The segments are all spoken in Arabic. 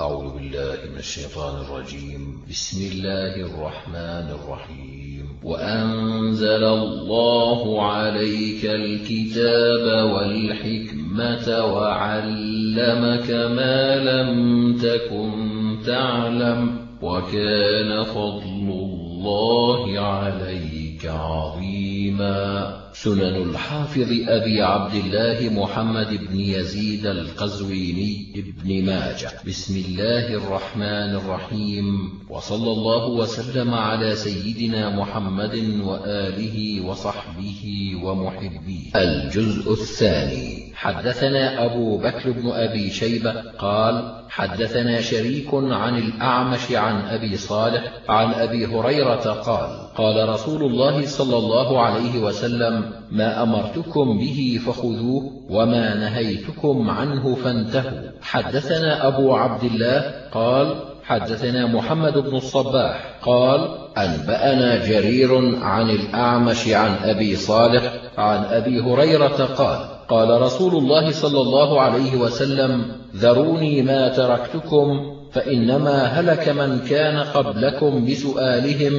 أعوذ بالله من الشيطان الرجيم. بسم الله الرحمن الرحيم. وأنزل الله عليك الكتاب والحكمة وعلمك ما لم تكن تعلم وكان فضل الله عليك عظيما. سنن الحافظ أبي عبد الله محمد بن يزيد القزويني ابن ماجه. بسم الله الرحمن الرحيم. وصلى الله وسلم على سيدنا محمد وآله وصحبه ومحبيه. الجزء الثاني. حدثنا أبو بكر بن أبي شيبة قال حدثنا شريك عن الأعمش عن أبي صالح عن أبي هريرة قال قال رسول الله صلى الله عليه وسلم ما أمرتكم به فخذوه وما نهيتكم عنه فانتهوا. حدثنا أبو عبد الله قال حدثنا محمد بن الصباح قال أنبأنا جرير عن الأعمش عن أبي صالح عن أبي هريرة قال قال رسول الله صلى الله عليه وسلم ذروني ما تركتكم فإنما هلك من كان قبلكم بسؤالهم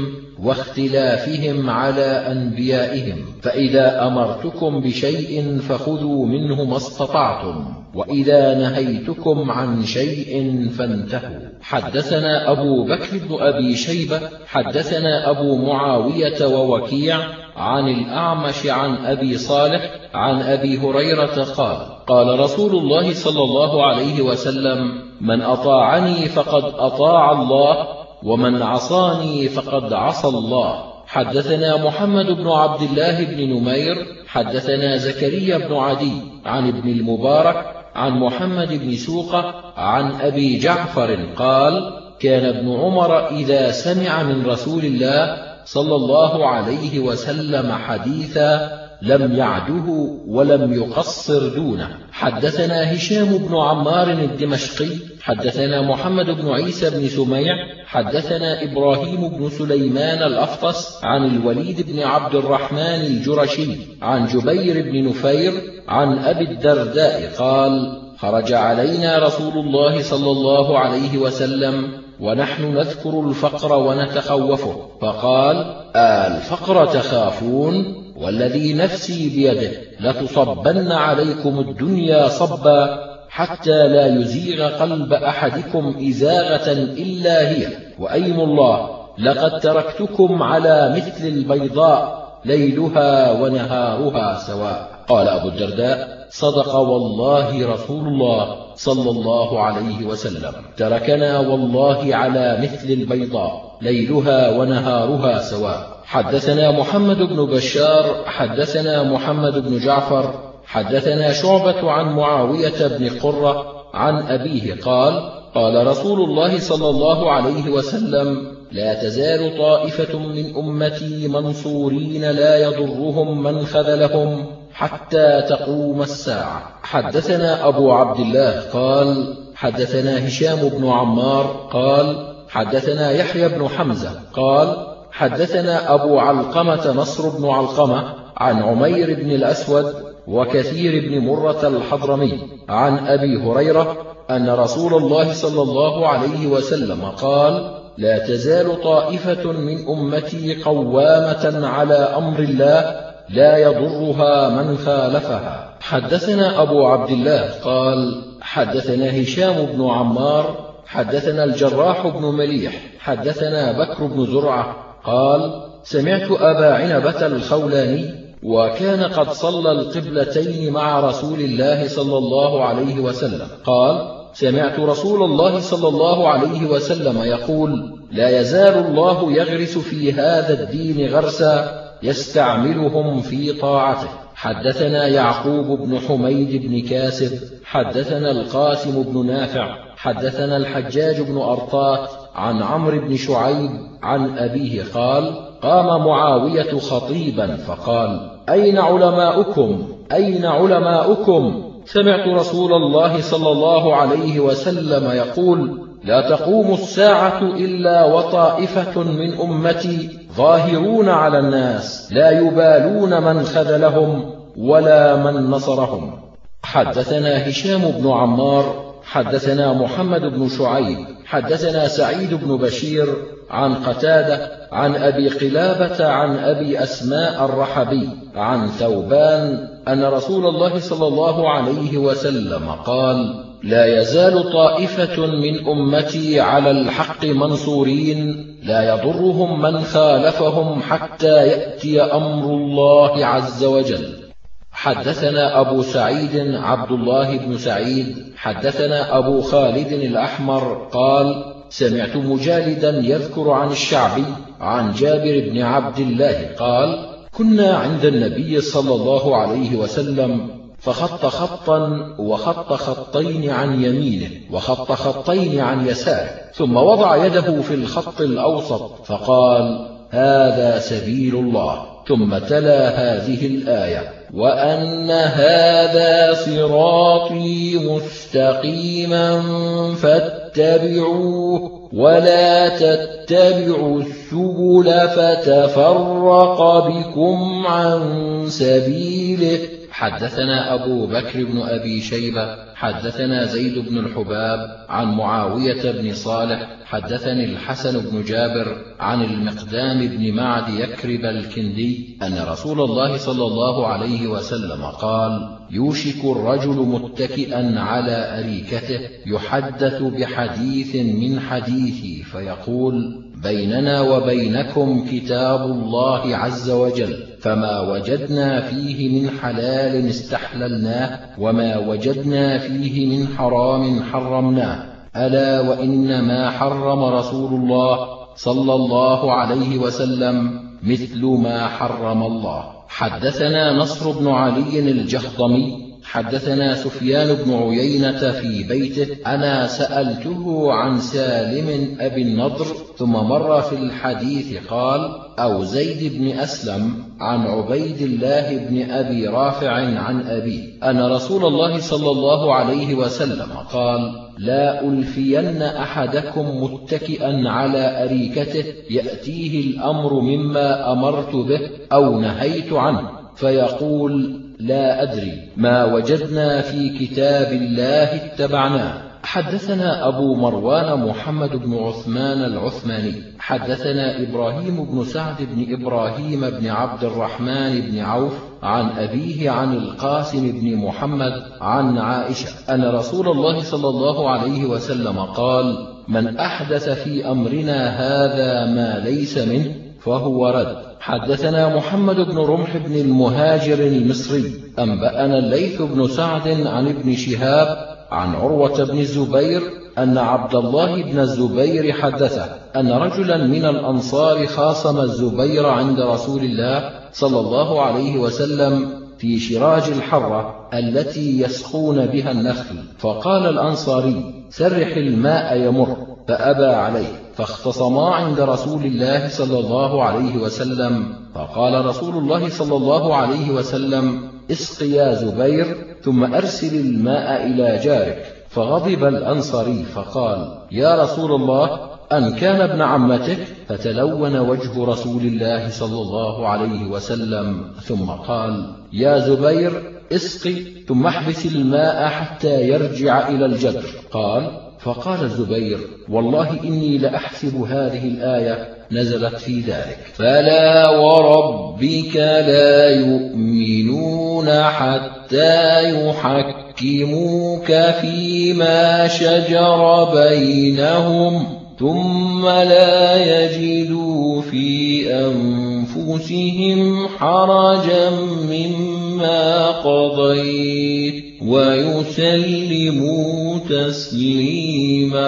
واختلافهم على أنبيائهم فإذا أمرتكم بشيء فخذوا منه ما استطعتم وإذا نهيتكم عن شيء فانتهوا. حدثنا أبو بكر بن أبي شيبة حدثنا أبو معاوية ووكيع عن الأعمش عن أبي صالح عن أبي هريرة قال قال رسول الله صلى الله عليه وسلم من أطاعني فقد أطاع الله ومن عصاني فقد عصى الله. حدثنا محمد بن عبد الله بن نمير حدثنا زكريا بن عدي عن ابن المبارك عن محمد بن سوقة عن أبي جعفر قال كان ابن عمر إذا سمع من رسول الله صلى الله عليه وسلم حديثا لم يعده ولم يقصر دونه. حدثنا هشام بن عمار الدمشقي حدثنا محمد بن عيسى بن سميع حدثنا إبراهيم بن سليمان الأفطس عن الوليد بن عبد الرحمن الجرشي عن جبير بن نفير عن أبي الدرداء قال خرج علينا رسول الله صلى الله عليه وسلم ونحن نذكر الفقر ونتخوفه. فقال الفقر تخافون والذي نفسي بيده لتصبن عليكم الدنيا صبا حتى لا يزيغ قلب أحدكم إزاغة إلا هي. وأيم الله لقد تركتكم على مثل البيضاء ليلها ونهارها سواء. قال أبو الدرداء صدق والله رسول الله صلى الله عليه وسلم. تركنا والله على مثل البيضاء ليلها ونهارها سواء. حدثنا محمد بن بشار حدثنا محمد بن جعفر حدثنا شعبة عن معاوية بن قرة عن أبيه قال قال رسول الله صلى الله عليه وسلم لا تزال طائفة من أمتي منصورين لا يضرهم من خذلهم حتى تقوم الساعة. حدثنا أبو عبد الله قال حدثنا هشام بن عمار قال حدثنا يحيى بن حمزة قال حدثنا أبو علقمة نصر بن علقمة عن عمير بن الأسود وكثير بن مرة الحضرمي عن أبي هريرة أن رسول الله صلى الله عليه وسلم قال لا تزال طائفة من أمتي قوامة على أمر الله لا يضرها من خالفها. حدثنا أبو عبد الله قال حدثنا هشام بن عمار حدثنا الجراح بن مليح حدثنا بكر بن زرعة قال سمعت أبا عنبة الخولاني وكان قد صلى القبلتين مع رسول الله صلى الله عليه وسلم. قال سمعت رسول الله صلى الله عليه وسلم يقول لا يزال الله يغرس في هذا الدين غرسا يستعملهم في طاعته. حدثنا يعقوب بن حميد بن كاسب حدثنا القاسم بن نافع حدثنا الحجاج بن أرطاة عن عمرو بن شعيب عن أبيه قال قام معاوية خطيبا فقال أين علماؤكم؟ أين علماؤكم؟ سمعت رسول الله صلى الله عليه وسلم يقول لا تقوم الساعة إلا وطائفة من أمتي ظاهرون على الناس لا يبالون من خذلهم ولا من نصرهم. حدثنا هشام بن عمار حدثنا محمد بن شعيب حدثنا سعيد بن بشير عن قتادة عن أبي قلابة عن أبي أسماء الرحبي عن ثوبان أن رسول الله صلى الله عليه وسلم قال لا يزال طائفة من أمتي على الحق منصورين لا يضرهم من خالفهم حتى يأتي أمر الله عز وجل. حدثنا أبو سعيد عبد الله بن سعيد حدثنا أبو خالد الأحمر قال سمعت مجالدا يذكر عن الشعبي عن جابر بن عبد الله قال كنا عند النبي صلى الله عليه وسلم فخط خطا وخط خطين عن يمينه وخط خطين عن يساره ثم وضع يده في الخط الأوسط فقال هذا سبيل الله. ثم تلا هذه الآية وأن هذا صراطي مستقيما فاتبعوه. ولا تتبعوا السبل فتفرق بكم عن سبيله. حدثنا أبو بكر بن أبي شيبة حدثنا زيد بن الحباب عن معاوية بن صالح حدثني الحسن بن جابر عن المقدام بن معد يكرب الكندي أن رسول الله صلى الله عليه وسلم قال يوشك الرجل متكئا على أريكته يحدث بحديث من حديثي فيقول بيننا وبينكم كتاب الله عز وجل فما وجدنا فيه من حلال استحللناه وما وجدنا فيه من حرام حرمناه. ألا وإن ما حرم رسول الله صلى الله عليه وسلم مثل ما حرم الله. حدثنا نصر بن علي الجهضمي حدثنا سفيان بن عيينة في بيته أنا سألته عن سالم أبي النضر ثم مر في الحديث قال أو زيد بن أسلم عن عبيد الله بن أبي رافع عن أبي أن رسول الله صلى الله عليه وسلم قال لا ألفين أحدكم متكئا على أريكته يأتيه الأمر مما أمرت به أو نهيت عنه فيقول لا أدري ما وجدنا في كتاب الله اتبعناه. حدثنا أبو مروان محمد بن عثمان العثماني. حدثنا إبراهيم بن سعد بن إبراهيم بن عبد الرحمن بن عوف عن أبيه عن القاسم بن محمد عن عائشة أن رسول الله صلى الله عليه وسلم قال من أحدث في أمرنا هذا ما ليس منه فهو رد. حدثنا محمد بن رمح بن المهاجر المصري أنبأنا الليث بن سعد عن ابن شهاب عن عروة بن الزبير أن عبد الله بن الزبير حدثه أن رجلا من الأنصار خاصم الزبير عند رسول الله صلى الله عليه وسلم في شراج الحرة التي يسخون بها النخل فقال الأنصاري سرح الماء يمر فأبى عليه. فاختصما عند رسول الله صلى الله عليه وسلم. فقال رسول الله صلى الله عليه وسلم اسق يا زبير ثم أرسل الماء إلى جارك. فغضب الأنصري فقال يا رسول الله أن كان ابن عمتك فتلون وجه رسول الله صلى الله عليه وسلم. ثم قال يا زبير اسقي ثم احبس الماء حتى يرجع إلى الجدر. قال فقال الزبير والله إني لأحسب هذه الآية نزلت في ذلك. فلا وربك لا يؤمنون حتى يحكموك فيما شجر بينهم. ثم لا يجدوا في أنفسهم حرجا مما قضيت ويسلموا تسليما.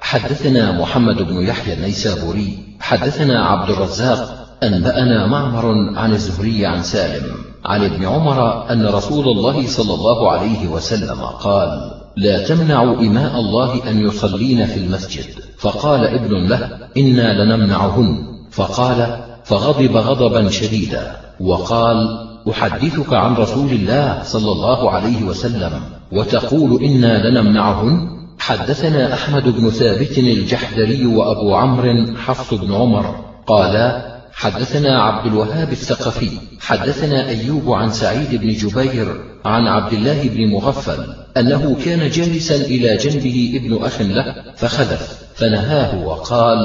حدثنا محمد بن يحيى النيسابوري حدثنا عبد الرزاق أنبأنا معمر عن الزهري عن سالم عن ابن عمر أن رسول الله صلى الله عليه وسلم قال لا تمنعوا إماء الله أن يصلين في المسجد. فقال ابن له إنا لنمنعهن. فقال فغضب غضبا شديدا. وقال أحدثك عن رسول الله صلى الله عليه وسلم وتقول إنا لنمنعهن؟ حدثنا أحمد بن ثابت الجحدري وأبو عمرو حفص بن عمر قالا حدثنا عبد الوهاب الثقفي حدثنا أيوب عن سعيد بن جبير عن عبد الله بن مغفل أنه كان جالسا إلى جنبه ابن أخ له فخذف فنهاه وقال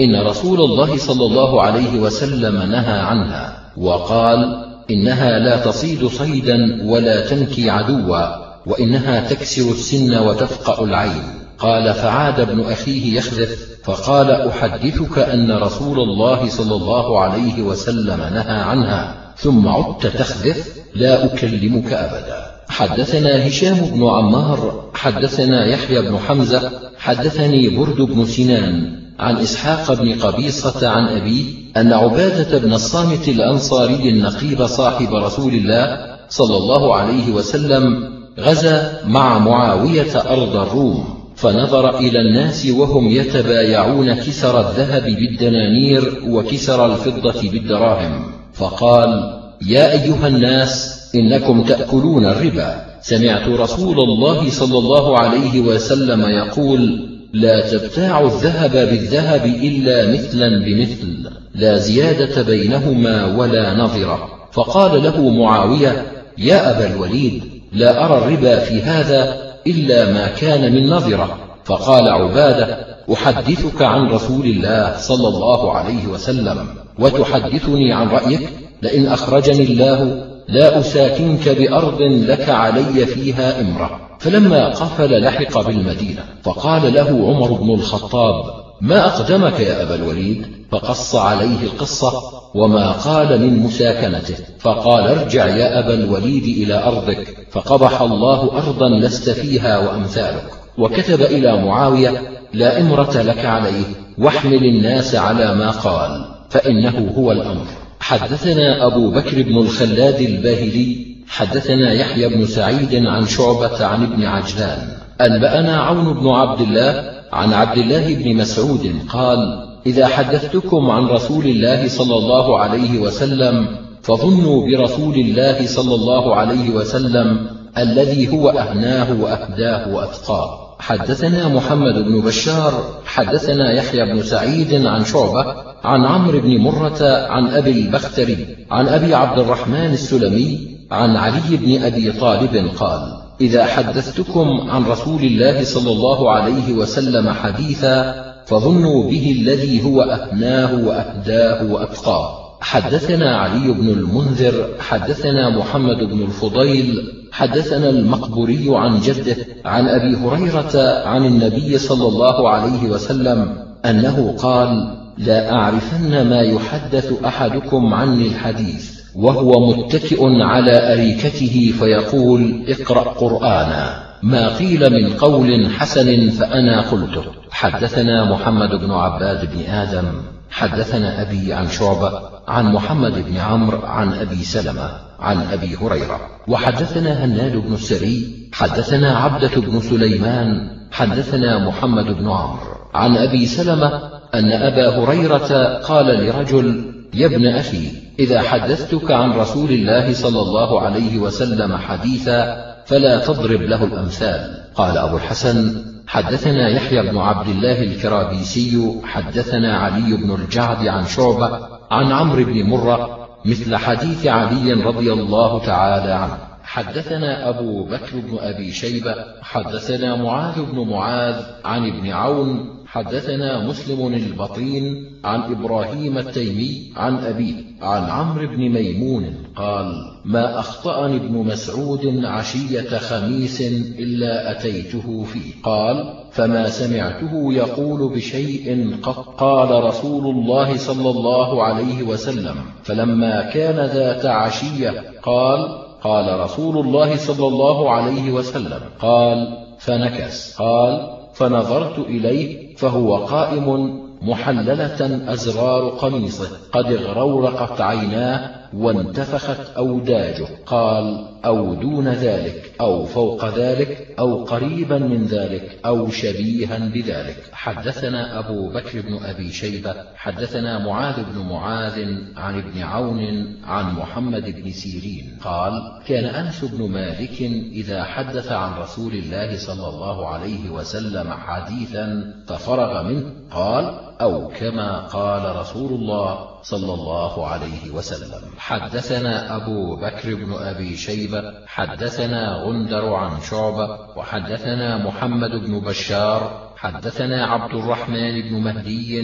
إن رسول الله صلى الله عليه وسلم نهى عنها وقال إنها لا تصيد صيدا ولا تنكي عدوا وإنها تكسر السن وتفقأ العين قال فعاد ابن أخيه يخذف فقال أحدثك أن رسول الله صلى الله عليه وسلم نهى عنها ثم عدت تخذف لا أكلمك أبدا. حدثنا هشام بن عمار حدثنا يحيى بن حمزة حدثني برد بن سنان عن إسحاق بن قبيصة عن أبيه أن عبادة بن الصامت الأنصاري النقيب صاحب رسول الله صلى الله عليه وسلم غزا مع معاوية أرض الروم. فنظر إلى الناس وهم يتبايعون كسر الذهب بالدنانير وكسر الفضة بالدراهم. فقال يا أيها الناس إنكم تأكلون الربا. سمعت رسول الله صلى الله عليه وسلم يقول لا تبتاع الذهب بالذهب إلا مثلا بمثل لا زيادة بينهما ولا نظرة فقال له معاوية يا أبا الوليد لا أرى الربا في هذا إلا ما كان من نظرة. فقال عبادة أحدثك عن رسول الله صلى الله عليه وسلم وتحدثني عن رأيك؟ لئن أخرجني الله لا أساكنك بأرض لك علي فيها إمرة. فلما قفل لحق بالمدينة فقال له عمر بن الخطاب ما أقدمك يا أبا الوليد؟ فقص عليه القصة وما قال من مساكنته فقال ارجع يا أبا الوليد إلى أرضك فقبح الله أرضا لست فيها وأمثالك. وكتب إلى معاوية لا إمرة لك عليه واحمل الناس على ما قال فإنه هو الأمر. حدثنا أبو بكر بن الخلاد الباهلي حدثنا يحيى بن سعيد عن شعبة عن ابن عجلان. أنبأنا عون بن عبد الله عن عبد الله بن مسعود قال إذا حدثتكم عن رسول الله صلى الله عليه وسلم فظنوا برسول الله صلى الله عليه وسلم الذي هو أهناه وأهداه وأتقاه حدثنا محمد بن بشار حدثنا يحيى بن سعيد عن شعبة عن عمرو بن مرة عن أبي البختري عن أبي عبد الرحمن السلمي عن علي بن أبي طالب قال إذا حدثتكم عن رسول الله صلى الله عليه وسلم حديثا فظنوا به الذي هو أهناه وأهداه وأتقاه. حدثنا علي بن المنذر حدثنا محمد بن الفضيل حدثنا المقبوري عن جده عن أبي هريرة عن النبي صلى الله عليه وسلم أنه قال لا أعرفن ما يحدث أحدكم عني الحديث. وهو متكئ على أريكته فيقول اقرأ قرآنا. ما قيل من قول حسن فأنا قلته. حدثنا محمد بن عباد بن آدم. حدثنا أبي عن شعبة. عن محمد بن عمرو. عن أبي سلمة. عن أبي هريرة. وحدثنا هناد بن السري. حدثنا عبدة بن سليمان. حدثنا محمد بن عمرو. عن أبي سلمة أن أبا هريرة قال لرجل يا ابن أخي إذا حدثتك عن رسول الله صلى الله عليه وسلم حديثا فلا تضرب له الأمثال. قال أبو الحسن حدثنا يحيى بن عبد الله الكرابيسي حدثنا علي بن الجعد عن شعبة عن عمرو بن مرة مثل حديث علي رضي الله تعالى عنه. حدثنا أبو بكر بن أبي شيبة حدثنا معاذ بن معاذ عن ابن عون حدثنا مسلم البطين عن إبراهيم التيمي عن أبيه عن عمرو بن ميمون قال ما أخطأني ابن مسعود عشية خميس إلا أتيته فيه. قال فما سمعته يقول بشيء قد قال رسول الله صلى الله عليه وسلم فلما كان ذات عشية قال قال رسول الله صلى الله عليه وسلم قال فنكس قال فنظرت إليه فهو قائم محللة أزرار قميصه قد اغرورقت عيناه وانتفخت أوداجه. قال أو دون ذلك أو فوق ذلك أو قريبا من ذلك أو شبيها بذلك. حدثنا أبو بكر بن أبي شيبة حدثنا معاذ بن معاذ عن ابن عون عن محمد بن سيرين. قال كان أنس بن مالك إذا حدث عن رسول الله صلى الله عليه وسلم حديثا ففرغ منه. قال أو كما قال رسول الله صلى الله عليه وسلم. حدثنا أبو بكر بن أبي شيبة حدثنا غندر عن شعبة وحدثنا محمد بن بشار حدثنا عبد الرحمن بن مهدي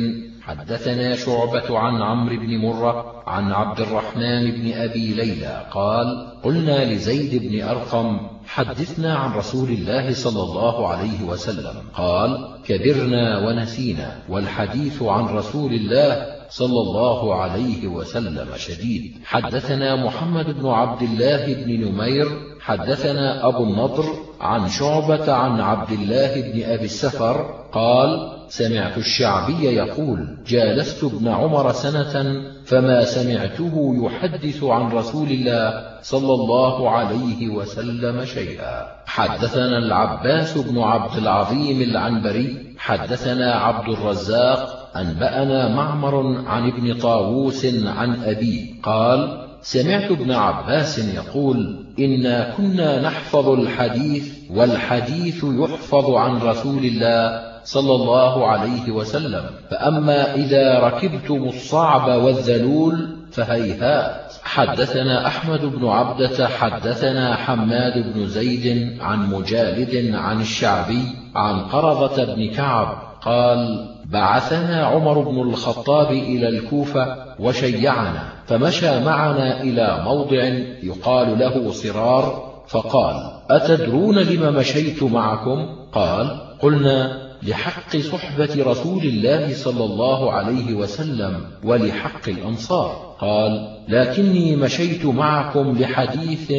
حدثنا شعبة عن عمرو بن مرة عن عبد الرحمن بن أبي ليلى قال قلنا لزيد بن أرقم حدثنا عن رسول الله صلى الله عليه وسلم قال كبرنا ونسينا والحديث عن رسول الله صلى الله عليه وسلم شديد. حدثنا محمد بن عبد الله بن نمير حدثنا أبو النضر عن شعبة عن عبد الله بن أبي السفر قال سمعت الشعبي يقول جالست ابن عمر سنة فما سمعته يحدث عن رسول الله صلى الله عليه وسلم شيئا. حدثنا العباس بن عبد العظيم العنبري حدثنا عبد الرزاق أنبأنا معمر عن ابن طاووس عن أبيه قال سمعت ابن عباس يقول إنا كنا نحفظ الحديث والحديث يحفظ عن رسول الله صلى الله عليه وسلم. فأما إذا ركبتم الصعب والذلول فهيهات حدثنا أحمد بن عبدة حدثنا حماد بن زيد عن مجالد عن الشعبي عن قرضة بن كعب قال بعثنا عمر بن الخطاب إلى الكوفة وشيعنا فمشى معنا إلى موضع يقال له صرار فقال أتدرون لم مشيت معكم؟ قال قلنا لحق صحبة رسول الله صلى الله عليه وسلم ولحق الأنصار. قال لكني مشيت معكم لحديث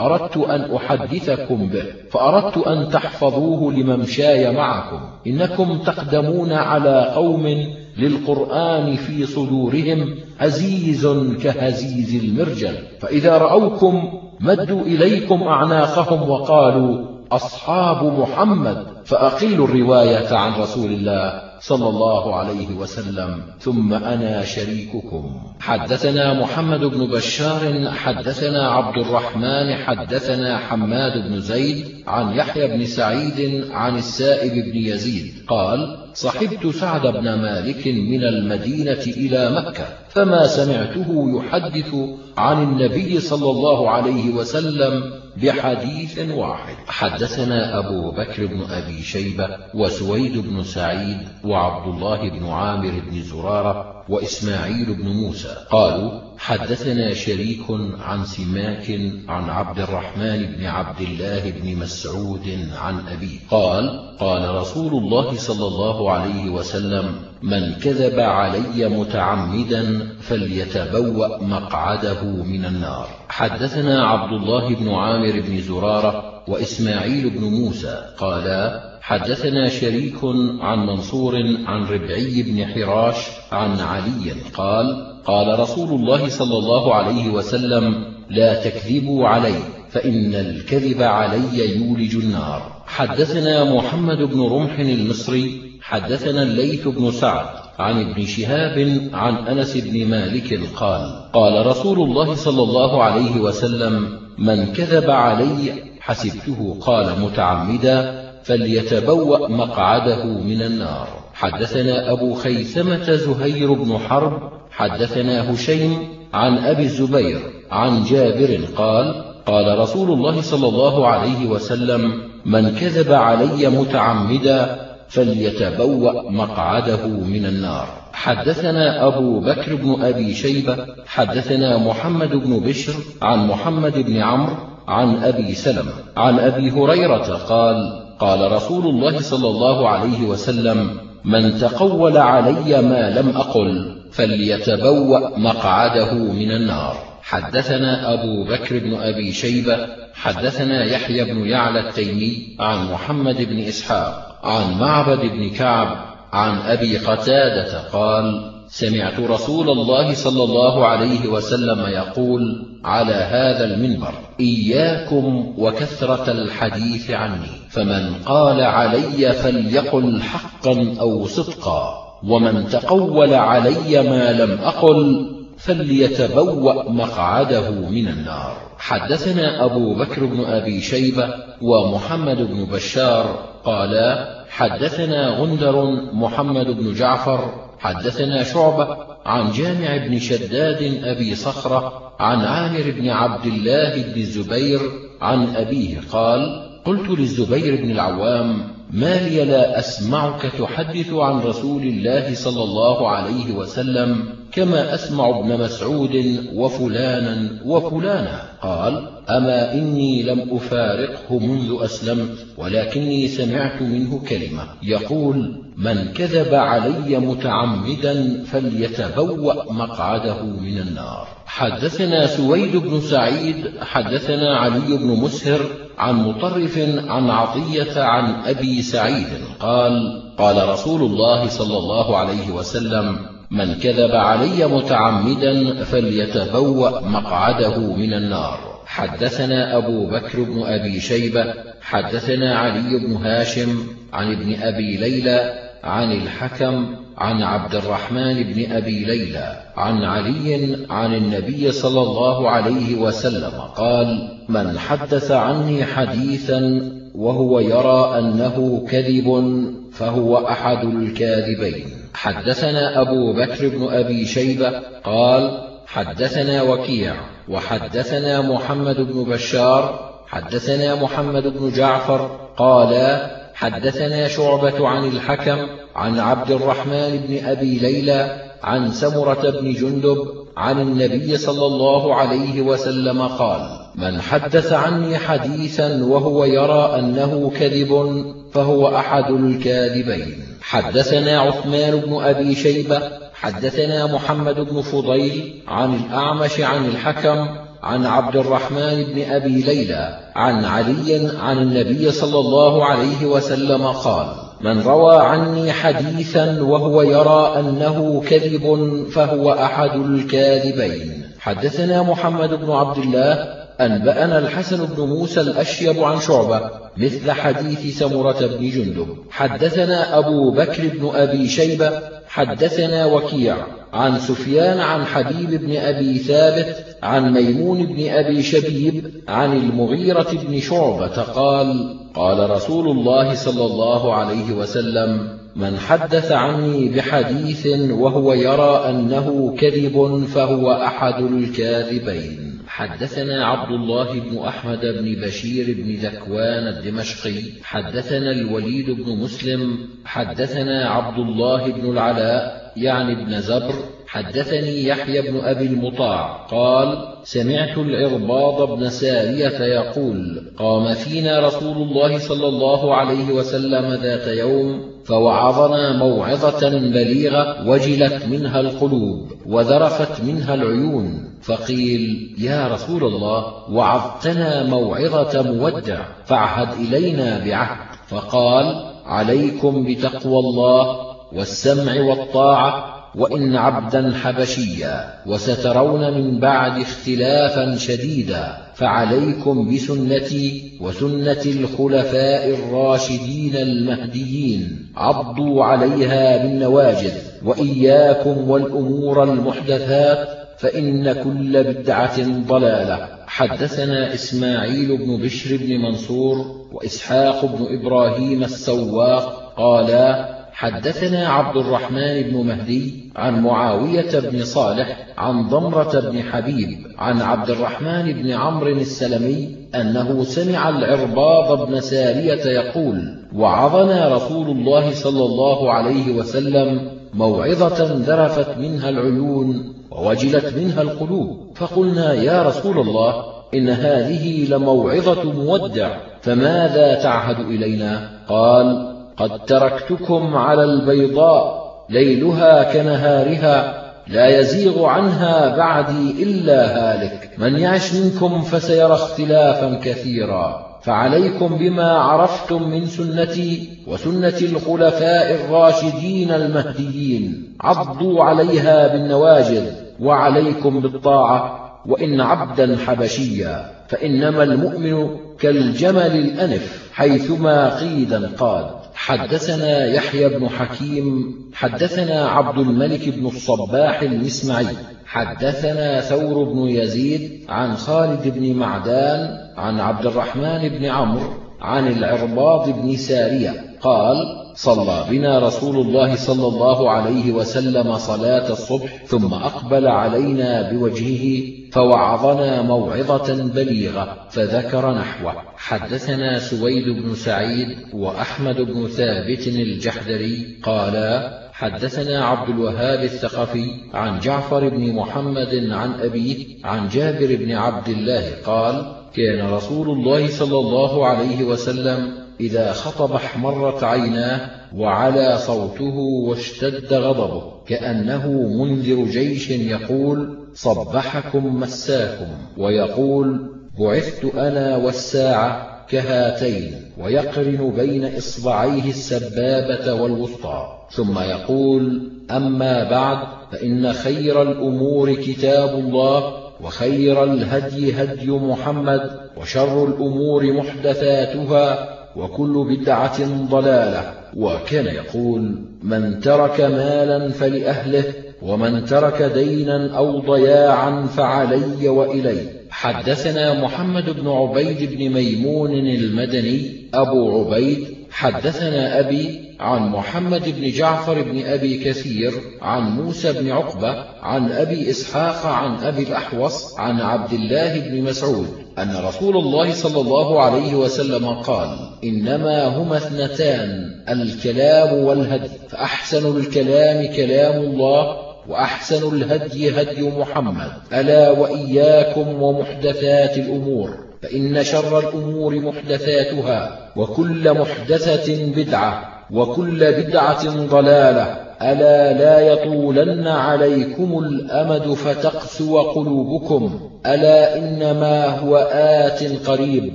أردت أن أحدثكم به فأردت أن تحفظوه لممشاي معكم. إنكم تقدمون على قوم للقرآن في صدورهم عزيز كهزيز المرجل. فإذا رأوكم مدوا إليكم أعناقهم وقالوا أصحاب محمد فأقلوا الرواية عن رسول الله صلى الله عليه وسلم ثم أنا شريككم. حدثنا محمد بن بشار حدثنا عبد الرحمن حدثنا حماد بن زيد عن يحيى بن سعيد عن السائب بن يزيد قال صحبت سعد بن مالك من المدينة إلى مكة فما سمعته يحدث عن النبي صلى الله عليه وسلم بحديث واحد. حدثنا أبو بكر بن أبي شيبة وسويد بن سعيد وعبد الله بن عامر بن زرارة وإسماعيل بن موسى. قالوا حدثنا شريك عن سماك عن عبد الرحمن بن عبد الله بن مسعود عن أبيه قال قال رسول الله صلى الله عليه وسلم من كذب علي متعمدا فليتبوأ مقعده من النار. حدثنا عبد الله بن عامر بن زرارة وإسماعيل بن موسى قالا حدثنا شريك عن منصور عن ربعي بن حراش عن علي قال قال رسول الله صلى الله عليه وسلم لا تكذبوا علي فإن الكذب علي يولج النار. حدثنا محمد بن رمح المصري حدثنا الليث بن سعد عن ابن شهاب عن أنس بن مالك قال قال رسول الله صلى الله عليه وسلم من كذب علي حسبته قال متعمدا فليتبوأ مقعده من النار. حدثنا أبو خيثمة زهير بن حرب حدثنا هشيم عن أبي الزبير عن جابر قال قال رسول الله صلى الله عليه وسلم من كذب علي متعمدا فليتبوأ مقعده من النار. حدثنا أبو بكر بن أبي شيبة حدثنا محمد بن بشر عن محمد بن عمرو عن أبي سلم عن أبي هريرة قال قال رسول الله صلى الله عليه وسلم من تقول علي ما لم أقل فليتبوأ مقعده من النار. حدثنا أبو بكر بن أبي شيبة حدثنا يحيى بن يعلى التيمي عن محمد بن إسحاق عن معبد بن كعب عن أبي قتادة قال سمعت رسول الله صلى الله عليه وسلم يقول على هذا المنبر إياكم وكثرة الحديث عني فمن قال علي فليقل حقا أو صدقا ومن تقول علي ما لم أقل فليتبوأ مقعده من النار. حدثنا أبو بكر بن أبي شيبة ومحمد بن بشار قالا حدثنا غندر محمد بن جعفر حدثنا شعبة عن جامع بن شداد أبي صخرة عن عامر بن عبد الله بن الزبير عن أبيه قال قلت للزبير بن العوام ما لي لا أسمعك تحدث عن رسول الله صلى الله عليه وسلم كما أسمع ابن مسعود وفلانا وفلانا. قال أما إني لم أفارقه منذ أسلمت ولكني سمعت منه كلمة. يقول من كذب علي متعمدا فليتبوأ مقعده من النار. حدثنا سويد بن سعيد حدثنا علي بن مسهر عن مطرف عن عطية عن أبي سعيد قال قال رسول الله صلى الله عليه وسلم من كذب علي متعمدا فليتبوأ مقعده من النار. حدثنا أبو بكر بن أبي شيبة حدثنا علي بن هاشم عن ابن أبي ليلى عن الحكم عن عبد الرحمن بن أبي ليلى عن علي عن النبي صلى الله عليه وسلم قال من حدث عني حديثا وهو يرى أنه كذب فهو أحد الكاذبين. حدثنا أبو بكر بن أبي شيبة قال حدثنا وكيع وحدثنا محمد بن بشار حدثنا محمد بن جعفر قالا حدثنا شعبة عن الحكم عن عبد الرحمن بن أبي ليلى عن سمرة بن جندب عن النبي صلى الله عليه وسلم قال من حدث عني حديثا وهو يرى أنه كذب فهو أحد الكاذبين. حدثنا عثمان بن أبي شيبة حدثنا محمد بن فضيل عن الأعمش عن الحكم عن عبد الرحمن بن أبي ليلى عن علي عن النبي صلى الله عليه وسلم قال من روى عني حديثا وهو يرى أنه كذب فهو أحد الكاذبين. حدثنا محمد بن عبد الله أنبأنا الحسن بن موسى الأشيب عن شعبة مثل حديث سمرة بن جندب. حدثنا أبو بكر بن أبي شيبة حدثنا وكيع عن سفيان عن حبيب بن أبي ثابت عن ميمون بن أبي شبيب عن المغيرة بن شعبة قال قال رسول الله صلى الله عليه وسلم من حدث عني بحديث وهو يرى أنه كذب فهو أحد الكاذبين. حدثنا عبد الله بن أحمد بن بشير بن ذكوان الدمشقي. حدثنا الوليد بن مسلم. حدثنا عبد الله بن العلاء يعني ابن زبر. حدثني يحيى بن أبي المطاع. قال سمعت العرباض بن سارية يقول قام فينا رسول الله صلى الله عليه وسلم ذات يوم فوعظنا موعظة بليغة وجلت منها القلوب وذرفت منها العيون فقيل يا رسول الله وعظتنا موعظة مودع فاعهد إلينا بعهد. فقال عليكم بتقوى الله والسمع والطاعة وإن عبدا حبشيا وسترون من بعد اختلافا شديدا فعليكم بسنتي وسنة الخلفاء الراشدين المهديين عضوا عليها بالنواجذ وإياكم والأمور المحدثات فإن كل بدعة ضلالة. حدثنا إسماعيل بن بشر بن منصور وإسحاق بن إبراهيم السواق قالا حدثنا عبد الرحمن بن مهدي عن معاوية بن صالح عن ضمرة بن حبيب عن عبد الرحمن بن عمرو السلمي أنه سمع العرباض بن سارية يقول وعظنا رسول الله صلى الله عليه وسلم موعظة ذرفت منها العيون ووجلت منها القلوب فقلنا يا رسول الله إن هذه لموعظة مودع فماذا تعهد إلينا؟ قال قد تركتكم على البيضاء ليلها كنهارها لا يزيغ عنها بعدي إلا هالك. من يعش منكم فسيرى اختلافا كثيرا. فعليكم بما عرفتم من سنتي وسنة الخلفاء الراشدين المهديين. عضوا عليها بالنواجذ وعليكم بالطاعة وإن عبدا حبشيا. فإنما المؤمن كالجمل الأنف حيثما قيدا قاد حدثنا يحيى بن حكيم حدثنا عبد الملك بن الصباح المسمعي حدثنا ثور بن يزيد عن خالد بن معدان عن عبد الرحمن بن عمرو عن العرباض بن سارية قال صلى بنا رسول الله صلى الله عليه وسلم صلاة الصبح ثم أقبل علينا بوجهه فوعظنا موعظة بليغة فذكر نحوه. حدثنا سويد بن سعيد وأحمد بن ثابت الجحدري قالا حدثنا عبد الوهاب الثقفي عن جعفر بن محمد عن أبيه عن جابر بن عبد الله قال كان رسول الله صلى الله عليه وسلم إذا خطب احمرت عيناه وعلى صوته واشتد غضبه كأنه منذر جيش يقول صبحكم مساكم ويقول بعثت أنا والساعة كهاتين ويقرن بين إصبعيه السبابة والوسطى ثم يقول أما بعد فإن خير الأمور كتاب الله وخير الهدي هدي محمد وشر الأمور محدثاتها وكل بدعة ضلالة. وكان يقول من ترك مالا فلأهله ومن ترك دينا أو ضياعا فعلي وإلي. حدثنا محمد بن عبيد بن ميمون المدني أبو عبيد حدثنا أبي عن محمد بن جعفر بن أبي كثير عن موسى بن عقبة عن أبي إسحاق عن أبي الأحوص عن عبد الله بن مسعود أن رسول الله صلى الله عليه وسلم قال إنما هما اثنتان الكلام والهدي فأحسن الكلام كلام الله وأحسن الهدي هدي محمد. ألا وإياكم ومحدثات الأمور فإن شر الأمور محدثاتها. وكل محدثة بدعة وكل بدعة ضلالة. ألا لا يطولن عليكم الأمد فتقسو قلوبكم؟ ألا إنما هو آت قريب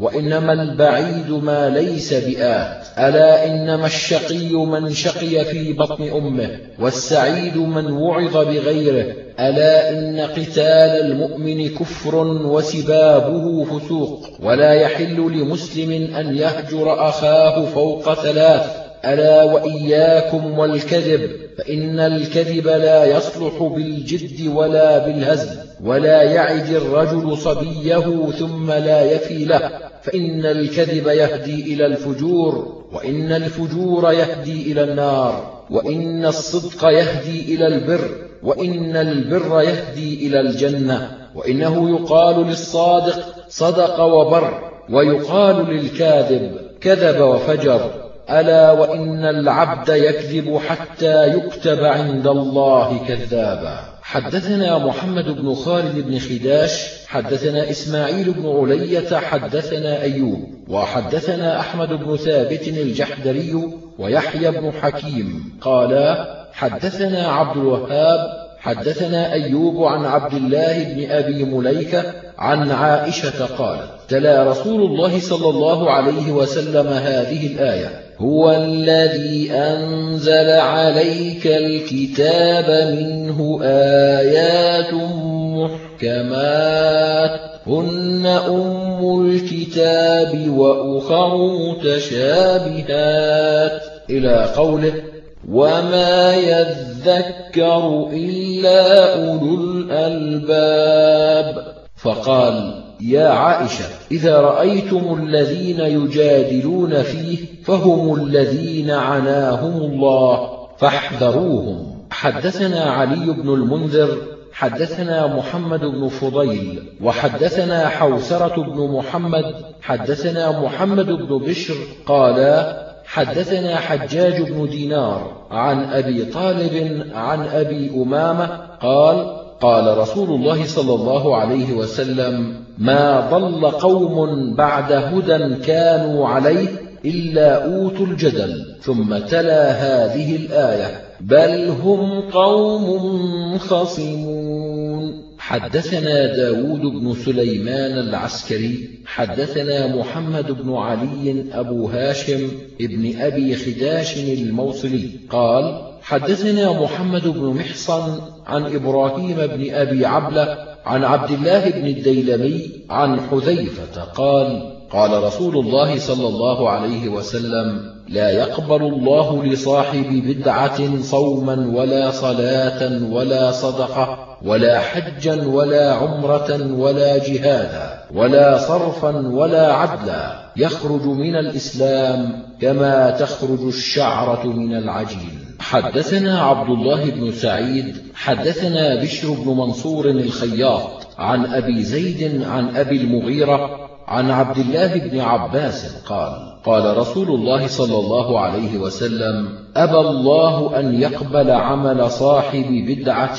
وإنما البعيد ما ليس بآت. ألا إنما الشقي من شقي في بطن أمه والسعيد من وعظ بغيره. ألا إن قتال المؤمن كفر وسبابه فسوق ولا يحل لمسلم أن يهجر أخاه فوق ثلاث. ألا وإياكم والكذب فإن الكذب لا يصلح بالجد ولا بالهزل ولا يعد الرجل صبيه ثم لا يفي له. فإن الكذب يهدي إلى الفجور وإن الفجور يهدي إلى النار وإن الصدق يهدي إلى البر وإن البر يهدي إلى الجنة. وإنه يقال للصادق صدق وبر ويقال للكاذب كذب وفجر. ألا وإن العبد يكذب حتى يكتب عند الله كذابا. حدثنا محمد بن خالد بن خداش حدثنا إسماعيل بن علية حدثنا أيوب وحدثنا أحمد بن ثابت الجحدري ويحيى بن حكيم. قالا حدثنا عبد الوهاب حدثنا أيوب عن عبد الله بن أبي مليكة عن عائشة قالت تلا رسول الله صلى الله عليه وسلم هذه الآية. هو الذي أنزل عليك الكتاب منه آيات محكمات. هن أم الكتاب وأخر متشابهات. إلى قوله وما يذكر إلا أولو الألباب. فقال يا عائشة إذا رأيتم الذين يجادلون فيه فهم الذين عناهم الله فاحذروهم. حدثنا علي بن المنذر حدثنا محمد بن فضيل وحدثنا حوسرة بن محمد حدثنا محمد بن بشر قالا حدثنا حجاج بن دينار عن أبي طالب عن أبي أمامة قال قال رسول الله صلى الله عليه وسلم ما ضل قوم بعد هدى كانوا عليه إلا أوتوا الجدل ثم تلا هذه الآية بل هم قوم خصمون حدثنا داود بن سليمان العسكري حدثنا محمد بن علي أبو هاشم ابن أبي خداش الموصلي قال حدثنا محمد بن محصن عن إبراهيم بن أبي عبلة عن عبد الله بن الديلمي عن حذيفة قال قال رسول الله صلى الله عليه وسلم لا يقبل الله لصاحب بدعة صوما ولا صلاة ولا صدقة ولا حجا ولا عمرة ولا جهادا ولا صرفا ولا عدلا يخرج من الإسلام كما تخرج الشعرة من العجين. حدثنا عبد الله بن سعيد حدثنا بشر بن منصور الخياط عن أبي زيد عن أبي المغيرة عن عبد الله بن عباس قال قال رسول الله صلى الله عليه وسلم أبى الله أن يقبل عمل صاحب بدعة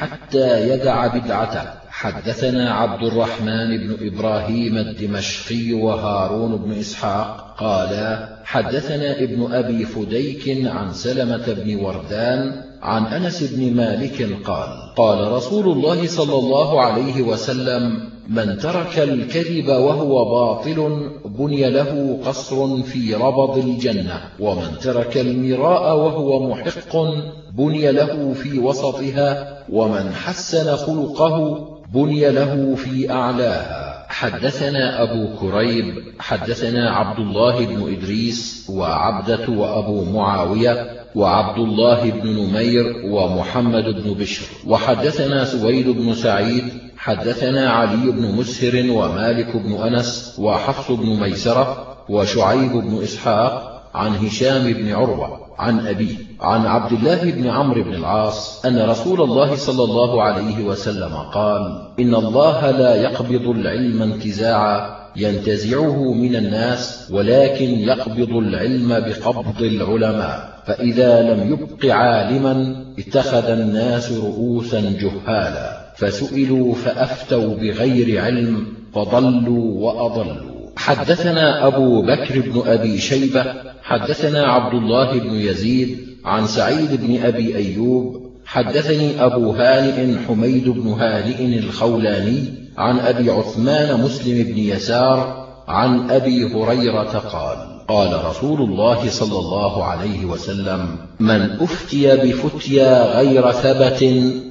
حتى يدع بدعته. حدثنا عبد الرحمن بن إبراهيم الدمشقي وهارون بن إسحاق قالا حدثنا ابن أبي فديك عن سلمة بن وردان عن أنس بن مالك قال قال رسول الله صلى الله عليه وسلم من ترك الكذب وهو باطل بني له قصر في ربض الجنة ومن ترك المراء وهو محق بني له في وسطها ومن حسن خلقه بني له في أعلاها. حدثنا أبو كريب حدثنا عبد الله بن إدريس وعبدة وأبو معاوية وعبد الله بن نمير ومحمد بن بشر. وحدثنا سويد بن سعيد حدثنا علي بن مسهر ومالك بن أنس وحفص بن ميسرة وشعيب بن إسحاق عن هشام بن عروة عن أبيه عن عبد الله بن عمرو بن العاص أن رسول الله صلى الله عليه وسلم قال إن الله لا يقبض العلم انتزاعا ينتزعه من الناس ولكن يقبض العلم بقبض العلماء فإذا لم يبق عالما اتخذ الناس رؤوسا جهالا فسئلوا فأفتوا بغير علم فضلوا وأضلوا. حدثنا أبو بكر بن أبي شيبة حدثنا عبد الله بن يزيد عن سعيد بن أبي أيوب حدثني أبو هانئ حميد بن هانئ الخولاني عن أبي عثمان مسلم بن يسار عن أبي هريرة قال قال رسول الله صلى الله عليه وسلم من أفتي بفتيا غير ثبت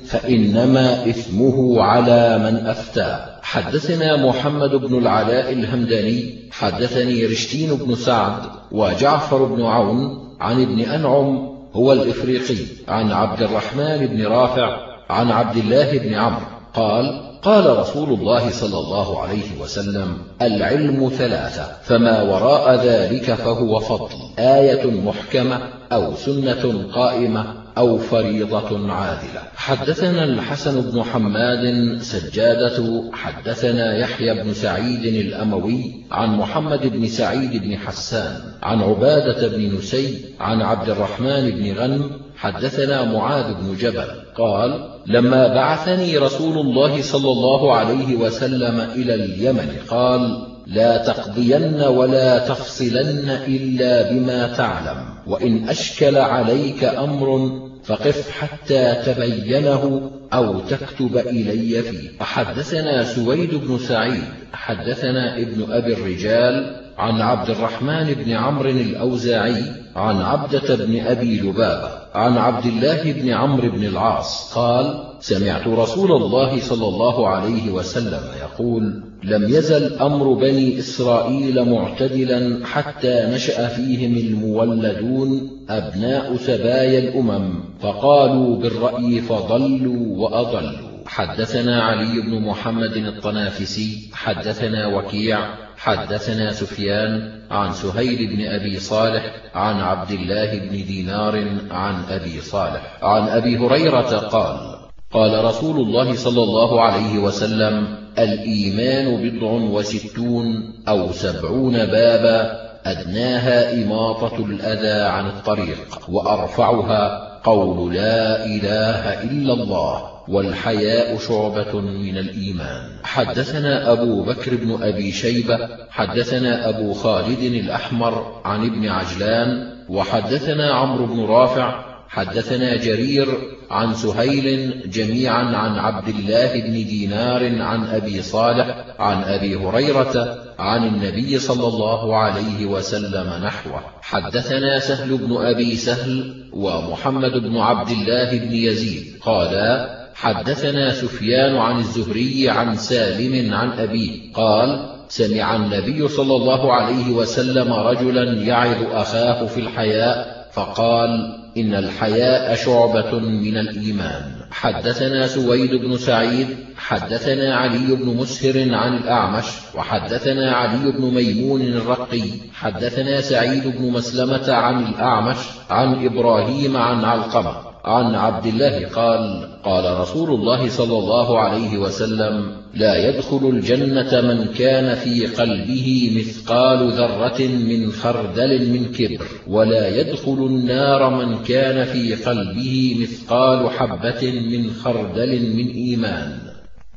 فإنما إثمه على من أفتى. حدثنا محمد بن العلاء الهمداني حدثني رشتين بن سعد وجعفر بن عون عن ابن أنعم هو الإفريقي عن عبد الرحمن بن رافع عن عبد الله بن عمرو قال قال رسول الله صلى الله عليه وسلم العلم ثلاثة فما وراء ذلك فهو فضل آية محكمة أو سنة قائمة أو فريضة عادلة. حدثنا الحسن بن حماد سجادة حدثنا يحيى بن سعيد الأموي عن محمد بن سعيد بن حسان عن عبادة بن نسي عن عبد الرحمن بن غنم حدثنا معاذ بن جبل قال لما بعثني رسول الله صلى الله عليه وسلم إلى اليمن قال لا تقضين ولا تفصلن إلا بما تعلم وإن أشكل عليك أمر فقف حتى تبينه أو تكتب إلي فيه. فحدثنا سويد بن سعيد حدثنا ابن أبي الرجال عن عبد الرحمن بن عمرو الأوزاعي عن عبدة بن أبي لبابة عن عبد الله بن عمرو بن العاص قال سمعت رسول الله صلى الله عليه وسلم يقول لم يزل أمر بني إسرائيل معتدلا حتى نشأ فيهم المولدون أبناء سبايا الأمم فقالوا بالرأي فضلوا وأضلوا. حدثنا علي بن محمد الطنافسي حدثنا وكيع حدثنا سفيان عن سهيل بن أبي صالح عن عبد الله بن دينار عن أبي صالح. عن أبي هريرة قال قال رسول الله صلى الله عليه وسلم الإيمان بضع وستون أو سبعون بابا أدناها إماطة الأذى عن الطريق وأرفعها قول لا إله إلا الله. والحياء شعبة من الإيمان. حدثنا أبو بكر بن أبي شيبة حدثنا أبو خالد الأحمر عن ابن عجلان وحدثنا عمرو بن رافع حدثنا جرير عن سهيل جميعا عن عبد الله بن دينار عن أبي صالح عن أبي هريرة عن النبي صلى الله عليه وسلم نحوه. حدثنا سهل بن أبي سهل ومحمد بن عبد الله بن يزيد قالا حدثنا سفيان عن الزهري عن سالم عن أبيه قال سمع النبي صلى الله عليه وسلم رجلا يعظ أخاه في الحياء فقال إن الحياء شعبة من الإيمان. حدثنا سويد بن سعيد حدثنا علي بن مسهر عن الأعمش وحدثنا علي بن ميمون الرقي حدثنا سعيد بن مسلمة عن الأعمش عن إبراهيم عن علقمة. عن عبد الله قال قال رسول الله صلى الله عليه وسلم لا يدخل الجنة من كان في قلبه مثقال ذرة من خردل من كبر ولا يدخل النار من كان في قلبه مثقال حبة من خردل من إيمان.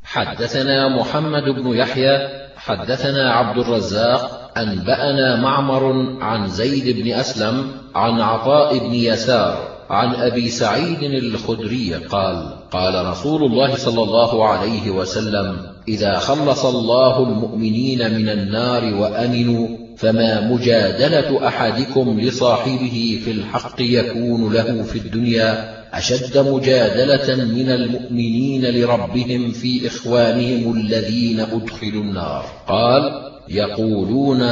حدثنا محمد بن يحيى حدثنا عبد الرزاق أنبأنا معمر عن زيد بن أسلم عن عطاء بن يسار عن أبي سعيد الخدري قال قال رسول الله صلى الله عليه وسلم إذا خلص الله المؤمنين من النار وأمنوا فما مجادلة أحدكم لصاحبه في الحق يكون له في الدنيا أشد مجادلة من المؤمنين لربهم في إخوانهم الذين أدخلوا النار. قال يقولون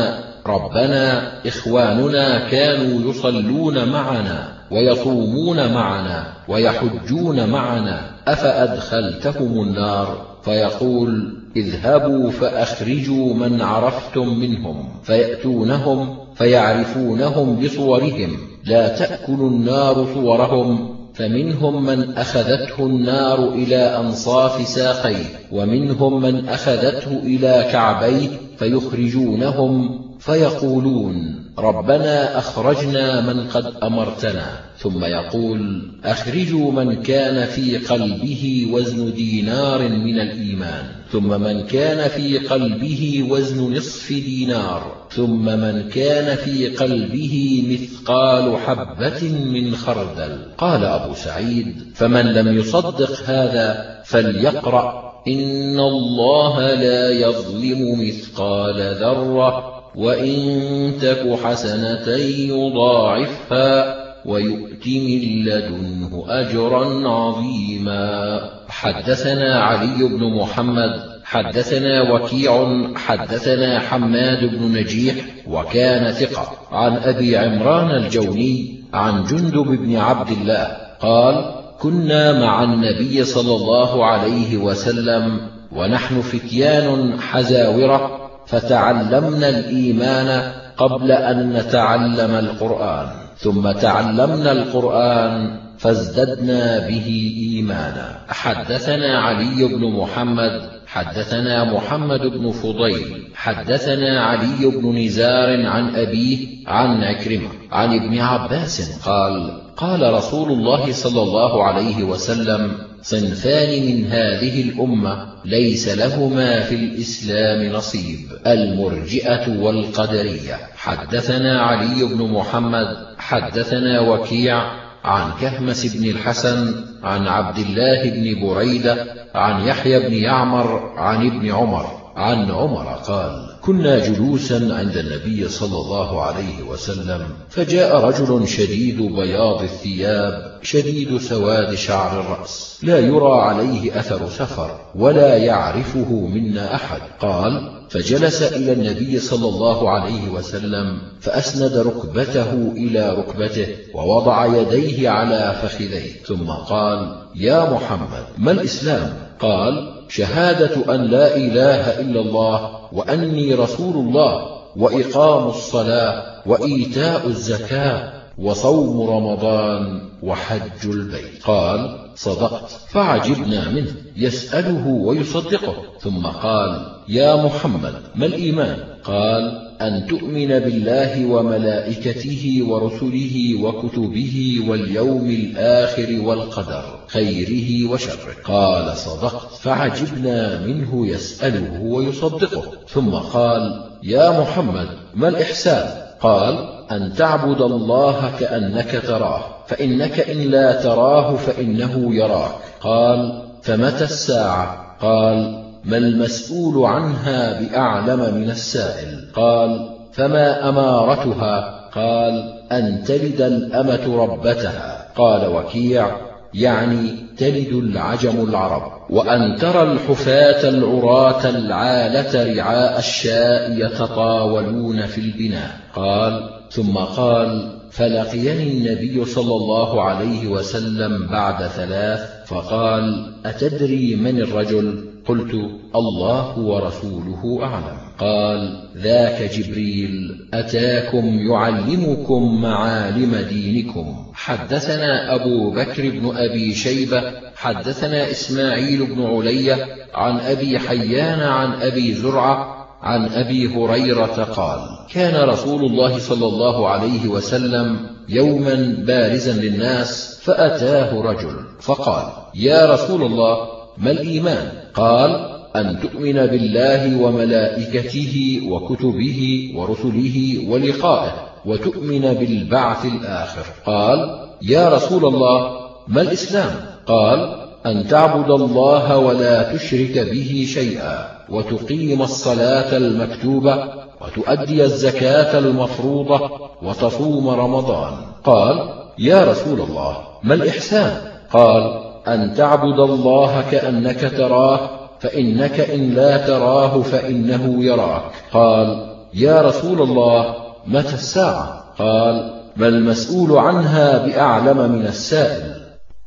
ربنا إخواننا كانوا يصلون معنا ويصومون معنا ويحجون معنا أفأدخلتهم النار؟ فيقول اذهبوا فأخرجوا من عرفتم منهم فيأتونهم فيعرفونهم بصورهم لا تأكل النار صورهم فمنهم من أخذته النار إلى أنصاف ساقيه ومنهم من أخذته إلى كعبيه فيخرجونهم فيقولون ربنا أخرجنا من قد أمرتنا. ثم يقول أخرجوا من كان في قلبه وزن دينار من الإيمان. ثم من كان في قلبه وزن نصف دينار. ثم من كان في قلبه مثقال حبة من خردل. قال أبو سعيد فمن لم يصدق هذا فليقرأ إن الله لا يظلم مثقال ذرة. وإن تك حسنة يضاعفها ويؤت من لدنه أجرا عظيما. حدثنا علي بن محمد حدثنا وكيع حدثنا حماد بن نجيح وكان ثقة. عن أبي عمران الجوني عن جندب بن عبد الله قال كنا مع النبي صلى الله عليه وسلم ونحن فتيان حزاورة فتعلمنا الإيمان قبل أن نتعلم القرآن ثم تعلمنا القرآن فازددنا به إيمانا. حدثنا علي بن محمد حدثنا محمد بن فضيل حدثنا علي بن نزار عن أبيه عن عكرمة عن ابن عباس قال قال رسول الله صلى الله عليه وسلم صنفان من هذه الأمة ليس لهما في الإسلام نصيب. المرجئة والقدرية. حدثنا علي بن محمد حدثنا وكيع عن كهمس بن الحسن عن عبد الله بن بريدة عن يحيى بن يعمر عن ابن عمر. عن عمر قال كنا جلوسا عند النبي صلى الله عليه وسلم فجاء رجل شديد بياض الثياب شديد سواد شعر الرأس لا يرى عليه أثر سفر ولا يعرفه منا أحد. قال فجلس إلى النبي صلى الله عليه وسلم فأسند ركبته إلى ركبته ووضع يديه على فخذيه ثم قال يا محمد ما الإسلام؟ قال شهادة أن لا إله إلا الله وأني رسول الله وإقام الصلاة وإيتاء الزكاة وصوم رمضان وحج البيت. قال صدقت. فعجبنا منه يسأله ويصدقه. ثم قال يا محمد ما الإيمان؟ قال أن تؤمن بالله وملائكته ورسله وكتبه واليوم الآخر والقدر خيره وشره. قال صدقت. فعجبنا منه يسأله ويصدقه. ثم قال يا محمد ما الإحسان؟ قال أن تعبد الله كأنك تراه. فإنك إن لا تراه فإنه يراك. قال فمتى الساعة؟ قال ما المسؤول عنها بأعلم من السائل. قال فما أمارتها؟ قال أن تلد الأمة ربتها. قال وكيع يعني تلد العجم العرب. وأن ترى الحفاة العراة العالة رعاء الشاء يتطاولون في البناء. قال ثم قال فلقيني النبي صلى الله عليه وسلم بعد ثلاث فقال أتدري من الرجل؟ قلت الله ورسوله أعلم. قال ذاك جبريل أتاكم يعلمكم معالم دينكم. حدثنا أبو بكر بن أبي شيبة حدثنا إسماعيل بن علية عن أبي حيان عن أبي زرعة عن أبي هريرة قال كان رسول الله صلى الله عليه وسلم يوما بارزا للناس فأتاه رجل فقال يا رسول الله ما الإيمان؟ قال أن تؤمن بالله وملائكته وكتبه ورسله ولقائه وتؤمن بالبعث الآخر. قال يا رسول الله ما الإسلام؟ قال أن تعبد الله ولا تشرك به شيئا. وتقيم الصلاة المكتوبة وتؤدي الزكاة المفروضة وتصوم رمضان. قال يا رسول الله ما الإحسان؟ قال أن تعبد الله كأنك تراه فإنك إن لا تراه فإنه يراك. قال يا رسول الله متى الساعة؟ قال ما المسؤول عنها بأعلم من السائل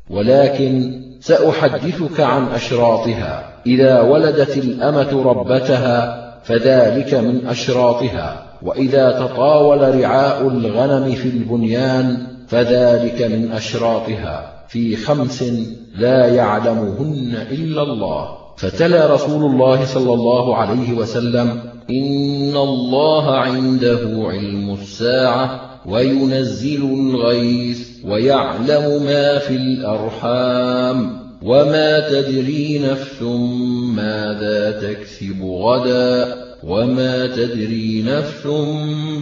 ولكن سأحدثك عن أشراطها. إذا ولدت الأمة ربتها فذلك من أشراطها وإذا تطاول رعاء الغنم في البنيان فذلك من أشراطها. في خمس لا يعلمهن إلا الله. فتلا رسول الله صلى الله عليه وسلم إن الله عنده علم الساعة وينزل الغيث ويعلم ما في الأرحام. وما تدري نفس ماذا تكسب غدا وما تدري نفس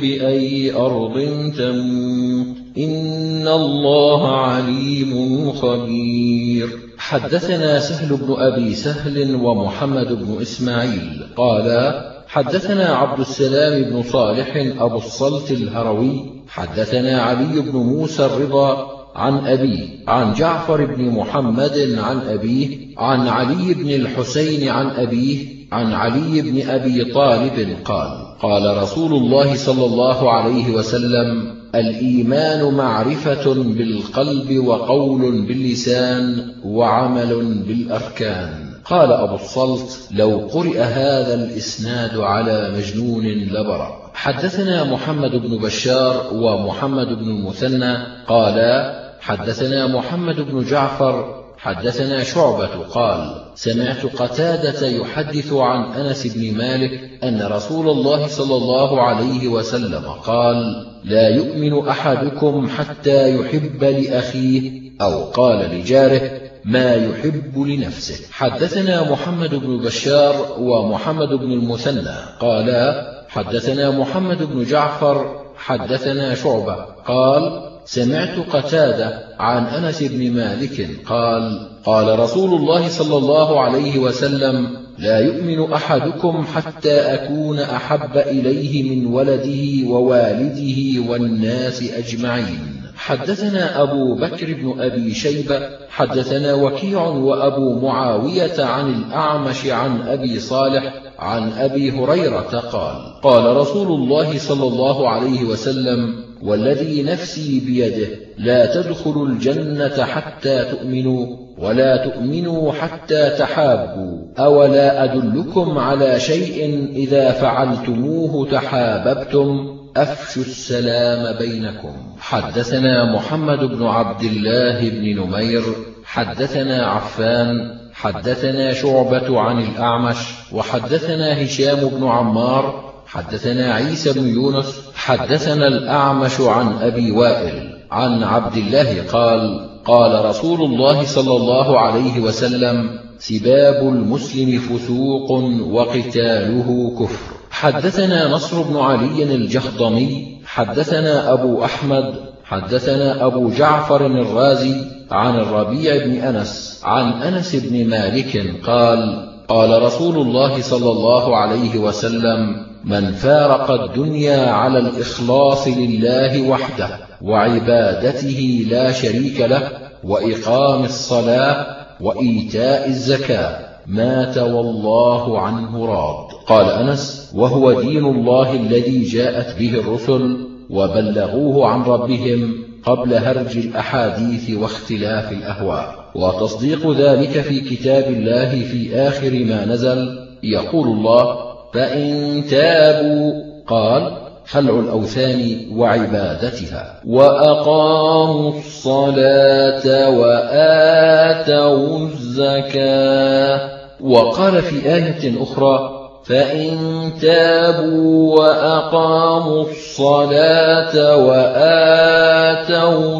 بأي أرض تموت إن الله عليم خبير. حدثنا سهل بن أبي سهل ومحمد بن إسماعيل. قالا حدثنا عبد السلام بن صالح أبو الصلت الهروي. حدثنا علي بن موسى الرضا عن أبيه عن جعفر بن محمد عن أبيه عن علي بن الحسين عن أبيه عن علي بن أبي طالب قال قال رسول الله صلى الله عليه وسلم الإيمان معرفة بالقلب وقول باللسان وعمل بالأركان. قال أبو الصلت لو قرئ هذا الإسناد على مجنون لبرأ. حدثنا محمد بن بشار ومحمد بن المثنى قالا حدثنا محمد بن جعفر حدثنا شعبة قال سمعت قتادة يحدث عن أنس بن مالك أن رسول الله صلى الله عليه وسلم قال لا يؤمن أحدكم حتى يحب لأخيه أو قال لجاره ما يحب لنفسه حدثنا محمد بن بشار ومحمد بن المثنى قالا حدثنا محمد بن جعفر حدثنا شعبة قال سمعت قتادة عن أنس بن مالك قال قال رسول الله صلى الله عليه وسلم لا يؤمن أحدكم حتى أكون أحب إليه من ولده ووالده والناس أجمعين. حدثنا أبو بكر بن أبي شيبة حدثنا وكيع وأبو معاوية عن الأعمش عن أبي صالح عن أبي هريرة قال قال رسول الله صلى الله عليه وسلم والذي نفسي بيده لا تدخلوا الجنة حتى تؤمنوا ولا تؤمنوا حتى تحابوا. أولا أدلكم على شيء إذا فعلتموه تحاببتم؟ أفشوا السلام بينكم. حدثنا محمد بن عبد الله بن نمير حدثنا عفان حدثنا شعبة عن الأعمش وحدثنا هشام بن عمار حدثنا عيسى بن يونس حدثنا الأعمش عن أبي وائل عن عبد الله قال قال رسول الله صلى الله عليه وسلم سباب المسلم فسوق وقتاله كفر. حدثنا نصر بن علي الجهضمي حدثنا أبو أحمد حدثنا أبو جعفر الرازي عن الربيع بن أنس عن أنس بن مالك قال قال رسول الله صلى الله عليه وسلم من فارق الدنيا على الإخلاص لله وحده وعبادته لا شريك له وإقام الصلاة وإيتاء الزكاة مات والله عنه راض. قال أنس وهو دين الله الذي جاءت به الرسل وبلغوه عن ربهم قبل هرج الأحاديث واختلاف الأهواء. وتصديق ذلك في كتاب الله في آخر ما نزل يقول الله فإن تابوا قال خلع الأوثان وعبادتها وأقاموا الصلاة وآتوا الزكاة. وقال في آية أخرى فإن تابوا وأقاموا الصلاة وآتوا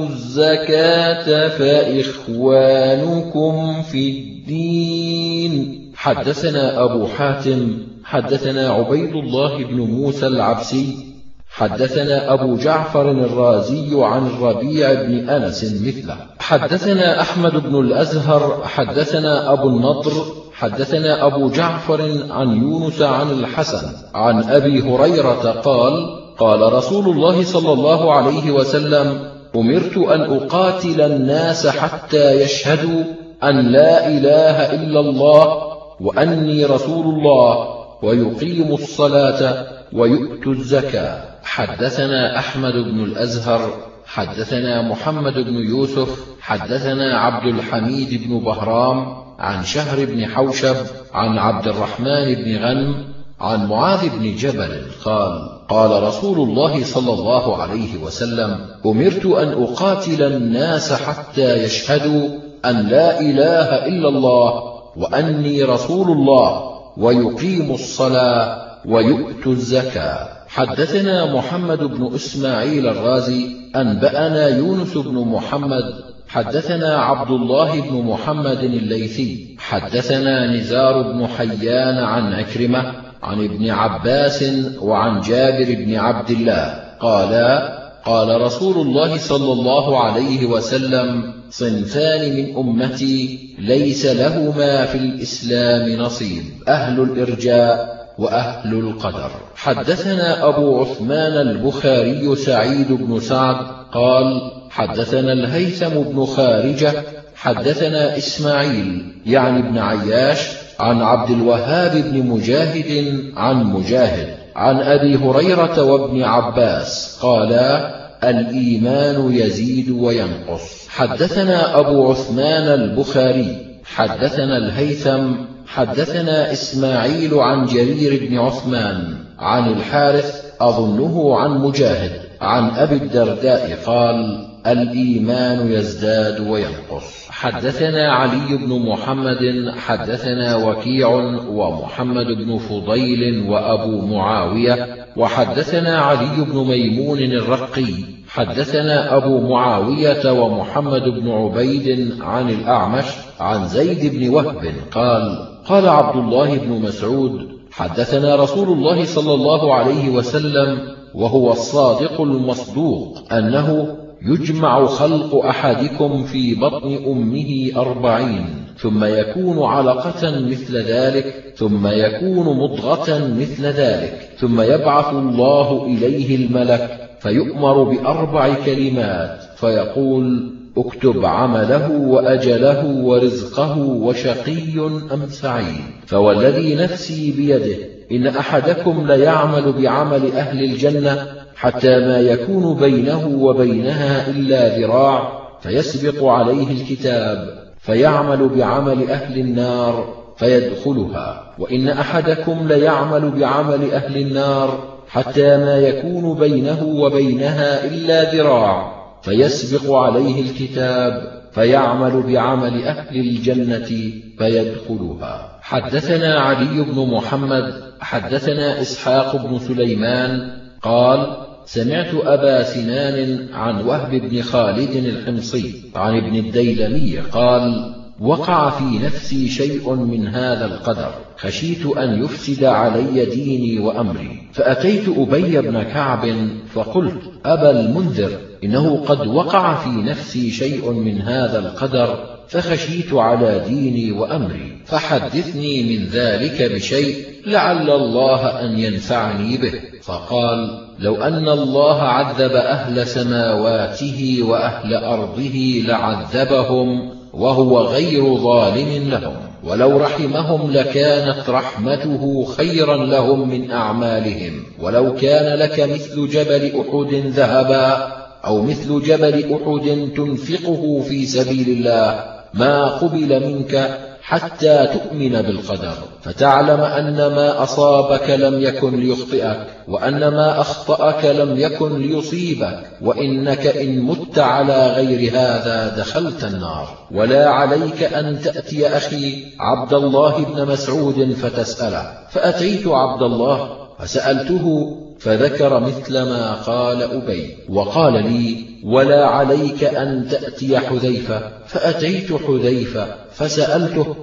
الزكاة فإخوانكم في الدين. حدثنا أبو حاتم حدثنا عبيد الله بن موسى العبسي حدثنا أبو جعفر الرازي عن الربيع بن أنس مثله. حدثنا أحمد بن الأزهر حدثنا أبو النضر حدثنا أبو جعفر عن يونس عن الحسن عن أبي هريرة قال قال رسول الله صلى الله عليه وسلم أمرت أن أقاتل الناس حتى يشهدوا أن لا إله إلا الله وأني رسول الله. ويقيموا الصلاة ويؤتوا الزكاة. حدثنا أحمد بن الأزهر حدثنا محمد بن يوسف حدثنا عبد الحميد بن بهرام عن شهر بن حوشب عن عبد الرحمن بن غنم عن معاذ بن جبل قال قال رسول الله صلى الله عليه وسلم أمرت أن أقاتل الناس حتى يشهدوا أن لا إله إلا الله وأني رسول الله. ويقيموا الصلاة ويؤتوا الزكاة. حدثنا محمد بن إسماعيل الرازي أنبأنا يونس بن محمد. حدثنا عبد الله بن محمد الليثي. حدثنا نزار بن حيان عن عكرمة عن ابن عباس وعن جابر بن عبد الله. قالا قال رسول الله صلى الله عليه وسلم صنفان من أمتي ليس لهما في الإسلام نصيب أهل الإرجاء وأهل القدر. حدثنا أبو عثمان البخاري سعيد بن سعد قال حدثنا الهيثم بن خارجة حدثنا إسماعيل يعني ابن عياش عن عبد الوهاب بن مجاهد عن مجاهد. عن أبي هريرة وابن عباس قالا الإيمان يزيد وينقص. حدثنا أبو عثمان البخاري حدثنا الهيثم حدثنا إسماعيل عن جرير بن عثمان عن الحارث أظنه عن مجاهد. عن أبي الدرداء قال الإيمان يزداد وينقص. حدثنا علي بن محمد حدثنا وكيع ومحمد بن فضيل وأبو معاوية وحدثنا علي بن ميمون الرقي. حدثنا أبو معاوية ومحمد بن عبيد عن الأعمش عن زيد بن وهب قال قال عبد الله بن مسعود حدثنا رسول الله صلى الله عليه وسلم وهو الصادق المصدوق أنه يجمع خلق أحدكم في بطن أمه أربعين ثم يكون علقة مثل ذلك ثم يكون مضغة مثل ذلك ثم يبعث الله إليه الملك فيؤمر بأربع كلمات فيقول اكتب عمله وأجله ورزقه وشقي أم سعيد فوالذي نفسي بيده إن أحدكم ليعمل بعمل أهل الجنة حتى ما يكون بينه وبينها إلا ذراع فيسبق عليه الكتاب فيعمل بعمل أهل النار فيدخلها. وإن أحدكم ليعمل بعمل أهل النار حتى ما يكون بينه وبينها إلا ذراع فيسبق عليه الكتاب فيعمل بعمل أهل الجنة فيدخلها. حدثنا علي بن محمد حدثنا إسحاق بن سليمان قال سمعت أبا سنان عن وهب بن خالد الحمصي عن ابن الديلمي قال وقع في نفسي شيء من هذا القدر خشيت أن يفسد علي ديني وأمري فأتيت أبي بن كعب فقلت أبا المنذر إنه قد وقع في نفسي شيء من هذا القدر فخشيت على ديني وأمري فحدثني من ذلك بشيء لعل الله أن ينفعني به. فقال لو أن الله عذب أهل سماواته وأهل أرضه لعذبهم وهو غير ظالم لهم. ولو رحمهم لكانت رحمته خيرا لهم من أعمالهم. ولو كان لك مثل جبل أحد ذهبا أو مثل جبل أحد تنفقه في سبيل الله ما قبل منك حتى تؤمن بالقدر فتعلم أن ما أصابك لم يكن ليخطئك وأن ما أخطأك لم يكن ليصيبك وإنك إن مت على غير هذا دخلت النار. ولا عليك أن تأتي أخي عبد الله بن مسعود فتسأله فأتيت عبد الله؟ فسألته فذكر مثل ما قال أبي وقال لي ولا عليك أن تأتي حذيفة فأتيت حذيفة فسألته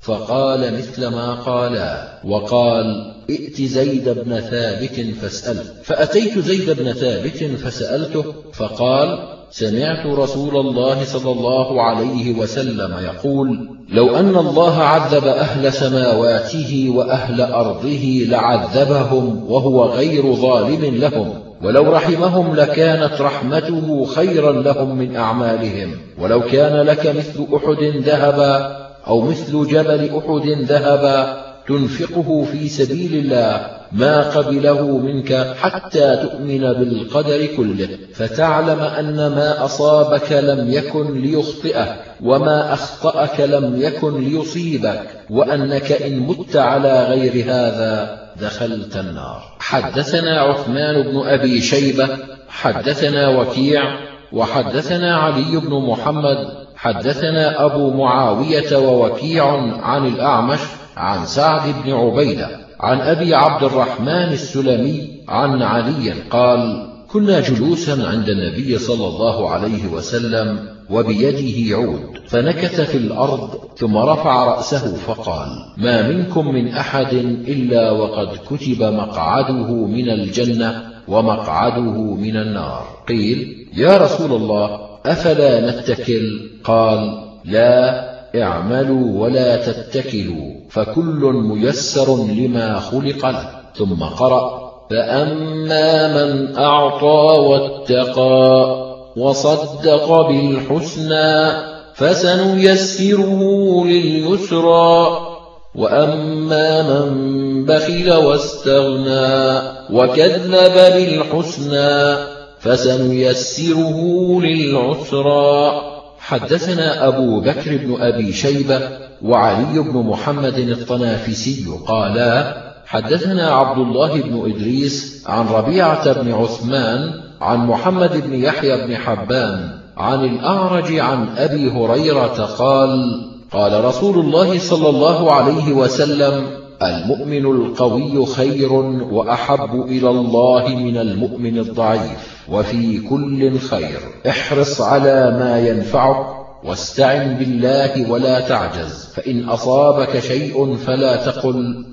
فقال مثل ما قالا وقال ائت زيد بن ثابت فاسأله فأتيت زيد بن ثابت فسألته فقال سمعت رسول الله صلى الله عليه وسلم يقول لو أن الله عذب أهل سماواته وأهل أرضه لعذبهم وهو غير ظالم لهم. ولو رحمهم لكانت رحمته خيرا لهم من أعمالهم. ولو كان لك مثل أحد ذهبا أو مثل جبل أحد ذهبا تنفقه في سبيل الله ما قبله منك حتى تؤمن بالقدر كله. فتعلم أن ما أصابك لم يكن ليخطئك وما أخطأك لم يكن ليصيبك وأنك إن مت على غير هذا دخلت النار. حدثنا عثمان بن أبي شيبة حدثنا وكيع وحدثنا علي بن محمد حدثنا أبو معاوية ووكيع عن الأعمش عن سعد بن عبيدة عن أبي عبد الرحمن السلمي عن علي قال كنا جلوسا عند النبي صلى الله عليه وسلم وبيده عود فنكث في الأرض ثم رفع رأسه فقال ما منكم من أحد إلا وقد كتب مقعده من الجنة ومقعده من النار. قيل يا رسول الله أفلا نتكل؟ قال لا اعملوا ولا تتكلوا فكل ميسر لما خلق له. ثم قرأ فأما من أعطى واتقى. وصدق بالحسنى فسنيسره لليسرى وأما من بخل واستغنى وكذب بالحسنى فسنيسره للعسرى. حدثنا أبو بكر بن أبي شيبة وعلي بن محمد الطنافسي قالا حدثنا عبد الله بن إدريس عن ربيعة بن عثمان عن محمد بن يحيى بن حبان عن الأعرج عن أبي هريرة قال قال رسول الله صلى الله عليه وسلم المؤمن القوي خير وأحب إلى الله من المؤمن الضعيف وفي كل خير. احرص على ما ينفعك واستعن بالله ولا تعجز فإن أصابك شيء فلا تقل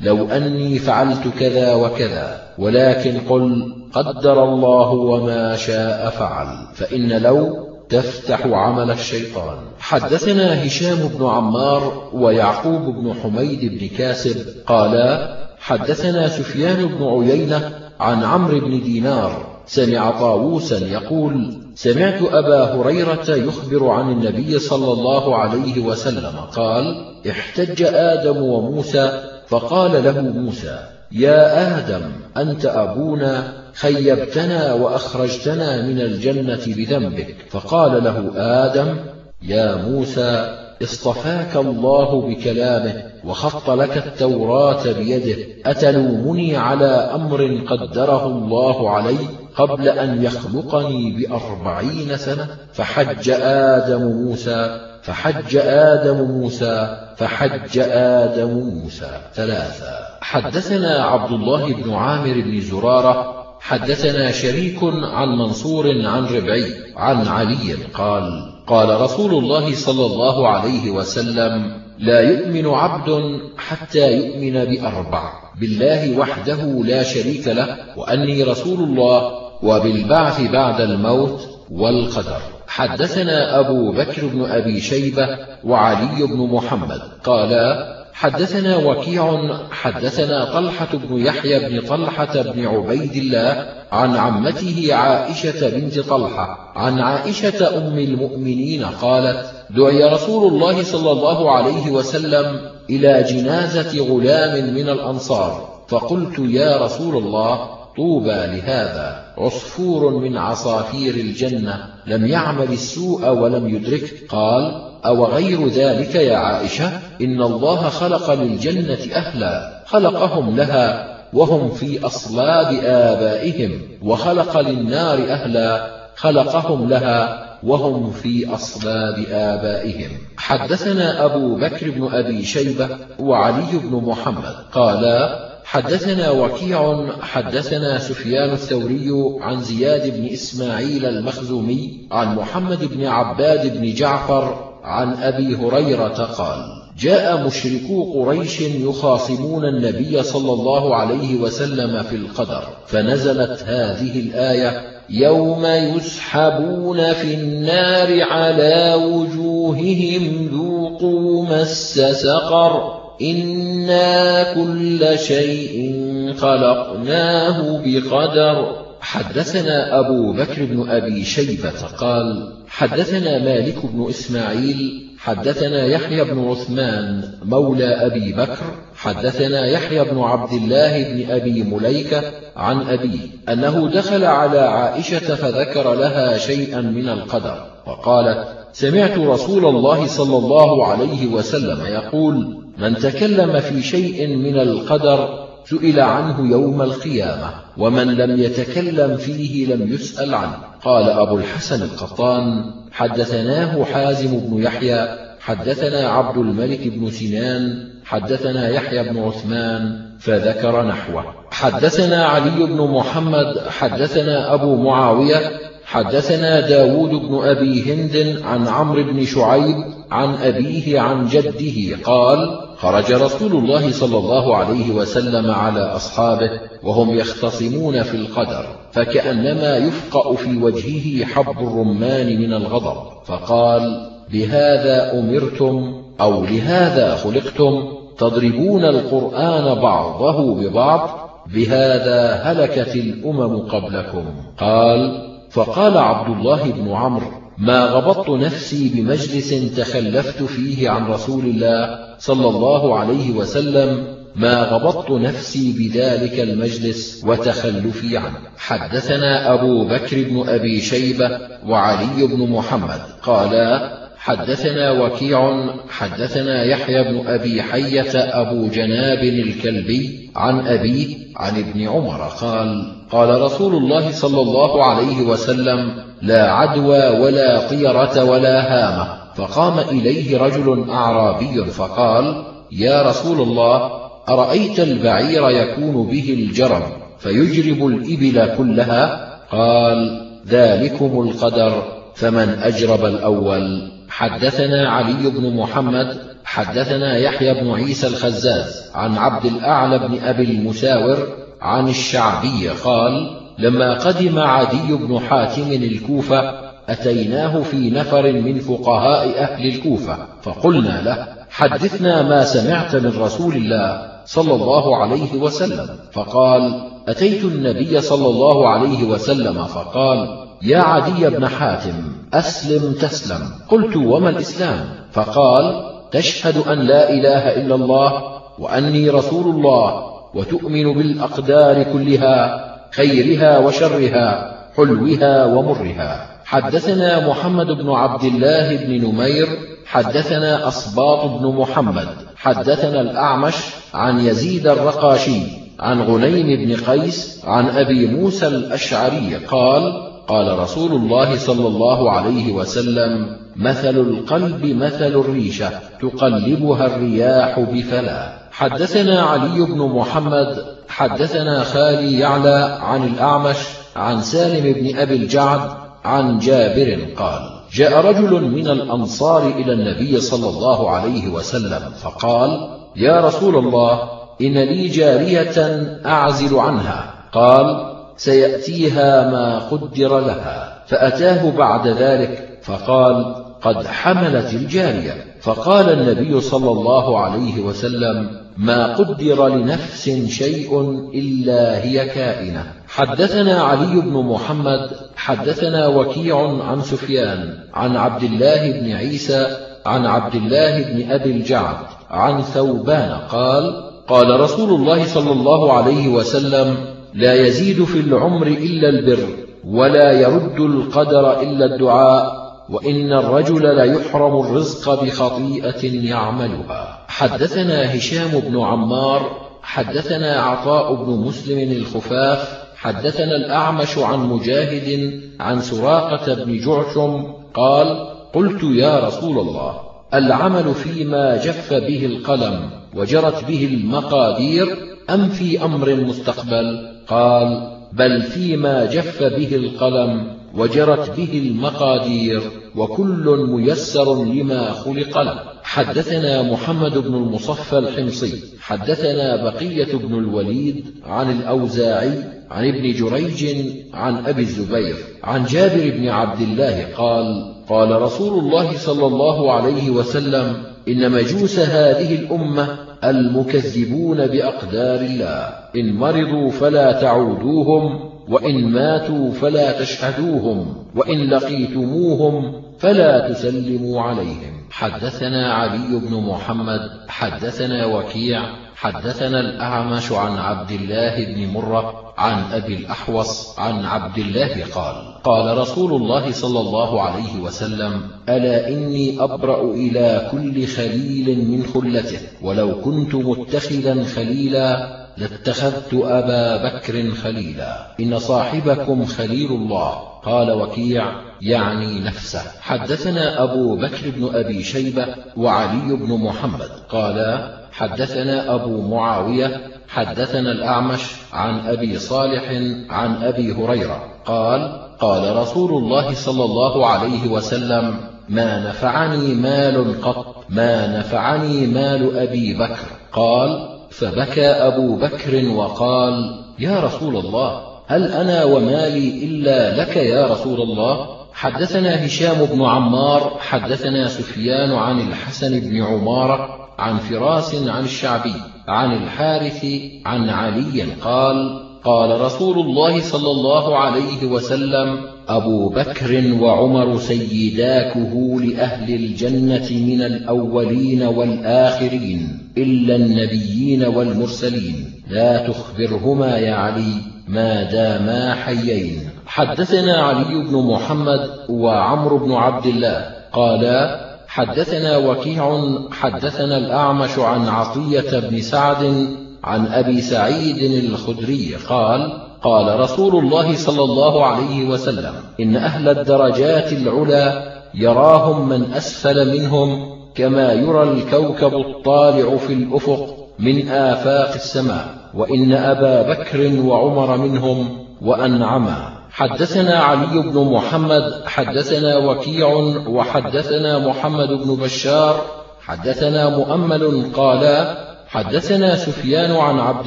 لو أني فعلت كذا وكذا ولكن قل قدر الله وما شاء فعل فإن لو تفتح عمل الشيطان. حدثنا هشام بن عمار ويعقوب بن حميد بن كاسب قالا حدثنا سفيان بن عيينة عن عمرو بن دينار سمع طاووسا يقول سمعت أبا هريرة يخبر عن النبي صلى الله عليه وسلم قال احتج آدم وموسى فقال له موسى يا آدم أنت أبونا خيبتنا وأخرجتنا من الجنة بذنبك. فقال له آدم يا موسى اصطفاك الله بكلامه وخط لك التوراة بيده. أتلومني على أمر قدره الله علي قبل أن يخلقني بأربعين سنة؟ فحج آدم موسى فحج آدم موسى فحج آدم موسى. ثلاثة. حدثنا عبد الله بن عامر بن زرارة حدثنا شريك عن منصور عن ربعي عن علي قال قال رسول الله صلى الله عليه وسلم لا يؤمن عبد حتى يؤمن بأربع بالله وحده لا شريك له وأني رسول الله وبالبعث بعد الموت والقدر. حدثنا أبو بكر بن أبي شيبة وعلي بن محمد قالا حدثنا وكيع حدثنا طلحة بن يحيى بن طلحة بن عبيد الله عن عمته عائشة بنت طلحة عن عائشة أم المؤمنين قالت دعي رسول الله صلى الله عليه وسلم إلى جنازة غلام من الأنصار فقلت يا رسول الله طوبى لهذا عصفور من عصافير الجنة لم يعمل السوء ولم يدركه قال أو غير ذلك يا عائشة؟ إن الله خلق للجنة أهلا خلقهم لها وهم في أصلاب آبائهم وخلق للنار أهلا خلقهم لها وهم في أصلاب آبائهم. حدثنا أبو بكر بن أبي شيبة وعلي بن محمد قالا حدثنا وكيع حدثنا سفيان الثوري عن زياد بن إسماعيل المخزومي عن محمد بن عباد بن جعفر عن أبي هريرة قال جاء مشركو قريش يخاصمون النبي صلى الله عليه وسلم في القدر فنزلت هذه الآية يوم يسحبون في النار على وجوههم ذوقوا مس سقر. إنا كل شيء خلقناه بقدر. حدثنا أبو بكر بن أبي شيبة قال حدثنا مالك بن إسماعيل حدثنا يحيى بن عثمان مولى أبي بكر حدثنا يحيى بن عبد الله بن أبي مليكة عن أبيه أنه دخل على عائشة فذكر لها شيئا من القدر وقالت سمعت رسول الله صلى الله عليه وسلم يقول من تكلم في شيء من القدر سئل عنه يوم القيامة ومن لم يتكلم فيه لم يسأل عنه. قال أبو الحسن القطان حدثناه حازم بن يحيى حدثنا عبد الملك بن سنان حدثنا يحيى بن عثمان فذكر نحوه. حدثنا علي بن محمد حدثنا أبو معاوية حدثنا داود بن أبي هند عن عمرو بن شعيب عن أبيه عن جده قال خرج رسول الله صلى الله عليه وسلم على أصحابه وهم يختصمون في القدر فكأنما يفقأ في وجهه حب الرمان من الغضب فقال بهذا أمرتم أو لهذا خلقتم تضربون القرآن بعضه ببعض بهذا هلكت الأمم قبلكم. قال فقال عبد الله بن عمرو ما غبطت نفسي بمجلس تخلفت فيه عن رسول الله صلى الله عليه وسلم ما غبطت نفسي بذلك المجلس وتخلفي عنه. حدثنا أبو بكر بن أبي شيبة وعلي بن محمد قالا حدثنا وكيع حدثنا يحيى بن أبي حية أبو جناب الكلبي عن أبيه عن ابن عمر قال قال رسول الله صلى الله عليه وسلم لا عدوى ولا طيرة ولا هامة. فقام إليه رجل أعرابي فقال يا رسول الله أرأيت البعير يكون به الجرم فيجرب الإبل كلها؟ قال ذلكم القدر فمن أجرب الأول. حدثنا علي بن محمد حدثنا يحيى بن عيسى الخزاز عن عبد الأعلى بن أبي المساور عن الشعبي قال لما قدم عدي بن حاتم الكوفة أتيناه في نفر من فقهاء أهل الكوفة فقلنا له حدثنا ما سمعت من رسول الله صلى الله عليه وسلم. فقال أتيت النبي صلى الله عليه وسلم فقال يا عدي بن حاتم أسلم تسلم. قلت وما الإسلام؟ فقال تشهد أن لا إله إلا الله وأني رسول الله وتؤمن بالأقدار كلها خيرها وشرها حلوها ومرها. حدثنا محمد بن عبد الله بن نمير حدثنا أصباط بن محمد. حدثنا الأعمش عن يزيد الرقاشي عن غنيم بن قيس عن أبي موسى الأشعري قال قال رسول الله صلى الله عليه وسلم مثل القلب مثل الريشة تقلبها الرياح بفلا. حدثنا علي بن محمد حدثنا خالي يعلى عن الأعمش عن سالم بن أبي الجعد عن جابر قال جاء رجل من الأنصار إلى النبي صلى الله عليه وسلم فقال يا رسول الله إن لي جارية أعزل عنها. قال سيأتيها ما قدر لها فأتاه بعد ذلك فقال قد حملت الجارية. فقال النبي صلى الله عليه وسلم ما قدر لنفس شيء إلا هي كائنة. حدثنا علي بن محمد حدثنا وكيع عن سفيان عن عبد الله بن عيسى عن عبد الله بن أبي الجعد عن ثوبان قال قال رسول الله صلى الله عليه وسلم لا يزيد في العمر إلا البر ولا يرد القدر إلا الدعاء. وإن الرجل ليحرم الرزق بخطيئة يعملها. حدثنا هشام بن عمار حدثنا عطاء بن مسلم الخفاف حدثنا الأعمش عن مجاهد عن سراقة بن جعشم قال قلت يا رسول الله العمل فيما جف به القلم وجرت به المقادير أم في أمر مستقبل؟ قال بل فيما جف به القلم وجرت به المقادير وكل ميسر لما خلق له. حدثنا محمد بن المصفى الحمصي حدثنا بقية بن الوليد عن الأوزاعي عن ابن جريج عن أبي الزبير عن جابر بن عبد الله قال قال رسول الله صلى الله عليه وسلم إن مجوس هذه الأمة المكذبون بأقدار الله إن مرضوا فلا تعودوهم وإن ماتوا فلا تشهدوهم وإن لقيتموهم فلا تسلموا عليهم. حدثنا علي بن محمد حدثنا وكيع حدثنا الأعمش عن عبد الله بن مرة عن أبي الأحوص عن عبد الله قال قال رسول الله صلى الله عليه وسلم ألا إني أبرأ إلى كل خليل من خلته ولو كنت متخذا خليلا لاتخذت أبا بكر خليلا. إن صاحبكم خليل الله. قال وكيع يعني نفسه. حدثنا أبو بكر بن أبي شيبة وعلي بن محمد. قالا حدثنا أبو معاوية حدثنا الأعمش عن أبي صالح عن أبي هريرة. قال قال رسول الله صلى الله عليه وسلم ما نفعني مال قط ما نفعني مال أبي بكر. قال فبكى أبو بكر وقال يا رسول الله هل أنا ومالي إلا لك يا رسول الله? حدثنا هشام بن عمار حدثنا سفيان عن الحسن بن عمارة عن فراس عن الشعبي عن الحارث عن علي قال قال رسول الله صلى الله عليه وسلم أبو بكر وعمر سيدا كهول أهل الجنة من الأولين والآخرين إلا النبيين والمرسلين. لا تخبرهما يا علي ما داما حيين. حدثنا علي بن محمد وعمر بن عبد الله. قالا حدثنا وكيع حدثنا الأعمش عن عطية بن سعد عن أبي سعيد الخدري قال قال رسول الله صلى الله عليه وسلم إن أهل الدرجات العلى يراهم من أسفل منهم كما يرى الكوكب الطالع في الأفق من آفاق السماء وإن أبا بكر وعمر منهم وأنعما حدثنا علي بن محمد حدثنا وكيع وحدثنا محمد بن بشار حدثنا مؤمل قالا حدثنا سفيان عن عبد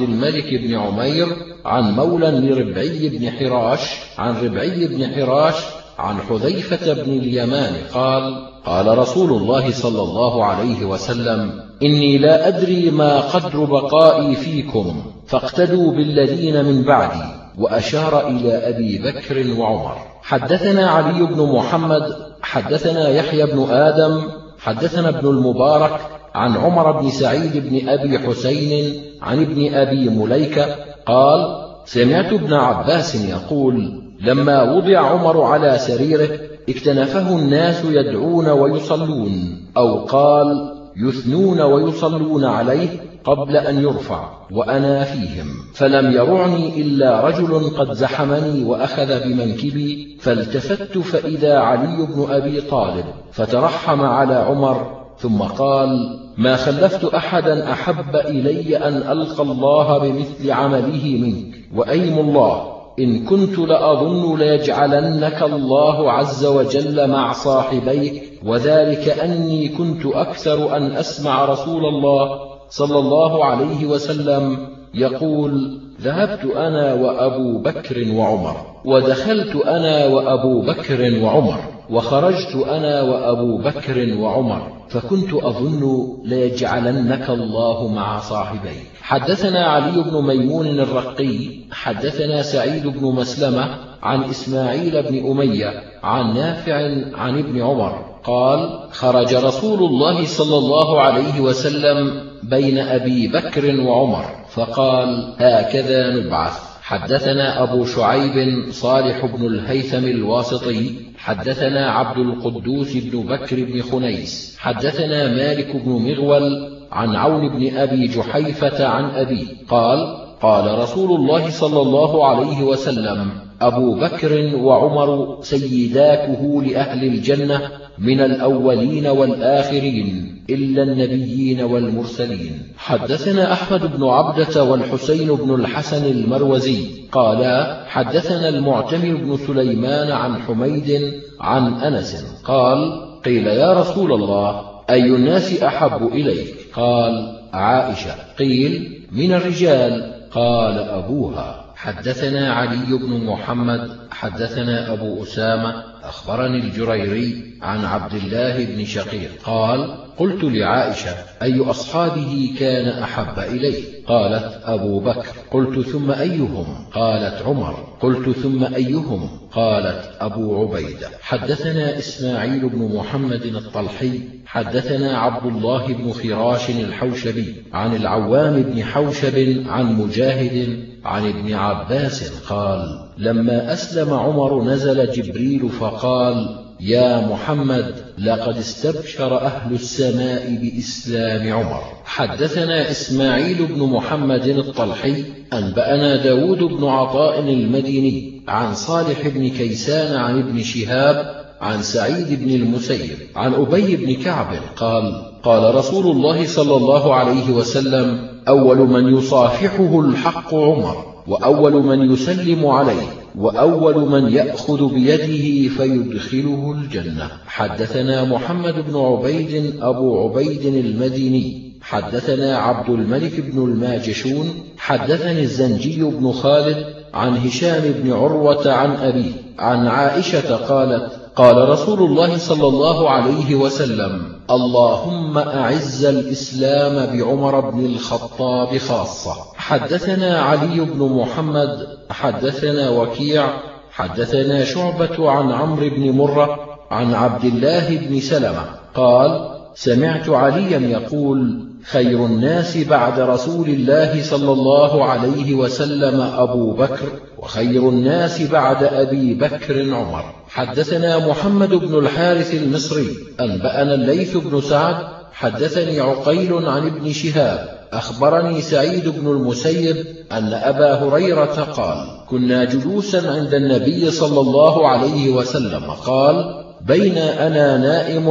الملك بن عمير عن مولى لربعي بن حراش عن ربعي بن حراش عن حذيفة بن اليمان قال قال رسول الله صلى الله عليه وسلم إني لا أدري ما قدر بقائي فيكم فاقتدوا بالذين من بعدي وأشار إلى أبي بكر وعمر. حدثنا علي بن محمد حدثنا يحيى بن آدم حدثنا ابن المبارك عن عمر بن سعيد بن أبي حسين عن ابن أبي مليكة قال سمعت ابن عباس يقول لما وضع عمر على سريره اكتنفه الناس يدعون ويصلون أو قال يثنون ويصلون عليه قبل أن يرفع وأنا فيهم فلم يرعني إلا رجل قد زحمني وأخذ بمنكبي فالتفت فإذا علي بن أبي طالب فترحم على عمر ثم قال ما خلفت أحدا أحب إلي أن ألقى الله بمثل عمله منك وأيم الله إن كنت لأظن ليجعلنك الله عز وجل مع صاحبيك وذلك أني كنت أكثر أن أسمع رسول الله صلى الله عليه وسلم يقول ذهبت أنا وأبو بكر وعمر ودخلت أنا وأبو بكر وعمر وخرجت أنا وأبو بكر وعمر فكنت أظن ليجعلنك الله مع صاحبيك حدثنا علي بن ميمون الرقي حدثنا سعيد بن مسلمة عن إسماعيل بن أمية عن نافع عن ابن عمر قال خرج رسول الله صلى الله عليه وسلم بين أبي بكر وعمر فقال هكذا نبعث. حدثنا أبو شعيب صالح بن الهيثم الواسطي حدثنا عبد القدوس بن بكر بن خنيس حدثنا مالك بن مغول عن عون بن أبي جحيفة عن أبي قال قال رسول الله صلى الله عليه وسلم أبو بكر وعمر سيداته لأهل الجنة من الأولين والآخرين إلا النبيين والمرسلين. حدثنا أحمد بن عبدة والحسين بن الحسن المروزي قالا حدثنا المعتمر بن سليمان عن حميد عن أنس قال قيل يا رسول الله أي الناس أحب إليك؟ قال عائشة. قيل من الرجال؟ قال أبوها. حدثنا علي بن محمد حدثنا أبو أسامة أخبرني الجريري عن عبد الله بن شقيق قال قلت لعائشة أي أصحابه كان أحب إليه؟ قالت أبو بكر. قلت ثم أيهم؟ قالت عمر. قلت ثم أيهم؟ قالت أبو عبيدة. حدثنا إسماعيل بن محمد الطلحي حدثنا عبد الله بن خراش الحوشبي عن العوام بن حوشب عن مجاهد عن ابن عباس قال لما أسلم عمر نزل جبريل فقال يا محمد لقد استبشر أهل السماء بإسلام عمر. حدثنا إسماعيل بن محمد الطلحي أنبأنا داود بن عطاء المديني عن صالح بن كيسان عن ابن شهاب عن سعيد بن المسيب عن أبي بن كعب قال قال رسول الله صلى الله عليه وسلم أول من يصافحه الحق عمر وأول من يسلم عليه وأول من يأخذ بيده فيدخله الجنة. حدثنا محمد بن عبيد أبو عبيد المديني. حدثنا عبد الملك بن الماجشون. حدثني الزنجي بن خالد عن هشام بن عروة عن أبيه عن عائشة قالت قال رسول الله صلى الله عليه وسلم اللهم أعز الإسلام بعمر بن الخطاب خاصة. حدثنا علي بن محمد حدثنا وكيع حدثنا شعبة عن عمرو بن مرة عن عبد الله بن سلمة. قال سمعت عليا يقول خير الناس بعد رسول الله صلى الله عليه وسلم أبو بكر وخير الناس بعد أبي بكر عمر. حدثنا محمد بن الحارث المصري أنبأنا الليث بن سعد حدثني عقيل عن ابن شهاب أخبرني سعيد بن المسيب أن أبا هريرة قال كنا جلوسا عند النبي صلى الله عليه وسلم قال بين أنا نائم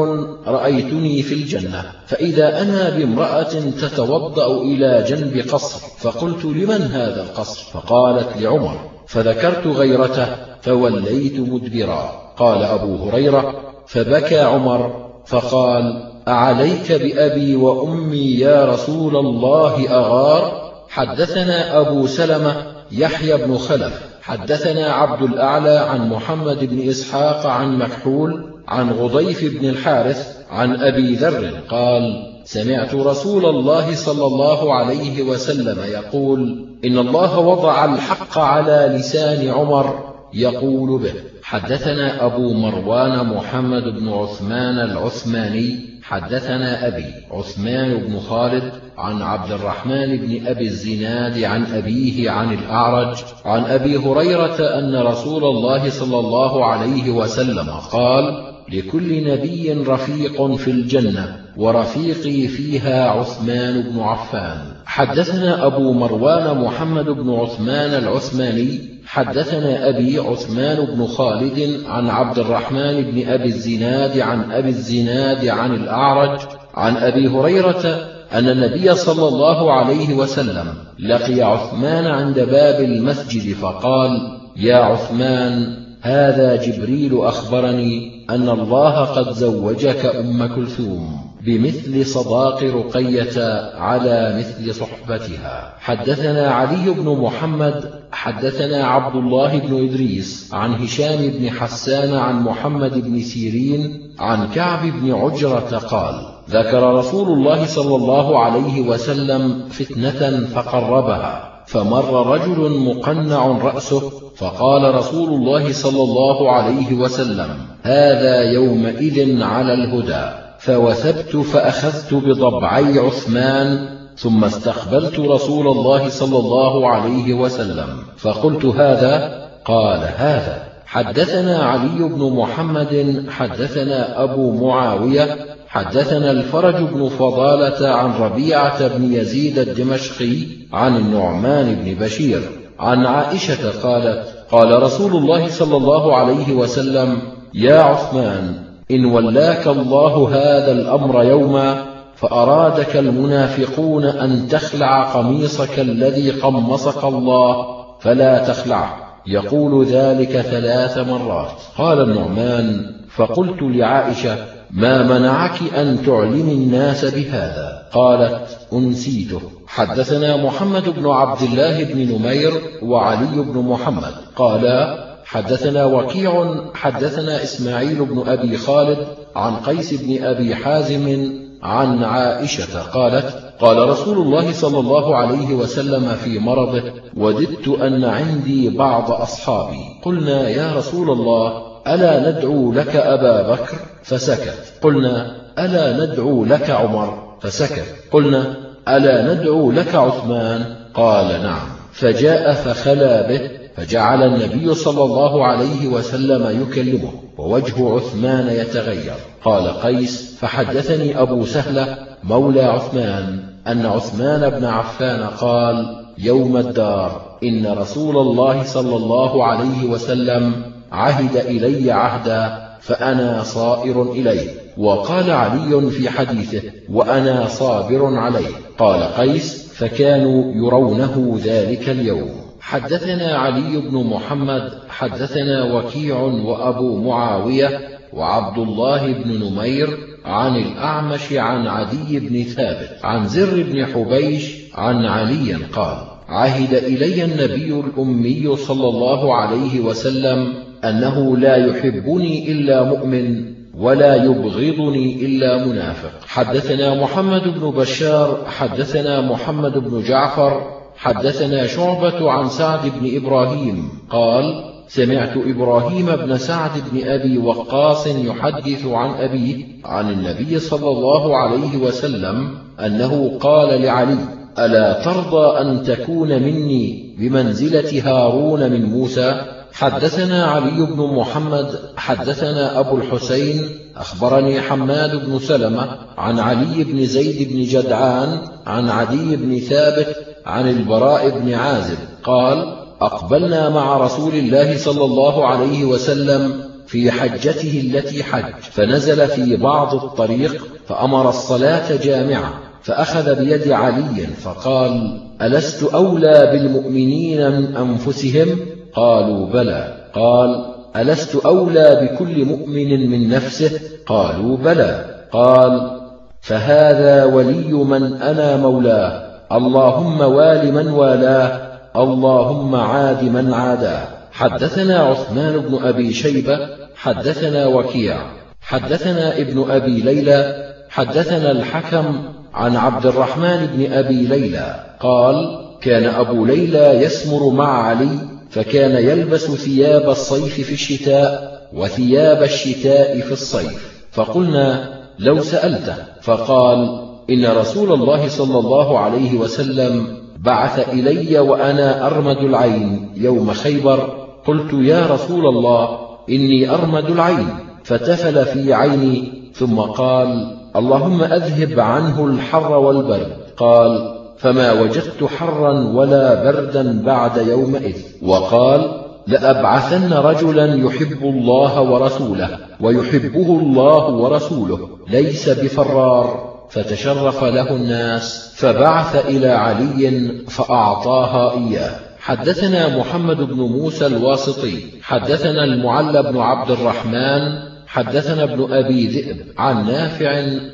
رأيتني في الجنة فإذا أنا بامرأة تتوضأ إلى جنب قصر فقلت لمن هذا القصر؟ فقالت لعمر فذكرت غيرته فوليت مدبرا. قال أبو هريرة فبكى عمر فقال أعليك بأبي وأمي يا رسول الله أغار؟ حدثنا أبو سلمة يحيى بن خلف حدثنا عبد الأعلى عن محمد بن إسحاق عن مكحول عن غضيف بن الحارث عن أبي ذر قال سمعت رسول الله صلى الله عليه وسلم يقول إن الله وضع الحق على لسان عمر يقول به حدثنا أبو مروان محمد بن عثمان العثماني حدثنا أبي عثمان بن خالد عن عبد الرحمن بن أبي الزناد عن أبيه عن الأعرج عن أبي هريرة أن رسول الله صلى الله عليه وسلم قال لكل نبي رفيق في الجنة ورفيقي فيها عثمان بن عفان. حدثنا أبو مروان محمد بن عثمان العثماني حدثنا أبي عثمان بن خالد عن عبد الرحمن بن أبي الزناد عن أبي الزناد عن الأعرج عن أبي هريرة أن النبي صلى الله عليه وسلم لقي عثمان عند باب المسجد فقال يا عثمان هذا جبريل أخبرني أن الله قد زوجك أم كلثوم بمثل صداق رقية على مثل صحبتها. حدثنا علي بن محمد حدثنا عبد الله بن إدريس عن هشام بن حسان عن محمد بن سيرين عن كعب بن عجرة قال ذكر رسول الله صلى الله عليه وسلم فتنة فقربها فمر رجل مقنع رأسه فقال رسول الله صلى الله عليه وسلم هذا يومئذ على الهدى فوثبت فأخذت بضبعي عثمان ثم استقبلت رسول الله صلى الله عليه وسلم فقلت هذا؟ قال هذا. حدثنا علي بن محمد حدثنا أبو معاوية حدثنا الفرج بن فضالة عن ربيعة بن يزيد الدمشقي عن النعمان بن بشير عن عائشة قالت قال رسول الله صلى الله عليه وسلم يا عثمان إن ولاك الله هذا الأمر يوما فأرادك المنافقون أن تخلع قميصك الذي قمصك الله فلا تخلعه يقول ذلك ثلاث مرات. قال النعمان فقلت لعائشة ما منعك أن تعلم الناس بهذا؟ قالت أنسيته. حدثنا محمد بن عبد الله بن نمير وعلي بن محمد. قالا حدثنا وكيع حدثنا إسماعيل بن أبي خالد عن قيس بن أبي حازم عن عائشة. قالت قال رسول الله صلى الله عليه وسلم في مرضه وددت أن عندي بعض أصحابي. قلنا يا رسول الله ألا ندعو لك أبا بكر؟ فسكت. قلنا ألا ندعو لك عمر؟ فسكت. قلنا ألا ندعو لك عثمان؟ قال نعم. فجاء فخلا به فجعل النبي صلى الله عليه وسلم يكلمه ووجه عثمان يتغير. قال قيس فحدثني أبو سهلة مولى عثمان أن عثمان بن عفان قال يوم الدار إن رسول الله صلى الله عليه وسلم عهد إلي عهدا فأنا صائر إليه. وقال علي في حديثه وأنا صابر عليه. قال قيس فكانوا يرونه ذلك اليوم. حدثنا علي بن محمد حدثنا وكيع وأبو معاوية وعبد الله بن نمير عن الأعمش عن عدي بن ثابت عن زر بن حبيش عن علي قال عهد إلي النبي الأمي صلى الله عليه وسلم أنه لا يحبني إلا مؤمن ولا يبغضني إلا منافق. حدثنا محمد بن بشار حدثنا محمد بن جعفر حدثنا شعبة عن سعد بن إبراهيم. قال سمعت إبراهيم بن سعد بن أبي وقاص يحدث عن أبيه عن النبي صلى الله عليه وسلم أنه قال لعلي ألا ترضى أن تكون مني بمنزلة هارون من موسى؟ حدثنا علي بن محمد حدثنا أبو الحسين أخبرني حماد بن سلمة عن علي بن زيد بن جدعان عن عدي بن ثابت عن البراء بن عازب قال أقبلنا مع رسول الله صلى الله عليه وسلم في حجته التي حج فنزل في بعض الطريق فأمر الصلاة جامعة فأخذ بيد علي فقال ألست أولى بالمؤمنين من أنفسهم؟ قالوا بلى. قال ألست أولى بكل مؤمن من نفسه؟ قالوا بلى. قال فهذا ولي من أنا مولاه. اللهم وال من والاه. اللهم عاد من عاداه. حدثنا عثمان بن أبي شيبة. حدثنا وكيع. حدثنا ابن أبي ليلى. حدثنا الحكم عن عبد الرحمن بن أبي ليلى. قال كان أبو ليلى يسمر مع علي فكان يلبس ثياب الصيف في الشتاء وثياب الشتاء في الصيف. فقلنا لو سألته فقال إن رسول الله صلى الله عليه وسلم بعث إلي وأنا أرمد العين يوم خيبر قلت يا رسول الله إني أرمد العين. فتفل في عيني ثم قال اللهم أذهب عنه الحر والبرد. قال فما وجدت حرا ولا بردا بعد يومئذ. وقال لأبعثن رجلا يحب الله ورسوله ويحبه الله ورسوله ليس بفرار. فتشرف له الناس فبعث إلى علي فأعطاها إياه. حدثنا محمد بن موسى الواسطي حدثنا المعلى بن عبد الرحمن حدثنا ابن أبي ذئب عن نافع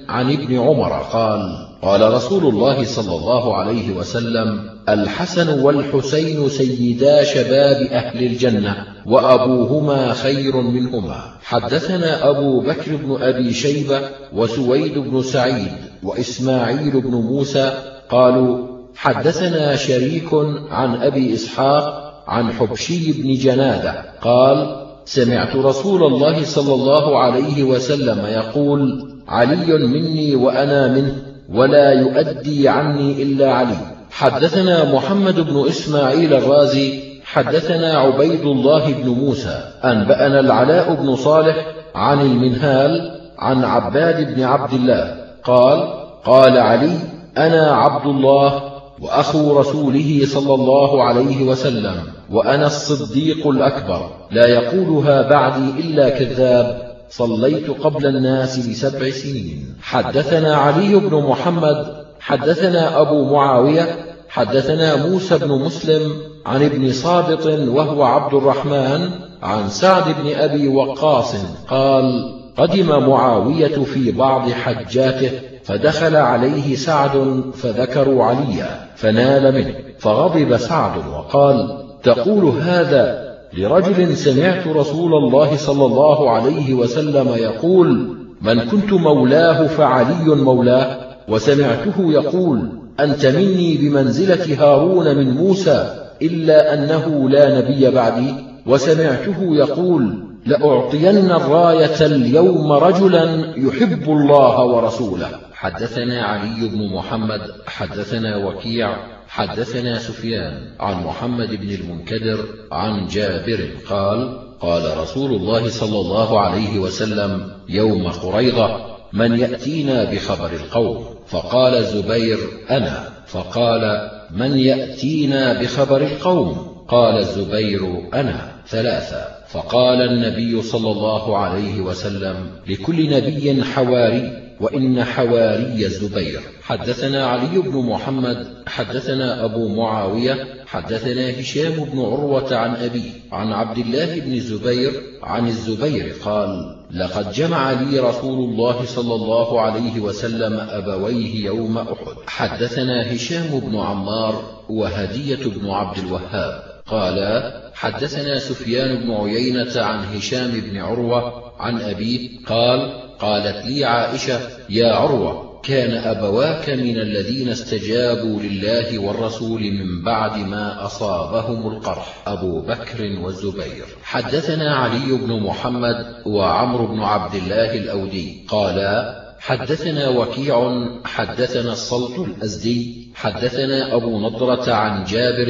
عن ابن عمر قال قال رسول الله صلى الله عليه وسلم الحسن والحسين سيدا شباب أهل الجنة وأبوهما خير منهما حدثنا أبو بكر بن أبي شيبة وسويد بن سعيد وإسماعيل بن موسى قالوا حدثنا شريك عن أبي إسحاق عن حبشي بن جنادة قال سمعت رسول الله صلى الله عليه وسلم يقول علي مني وأنا منه ولا يؤدي عني إلا علي. حدثنا محمد بن إسماعيل الرازي حدثنا عبيد الله بن موسى أنبأنا العلاء بن صالح عن المنهال عن عباد بن عبد الله قال قال علي أنا عبد الله وأخو رسوله صلى الله عليه وسلم وأنا الصديق الأكبر لا يقولها بعدي إلا كذاب. صليت قبل الناس بسبع سنين. حدثنا علي بن محمد حدثنا أبو معاوية حدثنا موسى بن مسلم عن ابن صابط وهو عبد الرحمن عن سعد بن أبي وقاص قال قدم معاوية في بعض حجاته فدخل عليه سعد فذكروا عليا فنال منه فغضب سعد وقال تقول هذا لرجل سمعت رسول الله صلى الله عليه وسلم يقول من كنت مولاه فعلي مولاه وسمعته يقول أنت مني بمنزلة هارون من موسى إلا أنه لا نبي بعدي. وسمعته يقول لأعطين الراية اليوم رجلا يحب الله ورسوله. حدثنا علي بن محمد حدثنا وكيع حدثنا سفيان عن محمد بن المنكدر عن جابر قال قال رسول الله صلى الله عليه وسلم يوم قريضة من يأتينا بخبر القوم؟ فقال الزبير أنا. فقال من يأتينا بخبر القوم؟ قال الزبير أنا. ثلاثة. فقال النبي صلى الله عليه وسلم لكل نبي حواري. وإن حواري الزبير. حدثنا علي بن محمد حدثنا أبو معاوية حدثنا هشام بن عروة عن أبي عن عبد الله بن الزبير عن الزبير قال لقد جمع لي رسول الله صلى الله عليه وسلم أبويه يوم أحد. حدثنا هشام بن عمار وهدية بن عبد الوهاب. قال حدثنا سفيان بن عيينة عن هشام بن عروة عن أبيه قال قالت لي عائشة يا عروة كان أبواك من الذين استجابوا لله والرسول من بعد ما أصابهم القرح أبو بكر والزبير. حدثنا علي بن محمد وعمر بن عبد الله الأودي قالا حدثنا وكيع حدثنا الصلت الأزدي حدثنا أبو نضرة عن جابر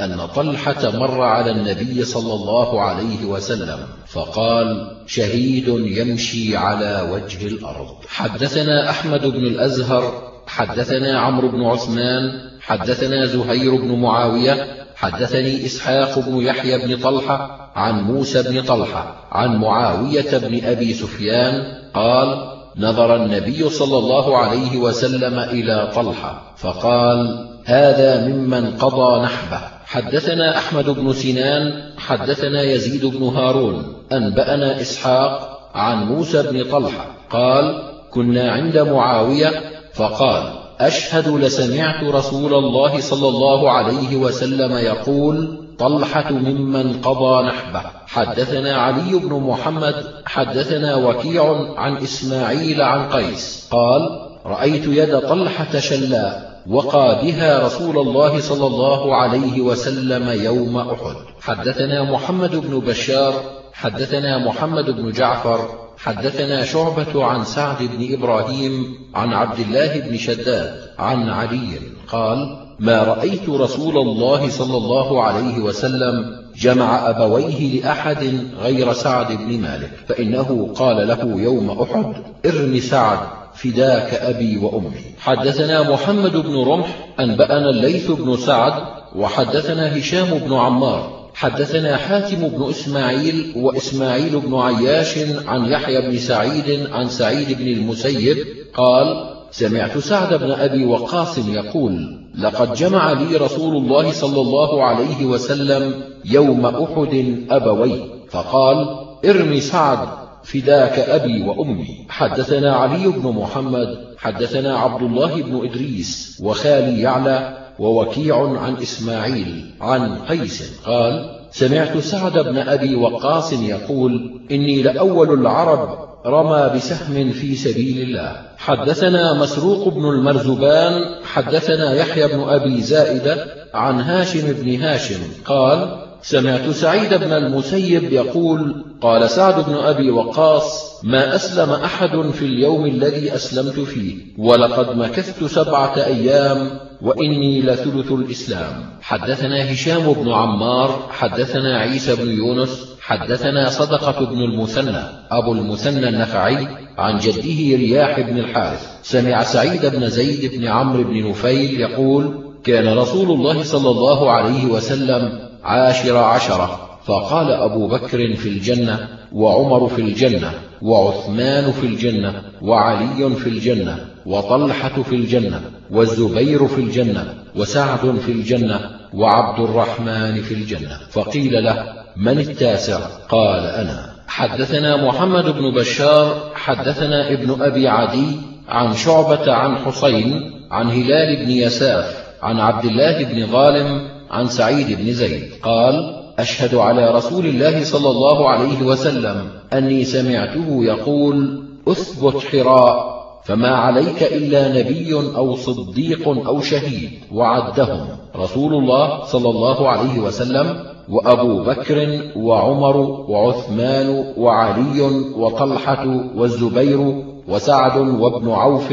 أن طلحة مر على النبي صلى الله عليه وسلم فقال شهيد يمشي على وجه الأرض. حدثنا أحمد بن الأزهر حدثنا عمرو بن عثمان حدثنا زهير بن معاوية حدثني إسحاق بن يحيى بن طلحة عن موسى بن طلحة عن معاوية بن أبي سفيان قال نظر النبي صلى الله عليه وسلم إلى طلحة فقال هذا ممن قضى نحبه. حدثنا أحمد بن سنان حدثنا يزيد بن هارون أنبأنا إسحاق عن موسى بن طلحة قال كنا عند معاوية. فقال أشهد لسمعت رسول الله صلى الله عليه وسلم يقول طلحة ممن قضى نحبه. حدثنا علي بن محمد حدثنا وكيع عن إسماعيل عن قيس. قال رأيت يد طلحة شلاء وقى بها رسول الله صلى الله عليه وسلم يوم أحد. حدثنا محمد بن بشار حدثنا محمد بن جعفر حدثنا شعبة عن سعد بن إبراهيم عن عبد الله بن شداد عن علي. قال ما رأيت رسول الله صلى الله عليه وسلم جمع أبويه لأحد غير سعد بن مالك فإنه قال له يوم أحد ارم سعد فداك أبي وأمي. حدثنا محمد بن رمح أنبأنا الليث بن سعد وحدثنا هشام بن عمار. حدثنا حاتم بن إسماعيل وإسماعيل بن عياش عن يحيى بن سعيد عن سعيد بن المسيب قال سمعت سعد بن أبي وقاص يقول لقد جمع لي رسول الله صلى الله عليه وسلم يوم أحد أبوي فقال ارمي سعد فداك أبي وأمي. حدثنا علي بن محمد حدثنا عبد الله بن إدريس وخالي يعلى ووكيع عن إسماعيل عن قيس قال سمعت سعد بن أبي وقاص يقول إني لأول العرب رمى بسهم في سبيل الله. حدثنا مسروق بن المرزبان حدثنا يحيى بن أبي زائدة عن هاشم بن هاشم قال سمعت سعيد بن المسيب يقول قال سعد بن أبي وقاص ما أسلم أحد في اليوم الذي أسلمت فيه ولقد مكثت سبعة أيام وإني لثلث الإسلام. حدثنا هشام بن عمار حدثنا عيسى بن يونس حدثنا صدقة بن المثنى أبو المثنى النخعي عن جده رياح بن الحارث. سمع سعيد بن زيد بن عمرو بن نفيل يقول كان رسول الله صلى الله عليه وسلم عاشر عشرة فقال أبو بكر في الجنة وعمر في الجنة. وعثمان في الجنة وعلي في الجنة وطلحة في الجنة والزبير في الجنة وسعد في الجنة وعبد الرحمن في الجنة. فقيل له من التاسع؟ قال أنا. حدثنا محمد بن بشار حدثنا ابن أبي عدي عن شعبة عن حسين عن هلال بن يساف عن عبد الله بن ظالم عن سعيد بن زيد. قال أشهد على رسول الله صلى الله عليه وسلم أني سمعته يقول أثبت حراء فما عليك إلا نبي أو صديق أو شهيد وعدهم. رسول الله صلى الله عليه وسلم وأبو بكر وعمر وعثمان وعلي وطلحة والزبير وسعد وابن عوف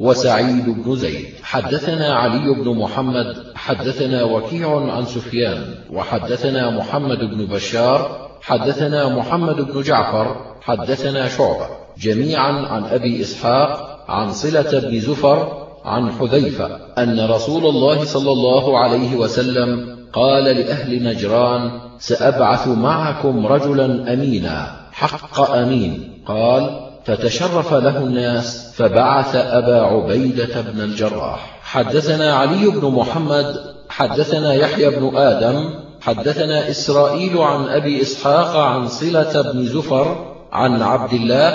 وسعيد بن زيد. حدثنا علي بن محمد حدثنا وكيع عن سفيان وحدثنا محمد بن بشار حدثنا محمد بن جعفر حدثنا شعبة. جميعا عن أبي إسحاق عن صلة بن زفر عن حذيفة أن رسول الله صلى الله عليه وسلم قال لأهل نجران سأبعث معكم رجلا أمينا حق أمين. قال فتشرف له الناس فبعث أبا عبيدة بن الجراح. حدثنا علي بن محمد حدثنا يحيى بن آدم حدثنا إسرائيل عن أبي إسحاق عن صلة بن زفر عن عبد الله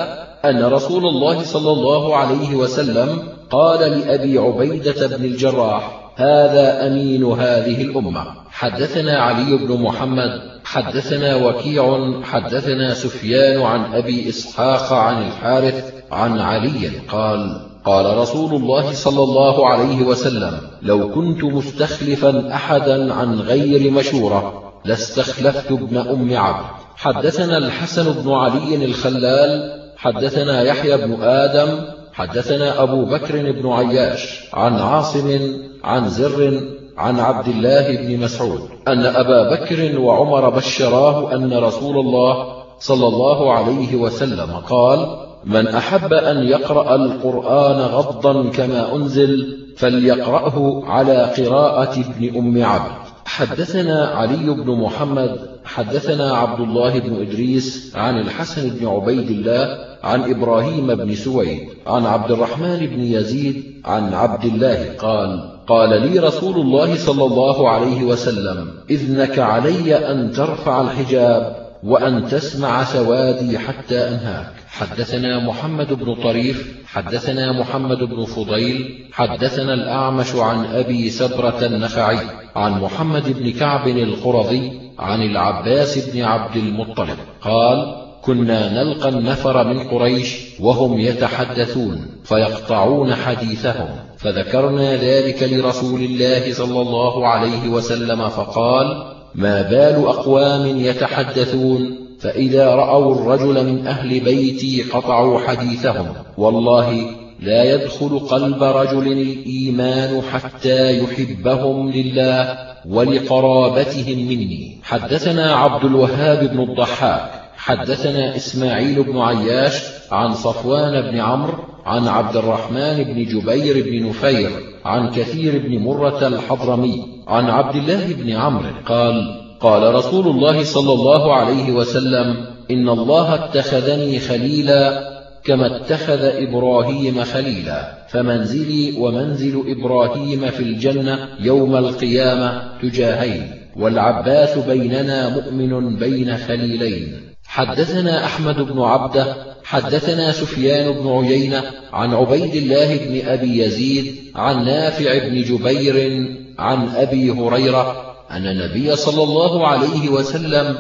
أن رسول الله صلى الله عليه وسلم قال لأبي عبيدة بن الجراح هذا أمين هذه الأمة. حدثنا علي بن محمد حدثنا وكيع حدثنا سفيان عن أبي إسحاق عن الحارث عن علي قال قال رسول الله صلى الله عليه وسلم لو كنت مستخلفا أحدا عن غير مشورة لاستخلفت ابن أم عبد. حدثنا الحسن بن علي الخلال حدثنا يحيى بن آدم حدثنا أبو بكر بن عياش عن عاصم عن زر عن عبد الله بن مسعود أن أبا بكر وعمر بشراه أن رسول الله صلى الله عليه وسلم قال من أحب أن يقرأ القرآن غضا كما أنزل فليقرأه على قراءة ابن أم عبد حدثنا علي بن محمد حدثنا عبد الله بن إدريس عن الحسن بن عبيد الله عن إبراهيم بن سويد عن عبد الرحمن بن يزيد عن عبد الله قال قال لي رسول الله صلى الله عليه وسلم إذنك علي أن ترفع الحجاب وأن تسمع سوادي حتى أنهاك. حدثنا محمد بن طريف حدثنا محمد بن فضيل حدثنا الأعمش عن أبي سبرة النخعي عن محمد بن كعب القرظي عن العباس بن عبد المطلب قال كنا نلقى النفر من قريش وهم يتحدثون فيقطعون حديثهم فذكرنا ذلك لرسول الله صلى الله عليه وسلم فقال ما بال أقوام يتحدثون فإذا رأوا الرجل من أهل بيتي قطعوا حديثهم. والله لا يدخل قلب رجل الإيمان حتى يحبهم لله ولقرابتهم مني. حدثنا عبد الوهاب بن الضحاك. حدثنا إسماعيل بن عياش عن صفوان بن عمرو عن عبد الرحمن بن جبير بن نفير عن كثير بن مرة الحضرمي عن عبد الله بن عمرو قال قال رسول الله صلى الله عليه وسلم إن الله اتخذني خليلا كما اتخذ إبراهيم خليلا فمنزلي ومنزل إبراهيم في الجنة يوم القيامة تجاهين والعباس بيننا مؤمن بين خليلين. حدثنا أحمد بن عبده حدثنا سفيان بن عيينة عن عبيد الله بن أبي يزيد عن نافع بن جبير عن أبي هريرة أن النبي صلى الله عليه وسلم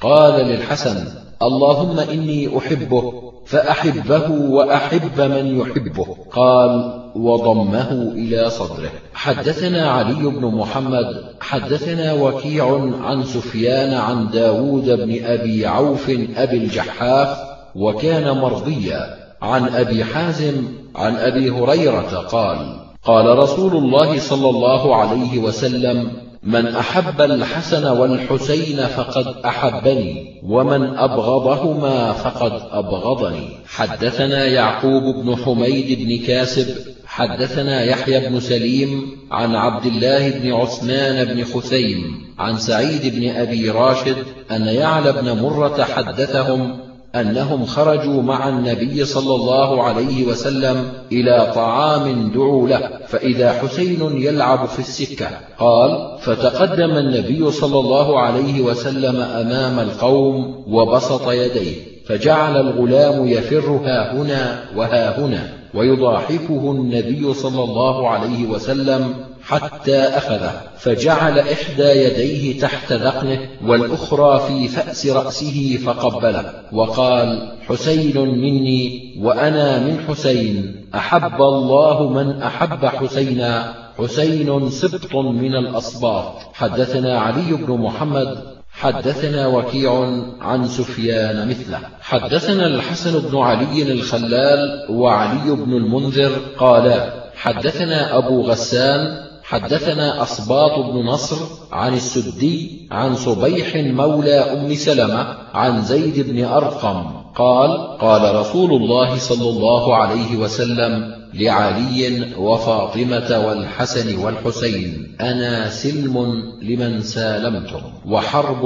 قال للحسن اللهم إني أحبه فأحبه وأحب من يحبه. قال وضمه إلى صدره. حدثنا علي بن محمد حدثنا وكيع عن سفيان عن داود بن أبي عوف أبي الجحاف وكان مرضيا. عن أبي حازم عن أبي هريرة قال قال رسول الله صلى الله عليه وسلم من أحب الحسن والحسين فقد أحبني ومن أبغضهما فقد أبغضني. حدثنا يعقوب بن حميد بن كاسب حدثنا يحيى بن سليم عن عبد الله بن عثمان بن خثيم عن سعيد بن أبي راشد أن يعلى بن مرة حدثهم أنهم خرجوا مع النبي صلى الله عليه وسلم إلى طعام دعوا له فإذا حسين يلعب في السكة. قال فتقدم النبي صلى الله عليه وسلم أمام القوم وبسط يديه فجعل الغلام يفر ها هنا وها هنا ويضاحكه النبي صلى الله عليه وسلم حتى أخذه فجعل إحدى يديه تحت ذقنه والأخرى في فأس رأسه فقبله وقال حسين مني وأنا من حسين أحب الله من أحب حسينا حسين سبط من الأصباط حدثنا علي بن محمد حدثنا وكيع عن سفيان مثله. حدثنا الحسن بن علي الخلال وعلي بن المنذر قالا حدثنا أبو غسان حدثنا أصباط بن نصر عن السدي عن صبيح مولى أم سلمة عن زيد بن أرقم قال قال رسول الله صلى الله عليه وسلم لعلي وفاطمة والحسن والحسين أنا سلم لمن سالمتم وحرب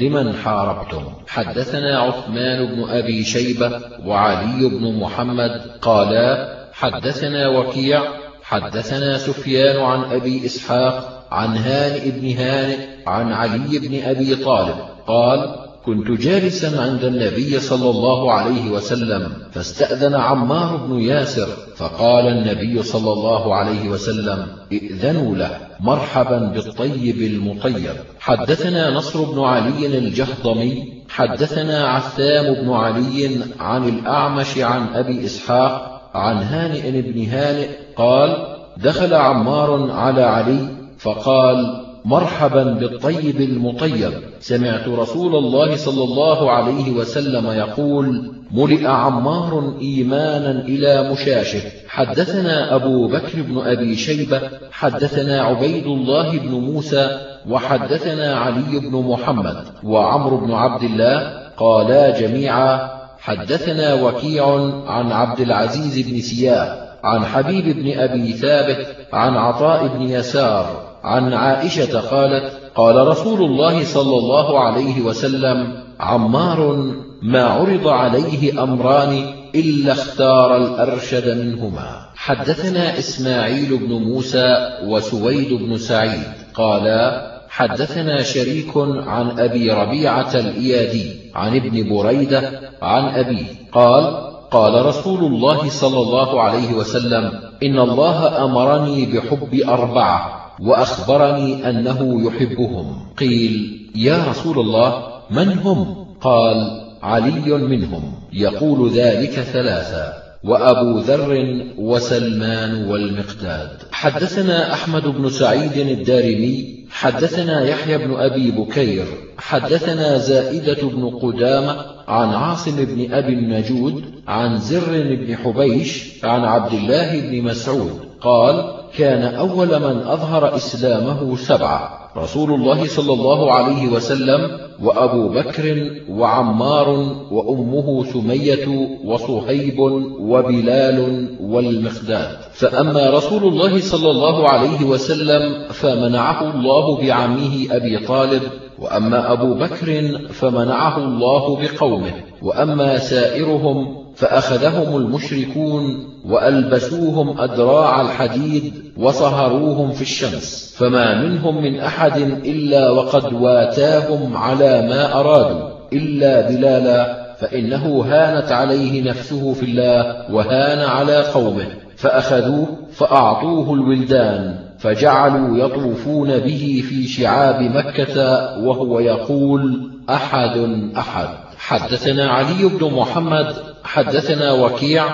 لمن حاربتم. حدثنا عثمان بن أبي شيبة وعلي بن محمد قالا حدثنا وكيع حدثنا سفيان عن أبي إسحاق عن هانئ بن هانئ عن علي بن أبي طالب قال كنت جالسا عند النبي صلى الله عليه وسلم فاستأذن عمار بن ياسر فقال النبي صلى الله عليه وسلم ائذنوا له مرحبا بالطيب المطيب. حدثنا نصر بن علي الجهضمي حدثنا عثام بن علي عن الأعمش عن أبي إسحاق عن هانئ بن هانئ قال دخل عمار على علي فقال مرحبا بالطيب المطيب. سمعت رسول الله صلى الله عليه وسلم يقول ملئ عمار إيمانا إلى مشاشه. حدثنا أبو بكر بن أبي شيبة حدثنا عبيد الله بن موسى وحدثنا علي بن محمد وعمر بن عبد الله قالا جميعا حدثنا وكيع عن عبد العزيز بن سياه عن حبيب بن أبي ثابت عن عطاء بن يسار عن عائشة قالت قال رسول الله صلى الله عليه وسلم عمار ما عرض عليه أمران إلا اختار الأرشد منهما. حدثنا إسماعيل بن موسى وسويد بن سعيد قالا حدثنا شريك عن أبي ربيعة الإيادي عن ابن بريدة عن أبيه. قال قال رسول الله صلى الله عليه وسلم إن الله أمرني بحب أربعة وأخبرني أنه يحبهم. قيل يا رسول الله من هم؟ قال علي منهم. يقول ذلك ثلاثا وأبو ذر وسلمان والمقداد. حدثنا أحمد بن سعيد الدارمي حدثنا يحيى بن أبي بكير حدثنا زائدة بن قدامة عن عاصم بن أبي النجود عن زر بن حبيش عن عبد الله بن مسعود قال كان أول من أظهر إسلامه سبعة. رسول الله صلى الله عليه وسلم وأبو بكر وعمار وأمه سمية وصهيب وبلال والمخداد. فأما رسول الله صلى الله عليه وسلم فمنعه الله بعمه أبي طالب وأما أبو بكر فمنعه الله بقومه وأما سائرهم فأخذهم المشركون وألبسوهم أدراع الحديد وصهروهم في الشمس فما منهم من أحد إلا وقد واتاهم على ما أرادوا إلا بلالا فإنه هانت عليه نفسه في الله وهان على قومه فأخذوه فأعطوه الولدان فجعلوا يطوفون به في شعاب مكة وهو يقول أحد أحد. حدثنا علي بن محمد حدثنا وكيع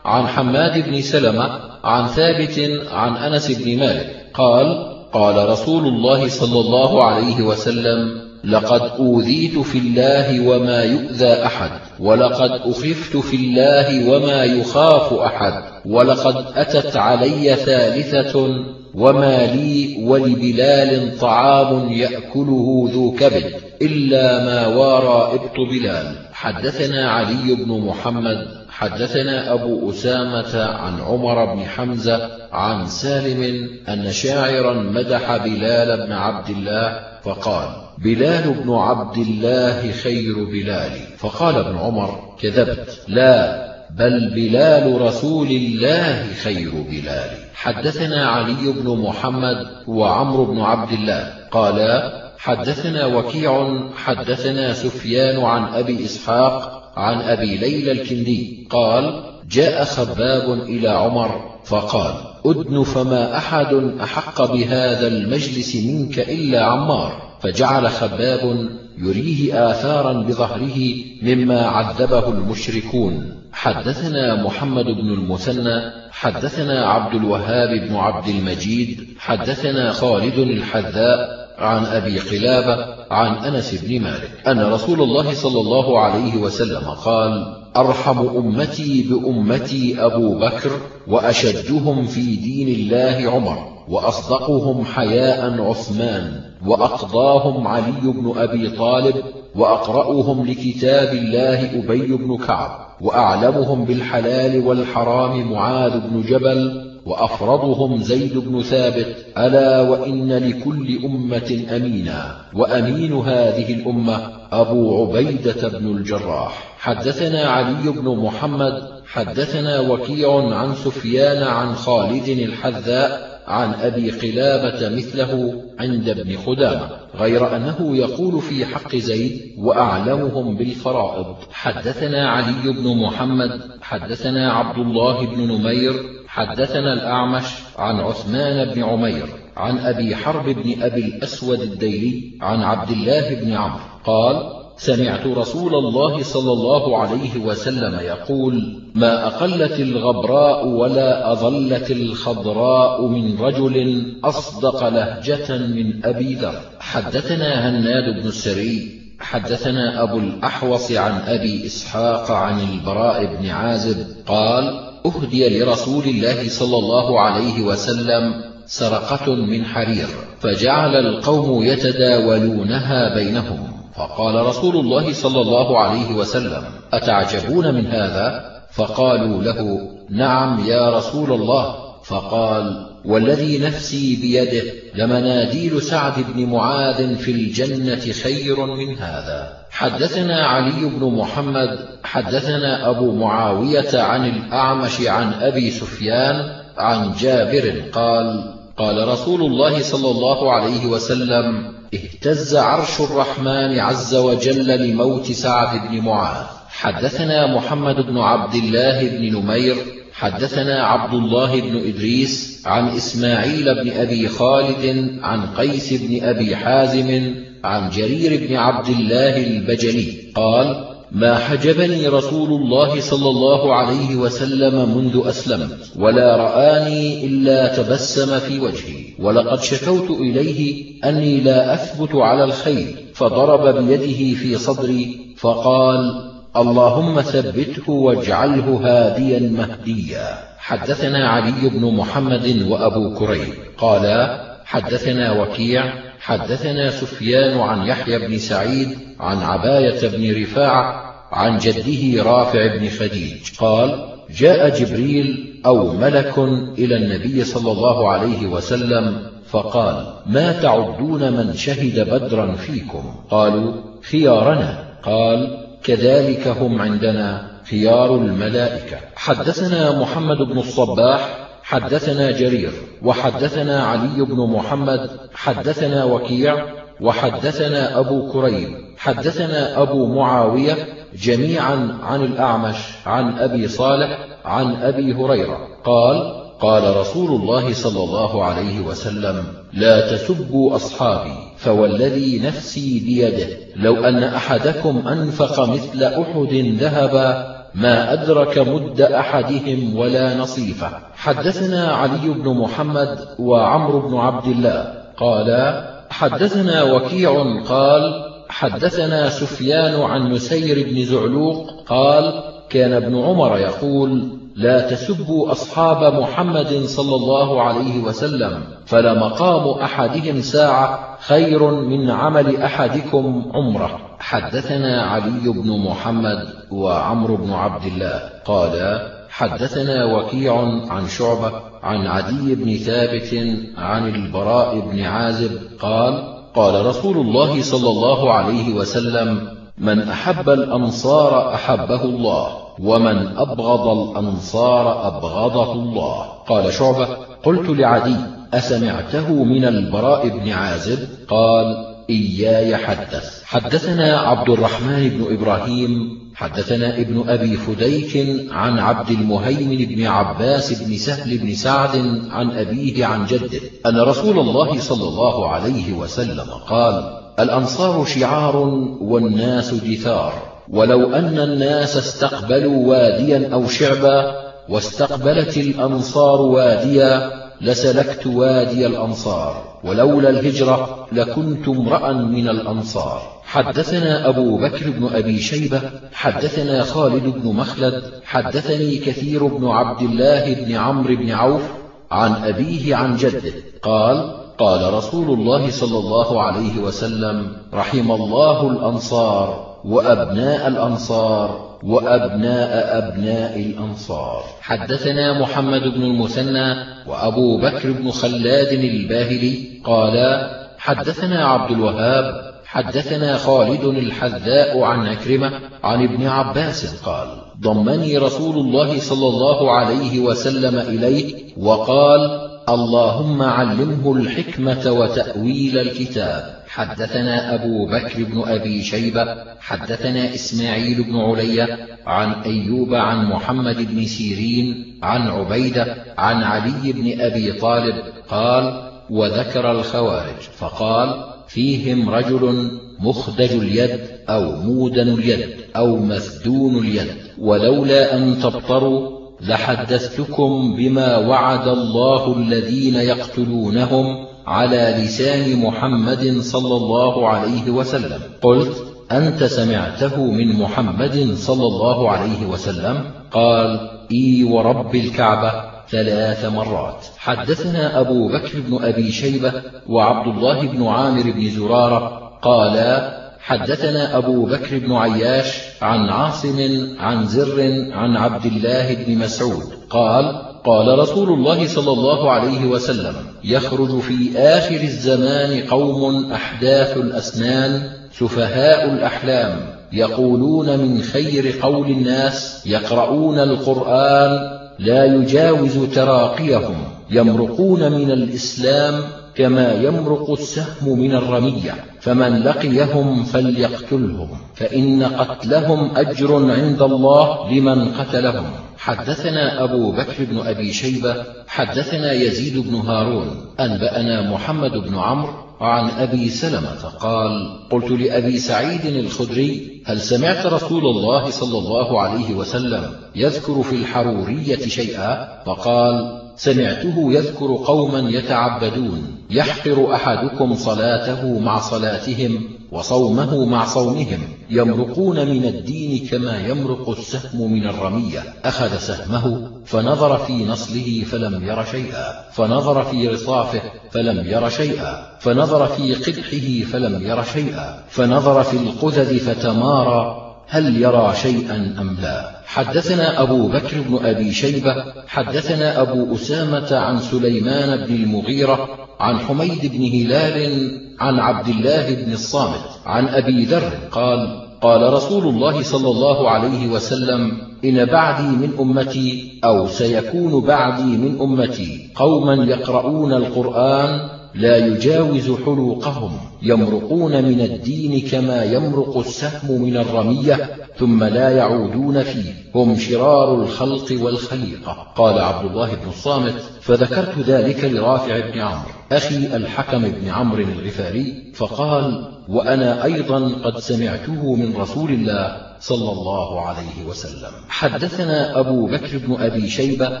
عن حماد بن سلمة عن ثابت عن أنس بن مالك قال قال رسول الله صلى الله عليه وسلم لقد أوذيت في الله وما يؤذى أحد ولقد أخفت في الله وما يخاف أحد ولقد أتت علي ثالثة وما لي ولبلال طعام يأكله ذو كبد إلا ما وارى إبط بلال حدثنا علي بن محمد حدثنا أبو أسامة عن عمر بن حمزة عن سالم أن شاعرا مدح بلال بن عبد الله فقال بلال بن عبد الله خير بلال فقال ابن عمر كذبت. لا بل بلال رسول الله خير بلال حدثنا علي بن محمد وعمرو بن عبد الله. قالا حدثنا وكيع حدثنا سفيان عن أبي إسحاق عن أبي ليلى الكندي. قال جاء خباب إلى عمر فقال أدن فما أحد أحق بهذا المجلس منك إلا عمار. فجعل خباب يريه آثارا بظهره مما عذبه المشركون. حدثنا محمد بن المثنى حدثنا عبد الوهاب بن عبد المجيد حدثنا خالد الحذاء عن أبي قلابة عن أنس بن مالك. أن رسول الله صلى الله عليه وسلم قال أرحم أمتي بأمتي أبو بكر وأشدهم في دين الله عمر. وأصدقهم حياء عثمان وأقضاهم علي بن أبي طالب وأقرأهم لكتاب الله أبي بن كعب وأعلمهم بالحلال والحرام معاذ بن جبل وأفرضهم زيد بن ثابت ألا وإن لكل أمة أمينا وأمين هذه الأمة أبو عبيدة بن الجراح. حدثنا علي بن محمد حدثنا وكيع عن سفيان عن خالد الحذاء عن أبي قلابة مثله عند ابن خدامة غير أنه يقول في حق زيد وأعلمهم بالفرائض. حدثنا علي بن محمد حدثنا عبد الله بن نمير حدثنا الأعمش عن عثمان بن عمير عن أبي حرب بن أبي الأسود الديلي عن عبد الله بن عمرو. قال سمعت رسول الله صلى الله عليه وسلم يقول ما أقلت الغبراء ولا أظلت الخضراء من رجل أصدق لهجة من أبي ذر. حدثنا هناد بن السري حدثنا أبو الأحوص عن أبي إسحاق عن البراء بن عازب قال أهدي لرسول الله صلى الله عليه وسلم سرقة من حرير فجعل القوم يتداولونها بينهم. فقال رسول الله صلى الله عليه وسلم أتعجبون من هذا؟ فقالوا له نعم يا رسول الله. فقال والذي نفسي بيده لمناديل سعد بن معاذ في الجنة خير من هذا. حدثنا علي بن محمد حدثنا أبو معاوية عن الأعمش عن أبي سفيان عن جابر قال قال رسول الله صلى الله عليه وسلم اهتز عرش الرحمن عز وجل لموت سعد بن معاذ. حدثنا محمد بن عبد الله بن نمير حدثنا عبد الله بن إدريس عن إسماعيل بن أبي خالد عن قيس بن أبي حازم عن جرير بن عبد الله البجلي. قال ما حجبني رسول الله صلى الله عليه وسلم منذ أسلمت ولا رآني إلا تبسم في وجهي ولقد شكوت إليه أني لا أثبت على الخير فضرب بيده في صدري فقال اللهم ثبته واجعله هاديا مهديا. حدثنا علي بن محمد وأبو كريب قالا حدثنا وكيع حدثنا سفيان عن يحيى بن سعيد عن عباية بن رفاعة عن جده رافع بن خديج. قال جاء جبريل أو ملك إلى النبي صلى الله عليه وسلم فقال ما تعدون من شهد بدرا فيكم؟ قالوا خيارنا. قال كذلك هم عندنا خيار الملائكة. حدثنا محمد بن الصباح حدثنا جرير وحدثنا علي بن محمد حدثنا وكيع وحدثنا أبو كريب حدثنا أبو معاوية جميعا عن الأعمش عن أبي صالح عن أبي هريرة. قال قال رسول الله صلى الله عليه وسلم لا تسبوا أصحابي فوالذي نفسي بيده لو أن أحدكم أنفق مثل أحد ذهبا ما أدرك مد أحدهم ولا نصيفه. حدثنا علي بن محمد وعمر بن عبد الله. قالا حدثنا وكيع قال حدثنا سفيان عن نسير بن زعلوق قال كان ابن عمر يقول لا تسبوا أصحاب محمد صلى الله عليه وسلم فلمقام أحدهم ساعة خير من عمل أحدكم عمرة. حدثنا علي بن محمد وعمر بن عبد الله. قالا حدثنا وكيع عن شعبة عن عدي بن ثابت عن البراء بن عازب قال قال رسول الله صلى الله عليه وسلم من أحب الأنصار أحبه الله. ومن أبغض الأنصار أبغضه الله. قال شعبة قلت لعدي أسمعته من البراء بن عازب؟ قال إياي حدث. حدثنا عبد الرحمن بن إبراهيم حدثنا ابن أبي فديك عن عبد المهيمن بن عباس بن سهل بن سعد عن أبيه عن جده أن رسول الله صلى الله عليه وسلم قال الأنصار شعار والناس جثار. ولو أن الناس استقبلوا واديا أو شعبا واستقبلت الأنصار واديا لسلكت وادي الأنصار ولولا الهجرة لكنت امرأ من الأنصار. حدثنا أبو بكر بن أبي شيبة حدثنا خالد بن مخلد حدثني كثير بن عبد الله بن عمرو بن عوف عن أبيه عن جده قال قال رسول الله صلى الله عليه وسلم رحم الله الأنصار. وأبناء الأنصار وأبناء أبناء الأنصار. حدثنا محمد بن المثنى وأبو بكر بن خلاد الباهلي قالا حدثنا عبد الوهاب حدثنا خالد الحذاء عن أكرمة عن ابن عباس قال ضمني رسول الله صلى الله عليه وسلم إليه وقال اللهم علمه الحكمة وتأويل الكتاب. حدثنا أبو بكر بن أبي شيبة حدثنا إسماعيل بن علي عن أيوب عن محمد بن سيرين عن عبيدة عن علي بن أبي طالب قال وذكر الخوارج فقال فيهم رجل مخدج اليد أو مودن اليد أو مسدون اليد ولولا أن تبطروا لحدثتكم بما وعد الله الذين يقتلونهم على لسان محمد صلى الله عليه وسلم. قلت أنت سمعته من محمد صلى الله عليه وسلم؟ قال إي ورب الكعبة. ثلاث مرات. حدثنا أبو بكر بن أبي شيبة وعبد الله بن عامر بن زرارة. قالا حدثنا أبو بكر بن عياش عن عاصم عن زر عن عبد الله بن مسعود. قال قال رسول الله صلى الله عليه وسلم يخرج في آخر الزمان قوم أحداث الأسنان سفهاء الأحلام يقولون من خير قول الناس يقرؤون القرآن لا يجاوز تراقيهم يمرقون من الإسلام كما يمرق السهم من الرمية فمن لقيهم فليقتلهم فإن قتلهم أجر عند الله لمن قتلهم. حدثنا أبو بكر بن أبي شيبة حدثنا يزيد بن هارون أنبأنا محمد بن عمرو عن أبي سلمة قال قلت لأبي سعيد الخدري هل سمعت رسول الله صلى الله عليه وسلم يذكر في الحرورية شيئا؟ فقال سمعته يذكر قوما يتعبدون يحقر أحدكم صلاته مع صلاتهم وصومه مع صومهم يمرقون من الدين كما يمرق السهم من الرمية. أخذ سهمه فنظر في نصله فلم ير شيئا. فنظر في رصافه فلم ير شيئا. فنظر في قدحه فلم ير شيئا. فنظر في القذذ فتمارى هل يرى شيئا أم لا. حدثنا أبو بكر بن أبي شيبة حدثنا أبو أسامة عن سليمان بن المغيرة عن حميد بن هلال عن عبد الله بن الصامت عن أبي ذر قال قال رسول الله صلى الله عليه وسلم إن بعدي من أمتي أو سيكون بعدي من أمتي قوما يقرؤون القرآن لا يجاوز حلوقهم يمرقون من الدين كما يمرق السهم من الرمية ثم لا يعودون فيه هم شرار الخلق والخليقة. قال عبد الله بن الصامت فذكرت ذلك لرافع بن عمرو أخي الحكم بن عمرو الغفاري فقال وأنا أيضا قد سمعته من رسول الله صلى الله عليه وسلم. حدثنا أبو بكر بن أبي شيبة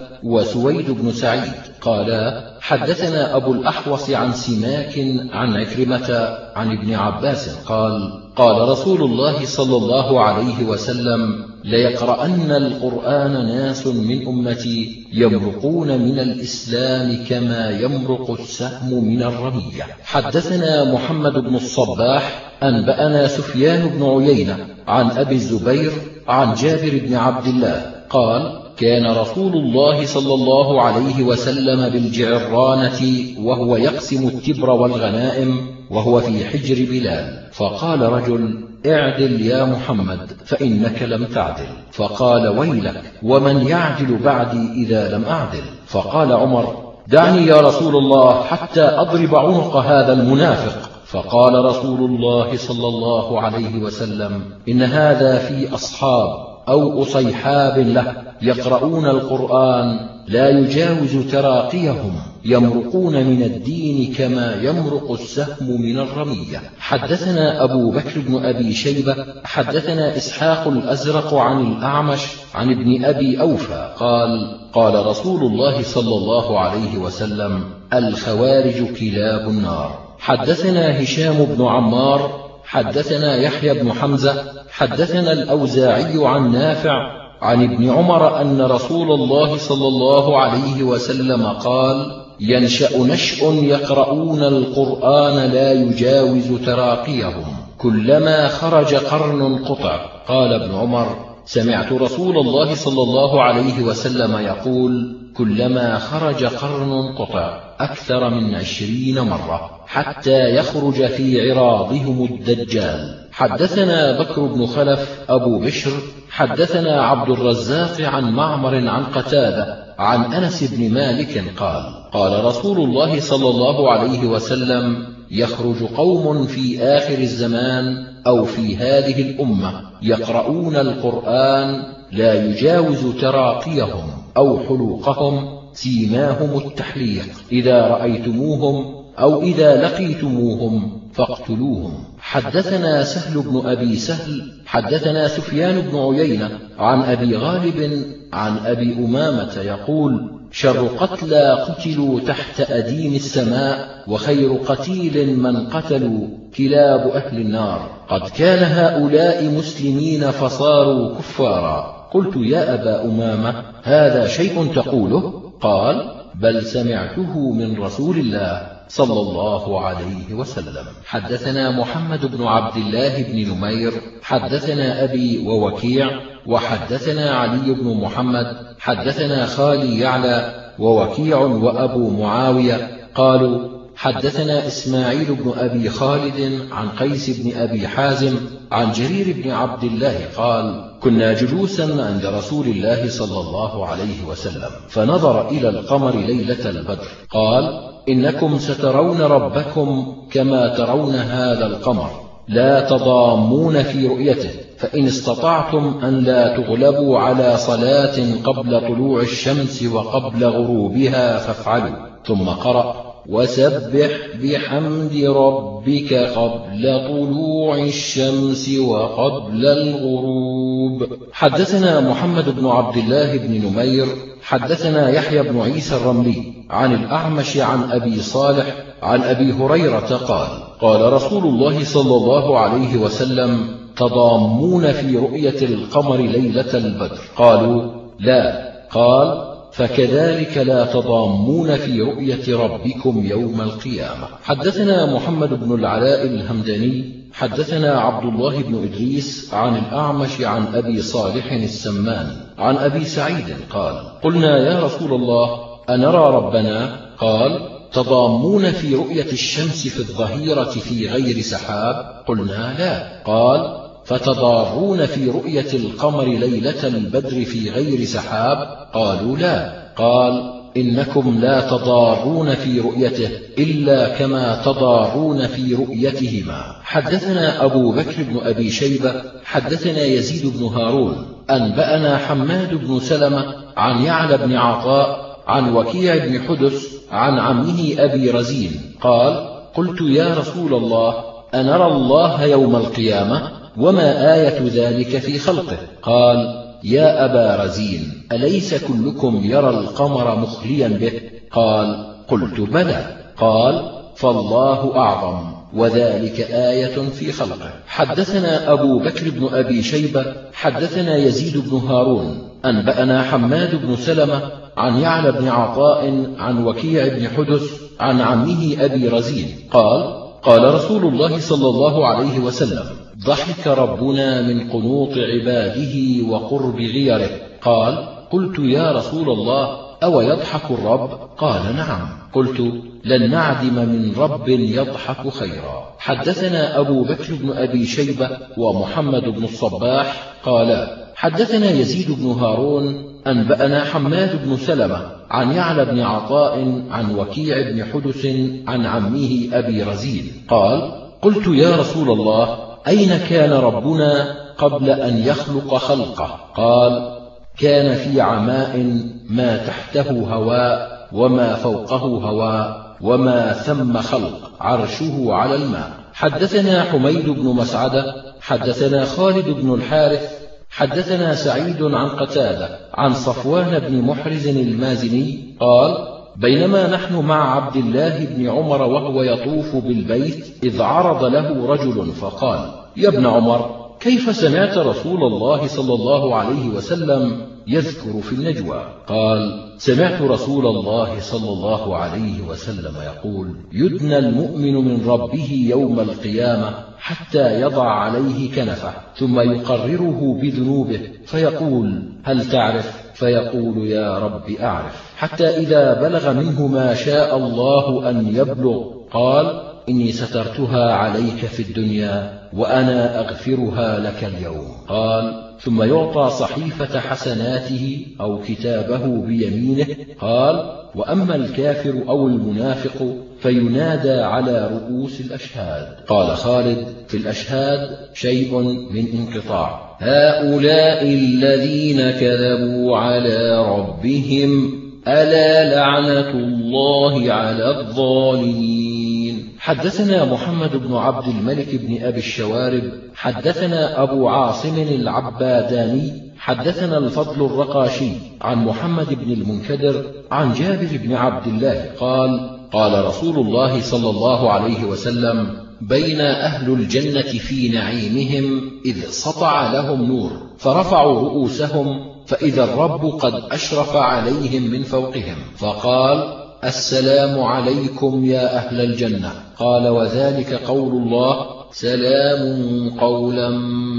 وسويد بن سعيد قالا حدثنا أبو الأحوص عن سماك عن عكرمة عن ابن عباس قال قال رسول الله صلى الله عليه وسلم ليقرأن القرآن ناس من أمتي يمرقون من الإسلام كما يمرق السهم من الرمية. حدثنا محمد بن الصباح أنبأنا سفيان بن عيينة عن أبي الزبير عن جابر بن عبد الله قال كان رسول الله صلى الله عليه وسلم بالجعرانة وهو يقسم التبر والغنائم وهو في حجر بلال. فقال رجل اعدل يا محمد فإنك لم تعدل. فقال ويلك ومن يعدل بعدي إذا لم أعدل؟ فقال عمر دعني يا رسول الله حتى أضرب عنق هذا المنافق. فقال رسول الله صلى الله عليه وسلم إن هذا في أصحاب. أو أصيحاب له يقرؤون القرآن لا يجاوز تراقيهم يمرقون من الدين كما يمرق السهم من الرمية. حدثنا أبو بكر بن أبي شيبة حدثنا إسحاق الأزرق عن الأعمش عن ابن أبي أوفى قال قال رسول الله صلى الله عليه وسلم الخوارج كلاب النار. حدثنا هشام بن عمار حدثنا يحيى بن حمزة حدثنا الأوزاعي عن نافع عن ابن عمر أن رسول الله صلى الله عليه وسلم قال ينشأ نشء يقرؤون القرآن لا يجاوز تراقيهم كلما خرج قرن قطع قال ابن عمر سمعت رسول الله صلى الله عليه وسلم يقول كلما خرج قرن قطع أكثر من عشرين مرة حتى يخرج في عراضهم الدجال. حدثنا بكر بن خلف أبو بشر حدثنا عبد الرزاق عن معمر عن قتادة عن أنس بن مالك قال قال رسول الله صلى الله عليه وسلم يخرج قوم في آخر الزمان أو في هذه الأمة يقرؤون القرآن لا يجاوز تراقيهم أو حلوقهم سيماهم التحليق إذا رأيتموهم أو إذا لقيتموهم فاقتلوهم. حدثنا سهل بن أبي سهل حدثنا سفيان بن عيينة عن أبي غالب عن أبي أمامة يقول شر قتلى قتلوا تحت أديم السماء وخير قتيل من قتلوا كلاب أهل النار. قد كان هؤلاء مسلمين فصاروا كفارا. قلت يا أبا أمامة هذا شيء تقوله؟ قال بل سمعته من رسول الله صلى الله عليه وسلم. حدثنا محمد بن عبد الله بن نمير حدثنا أبي ووكيع وحدثنا علي بن محمد حدثنا خالي يعلى ووكيع وأبو معاوية قالوا حدثنا إسماعيل بن أبي خالد عن قيس بن أبي حازم عن جرير بن عبد الله قال كنا جلوسا عند رسول الله صلى الله عليه وسلم فنظر إلى القمر ليلة البدر قال إنكم سترون ربكم كما ترون هذا القمر لا تضامون في رؤيته فإن استطعتم أن لا تغلبوا على صلاة قبل طلوع الشمس وقبل غروبها فافعلوا. ثم قرأ وسبح بحمد ربك قبل طلوع الشمس وقبل الغروب. حدثنا محمد بن عبد الله بن نمير حدثنا يحيى بن عيسى الرملي عن الأعمش عن أبي صالح عن أبي هريرة قال قال رسول الله صلى الله عليه وسلم تضامون في رؤية القمر ليلة البدر. قالوا لا. قال فكذلك لا تضامون في رؤية ربكم يوم القيامة. حدثنا محمد بن العلاء الهمداني حدثنا عبد الله بن إدريس عن الأعمش عن أبي صالح السمان عن أبي سعيد قال قلنا يا رسول الله أنرى ربنا؟ قال تضامون في رؤية الشمس في الظهيرة في غير سحاب؟ قلنا لا. قال فتضارون في رؤية القمر ليلة البدر في غير سحاب؟ قالوا لا. قال إنكم لا تضارون في رؤيته إلا كما تضارون في رؤيتهما. حدثنا أبو بكر بن أبي شيبة حدثنا يزيد بن هارون أنبأنا حماد بن سلمة عن يعلى بن عطاء عن وكيع بن حدث عن عمه أبي رزين قال قلت يا رسول الله أنرى الله يوم القيامة؟ وما آية ذلك في خلقه؟ قال يا أبا رزين أليس كلكم يرى القمر مخليا به؟ قال قلت بلى. قال فالله أعظم وذلك آية في خلقه. حدثنا أبو بكر بن أبي شيبة حدثنا يزيد بن هارون أنبأنا حماد بن سلمة عن يعلى بن عطاء عن وكيع بن حدث عن عمه أبي رزين. قال قال رسول الله صلى الله عليه وسلم ضحك ربنا من قنوط عباده وقرب غيره. قال قلت يا رسول الله أو يضحك الرب؟ قال نعم. قلت لن نعدم من رب يضحك خيرا. حدثنا أبو بكر بن أبي شيبة ومحمد بن الصباح قالا حدثنا يزيد بن هارون أنبأنا حماد بن سلمة عن يعلى بن عطاء عن وكيع بن حدث عن عمه أبي رزين قال قلت يا رسول الله أين كان ربنا قبل أن يخلق خلقه؟ قال كان في عماء ما تحته هواء وما فوقه هواء وما ثم خلق عرشه على الماء. حدثنا حميد بن مسعدة حدثنا خالد بن الحارث حدثنا سعيد عن قتادة عن صفوان بن محرز المازني قال بينما نحن مع عبد الله بن عمر وهو يطوف بالبيت إذ عرض له رجل فقال يا ابن عمر كيف سمعت رسول الله صلى الله عليه وسلم يذكر في النجوى؟ قال سمعت رسول الله صلى الله عليه وسلم يقول يدنى المؤمن من ربه يوم القيامة حتى يضع عليه كنفه ثم يقرره بذنوبه فيقول هل تعرف؟ فيقول يا رب أعرف. حتى إذا بلغ منه ما شاء الله أن يبلغ قال إني سترتها عليك في الدنيا وأنا أغفرها لك اليوم. قال ثم يعطى صحيفة حسناته أو كتابه بيمينه. قال وأما الكافر أو المنافق فينادى على رؤوس الأشهاد. قال خالد في الأشهاد شيء من انقطاع. هؤلاء الذين كذبوا على ربهم ألا لعنة الله على الظالمين. حدثنا محمد بن عبد الملك بن أبي الشوارب. حدثنا أبو عاصم العباداني. حدثنا الفضل الرقاشي عن محمد بن المنكدر عن جابر بن عبد الله قال قال رسول الله صلى الله عليه وسلم بين أهل الجنة في نعيمهم إذ سطع لهم نور فرفعوا رؤوسهم فإذا الرب قد أشرف عليهم من فوقهم فقال السلام عليكم يا أهل الجنة. قال وذلك قول الله سلام قولا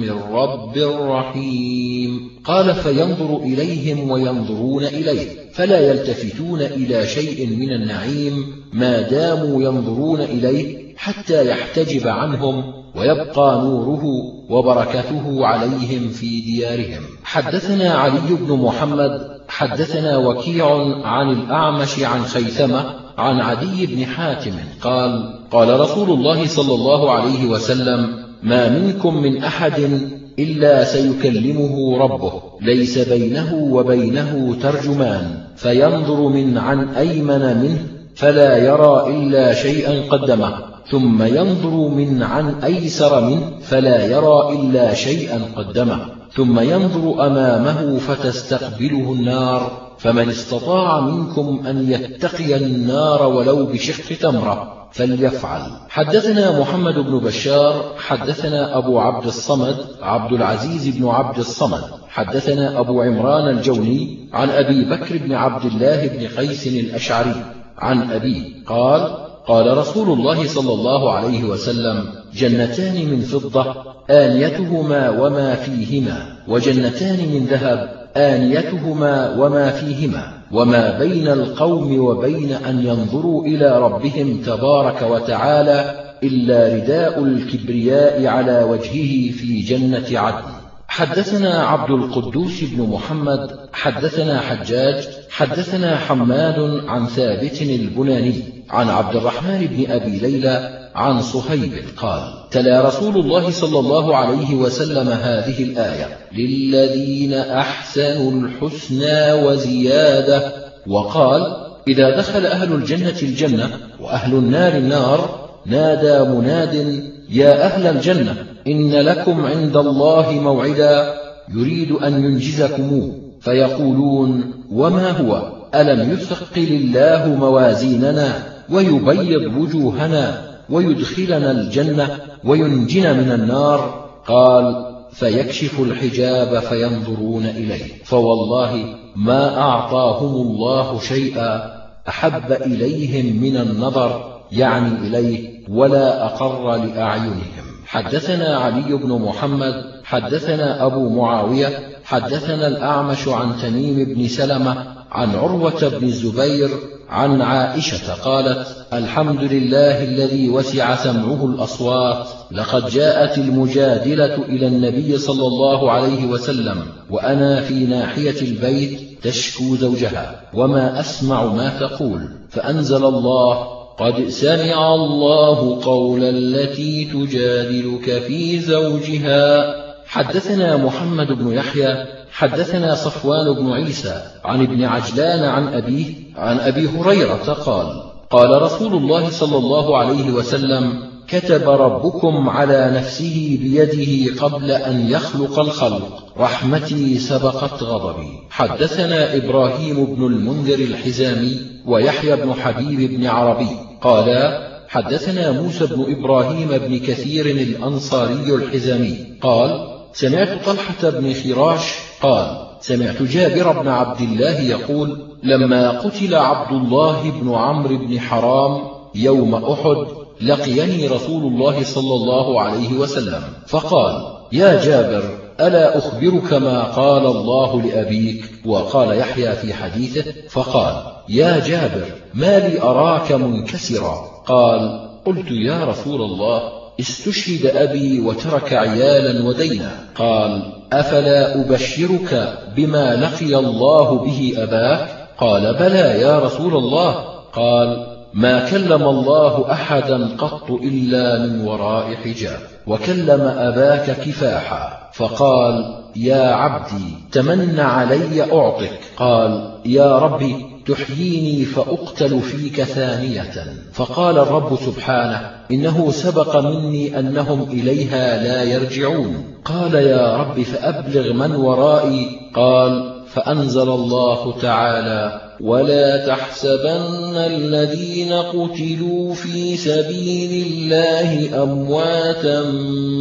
من رب رحيم. قال فينظر إليهم وينظرون إليه فلا يلتفتون إلى شيء من النعيم ما داموا ينظرون إليه حتى يحتجب عنهم ويبقى نوره وبركته عليهم في ديارهم. حدثنا علي بن محمد حدثنا وكيع عن الأعمش عن خيثمة عن عدي بن حاتم قال قال رسول الله صلى الله عليه وسلم ما منكم من أحد إلا سيكلمه ربه ليس بينه وبينه ترجمان فينظر من عن أيمن منه فلا يرى إلا شيئا قدمه. ثم ينظر من عن أيسر منه فلا يرى إلا شيئا قدمه ثم ينظر أمامه فتستقبله النار فمن استطاع منكم أن يتقي النار ولو بشق تمرة. فليفعل. حدثنا محمد بن بشار حدثنا أبو عبد الصمد عبد العزيز بن عبد الصمد حدثنا أبو عمران الجوني عن أبي بكر بن عبد الله بن قيس الأشعري عن أبيه قال قال رسول الله صلى الله عليه وسلم جنتان من فضة آنيتهما وما فيهما وجنتان من ذهب آنيتهما وما فيهما وما بين القوم وبين أن ينظروا إلى ربهم تبارك وتعالى إلا رداء الكبرياء على وجهه في جنة عدن. حدثنا عبد القدوس بن محمد حدثنا حجاج حدثنا حماد عن ثابت البناني عن عبد الرحمن بن أبي ليلى عن صهيب قال تلا رسول الله صلى الله عليه وسلم هذه الآية للذين أحسنوا الحسنى وزيادة. وقال إذا دخل أهل الجنة الجنة وأهل النار النار نادى مناد يا أهل الجنة إن لكم عند الله موعدا يريد أن ينجزكموه فيقولون وما هو؟ ألم يثقل الله موازيننا ويبيض وجوهنا ويدخلنا الجنة وينجنا من النار؟ قال فيكشف الحجاب فينظرون إليه. فوالله ما أعطاهم الله شيئا أحب إليهم من النظر يعني إليه ولا أقر لأعينهم. حدثنا علي بن محمد حدثنا أبو معاوية حدثنا الأعمش عن تميم بن سلمة عن عروة بن الزبير عن عائشة قالت الحمد لله الذي وسع سمعه الأصوات لقد جاءت المجادلة إلى النبي صلى الله عليه وسلم وأنا في ناحية البيت تشكو زوجها وما أسمع ما تقول فأنزل الله قد سمع الله قول التي تجادلك في زوجها. حدثنا محمد بن يحيى حدثنا صفوان بن عيسى عن ابن عجلان عن أبيه عن أبي هريرة قال قال رسول الله صلى الله عليه وسلم كتب ربكم على نفسه بيده قبل أن يخلق الخلق رحمتي سبقت غضبي. حدثنا إبراهيم بن المنذر الحزامي ويحيى بن حبيب بن عربي. قالا حدثنا موسى بن إبراهيم بن كثير الأنصاري الحزامي. قال سمعت طلحة بن خراش قال سمعت جابر بن عبد الله يقول لما قتل عبد الله بن عمرو بن حرام يوم أحد لقيني رسول الله صلى الله عليه وسلم. فقال يا جابر ألا أخبرك ما قال الله لأبيك؟ وقال يحيى في حديثه فقال يا جابر ما لي أراك منكسرا؟ قال قلت يا رسول الله استشهد أبي وترك عيالا ودينا. قال أفلا أبشرك بما لقي الله به أباك؟ قال بلى يا رسول الله. قال ما كلم الله أحدا قط إلا من وراء حجاب وكلم أباك كفاحا فقال يا عبدي تمن علي أعطك. قال يا ربي تحييني فأقتل فيك ثانية. فقال الرب سبحانه إنه سبق مني أنهم إليها لا يرجعون. قال يا رب فأبلغ من ورائي. قال فأنزل الله تعالى ولا تحسبن الذين قتلوا في سبيل الله أمواتا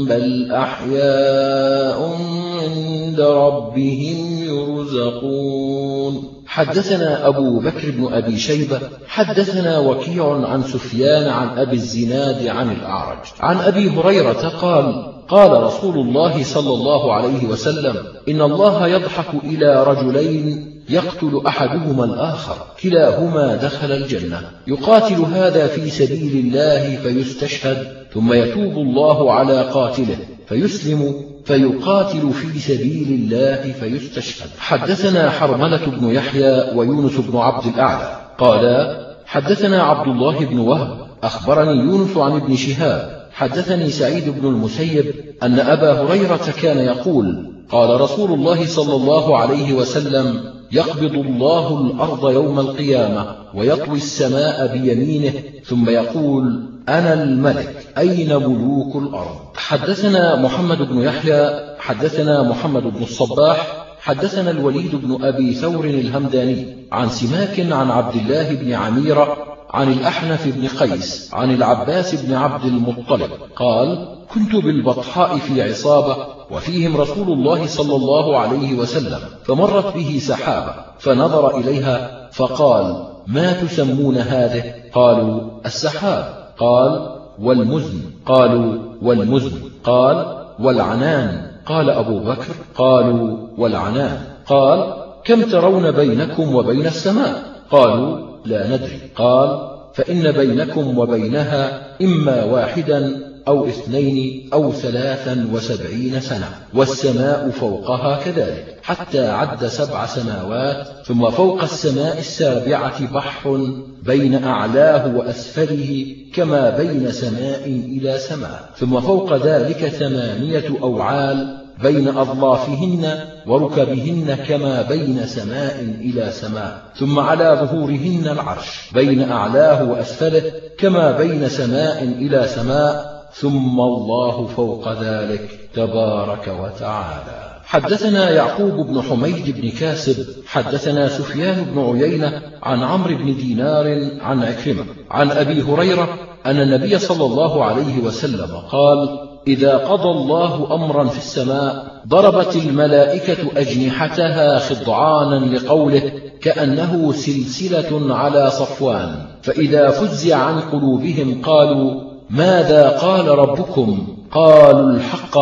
بل أحياء عند ربهم يرزقون. حدثنا أبو بكر بن أبي شيبة حدثنا وكيع عن سفيان عن أبي الزناد عن الأعرج. عن أبي هريرة قال قال رسول الله صلى الله عليه وسلم إن الله يضحك إلى رجلين يقتل أحدهما الآخر كلاهما دخل الجنة. يقاتل هذا في سبيل الله فيستشهد ثم يتوب الله على قاتله. فيسلم فيقاتل في سبيل الله فيستشهد. حدثنا حرملة بن يحيى ويونس بن عبد الأعلى. قالا حدثنا عبد الله بن وهب أخبرني يونس عن ابن شهاب. حدثني سعيد بن المسيب أن أبا هريرة كان يقول قال رسول الله صلى الله عليه وسلم يقبض الله الأرض يوم القيامة ويطوي السماء بيمينه ثم يقول أنا الملك أين ملوك الأرض؟ حدثنا محمد بن يحيى حدثنا محمد بن الصباح حدثنا الوليد بن أبي ثور الهمداني عن سماك عن عبد الله بن عميرة عن الأحنف بن قيس عن العباس بن عبد المطلب قال كنت بالبطحاء في عصابة وفيهم رسول الله صلى الله عليه وسلم فمرت به سحابة فنظر إليها فقال ما تسمون هذه؟ قالوا السحاب. قال والمزن. قالوا والمزن. قال والعنان. قال أبو بكر قالوا والعنان. قال كم ترون بينكم وبين السماء؟ قالوا لا ندري. قال فإن بينكم وبينها إما واحدا أو اثنين أو ثلاثا وسبعين سنة والسماء فوقها كذلك حتى عد سبع سماوات ثم فوق السماء السابعة بحر بين أعلاه وأسفله كما بين سماء إلى سماء ثم فوق ذلك ثمانية أوعال بين أظلافهن وركبهن كما بين سماء إلى سماء ثم على ظهورهن العرش بين أعلاه وأسفله كما بين سماء إلى سماء ثم الله فوق ذلك تبارك وتعالى. حدثنا يعقوب بن حميد بن كاسب حدثنا سفيان بن عيينة عن عمرو بن دينار عن عكرمة عن أبي هريرة أن النبي صلى الله عليه وسلم قال إذا قضى الله أمرا في السماء ضربت الملائكة أجنحتها خضعانا لقوله كأنه سلسلة على صفوان. فإذا فزع عن قلوبهم قالوا ماذا قال ربكم؟ قالوا الحق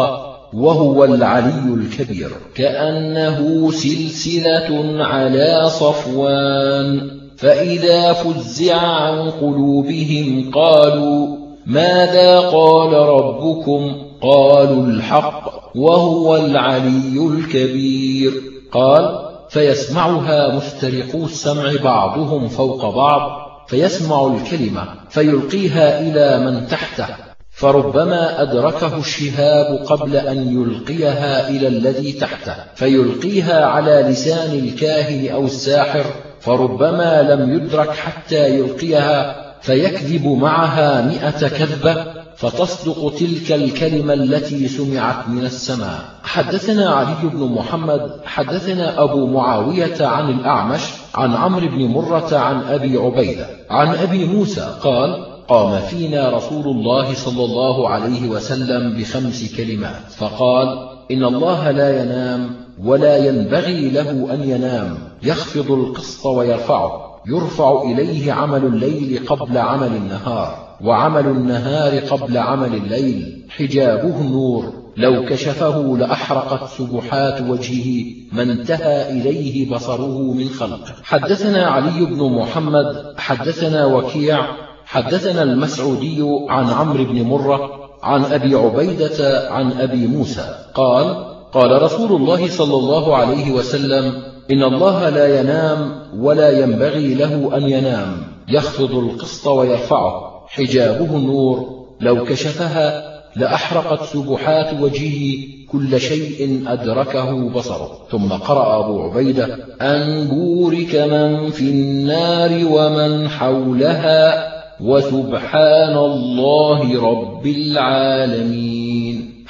وهو العلي الكبير. كأنه سلسلة على صفوان. فإذا فزع عن قلوبهم قالوا ماذا قال ربكم؟ قالوا الحق وهو العلي الكبير. قال فيسمعها مسترقو السمع بعضهم فوق بعض فيسمع الكلمة فيلقيها إلى من تحته. فربما أدركه الشهاب قبل أن يلقيها إلى الذي تحته فيلقيها على لسان الكاهن أو الساحر فربما لم يدرك حتى يلقيها. فيكذب معها مئة كذبة فتصدق تلك الكلمة التي سمعت من السماء. حدثنا علي بن محمد حدثنا أبو معاوية عن الأعمش عن عمرو بن مرة عن أبي عبيدة عن أبي موسى قال قام فينا رسول الله صلى الله عليه وسلم بخمس كلمات فقال إن الله لا ينام ولا ينبغي له أن ينام يخفض القسط ويرفعه. يرفع إليه عمل الليل قبل عمل النهار وعمل النهار قبل عمل الليل. حجابه النور لو كشفه لأحرقت سبحات وجهه. ما انتهى إليه بصره من خلقه حدثنا علي بن محمد حدثنا وكيع حدثنا المسعودي عن عمرو بن مرة عن أبي عبيدة عن أبي موسى. قال قال رسول الله صلى الله عليه وسلم إن الله لا ينام ولا ينبغي له أن ينام. يخفض القسط ويرفعه. حجابه النور. لو كشفها لأحرقت سبحات وجهه كل شيء أدركه بصره. ثم قرأ أبو عبيدة أن بورك من في النار ومن حولها. وسبحان الله رب العالمين.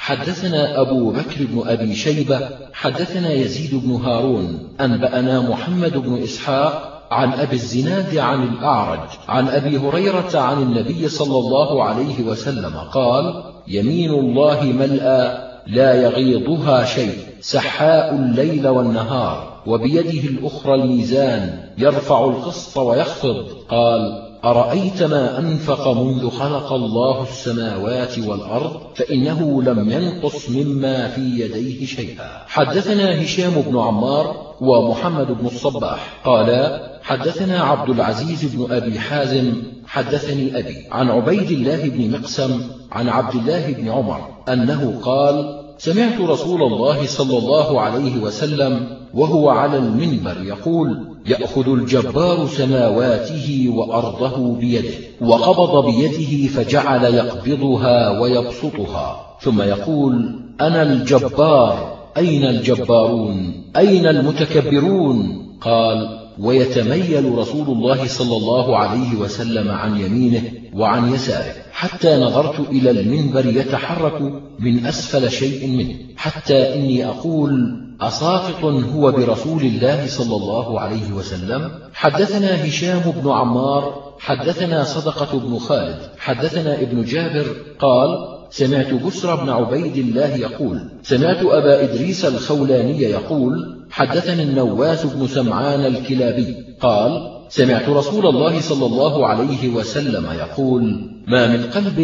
حدثنا أبو بكر بن أبي شيبة حدثنا يزيد بن هارون أنبأنا محمد بن إسحاق عن أبي الزناد عن الأعرج عن أبي هريرة عن النبي صلى الله عليه وسلم قال يمين الله ملأى لا يغيضها شيء سحاء الليل والنهار وبيده الأخرى الميزان يرفع القسط ويخفض. قال أرأيت ما أنفق منذ خلق الله السماوات والأرض فإنه لم ينقص مما في يديه شيئا. حدثنا هشام بن عمار ومحمد بن الصباح. قالا حدثنا عبد العزيز بن أبي حازم حدثني أبي عن عبيد الله بن مقسم عن عبد الله بن عمر أنه قال سمعت رسول الله صلى الله عليه وسلم وهو على المنبر يقول يأخذ الجبار سماواته وأرضه بيده وقبض بيده فجعل يقبضها ويبسطها. ثم يقول أنا الجبار أين الجبارون؟ أين المتكبرون؟ قال ويتميل رسول الله صلى الله عليه وسلم عن يمينه وعن يساره حتى نظرت إلى المنبر يتحرك من أسفل شيء منه حتى إني أقول أساقط هو برسول الله صلى الله عليه وسلم. حدثنا هشام بن عمار حدثنا صدقة بن خالد حدثنا ابن جابر قال سمعت بسر بن عبيد الله يقول سمعت أبا إدريس الخولاني يقول حدثني النواس بن سمعان الكلابي قال سمعت رسول الله صلى الله عليه وسلم يقول ما من قلب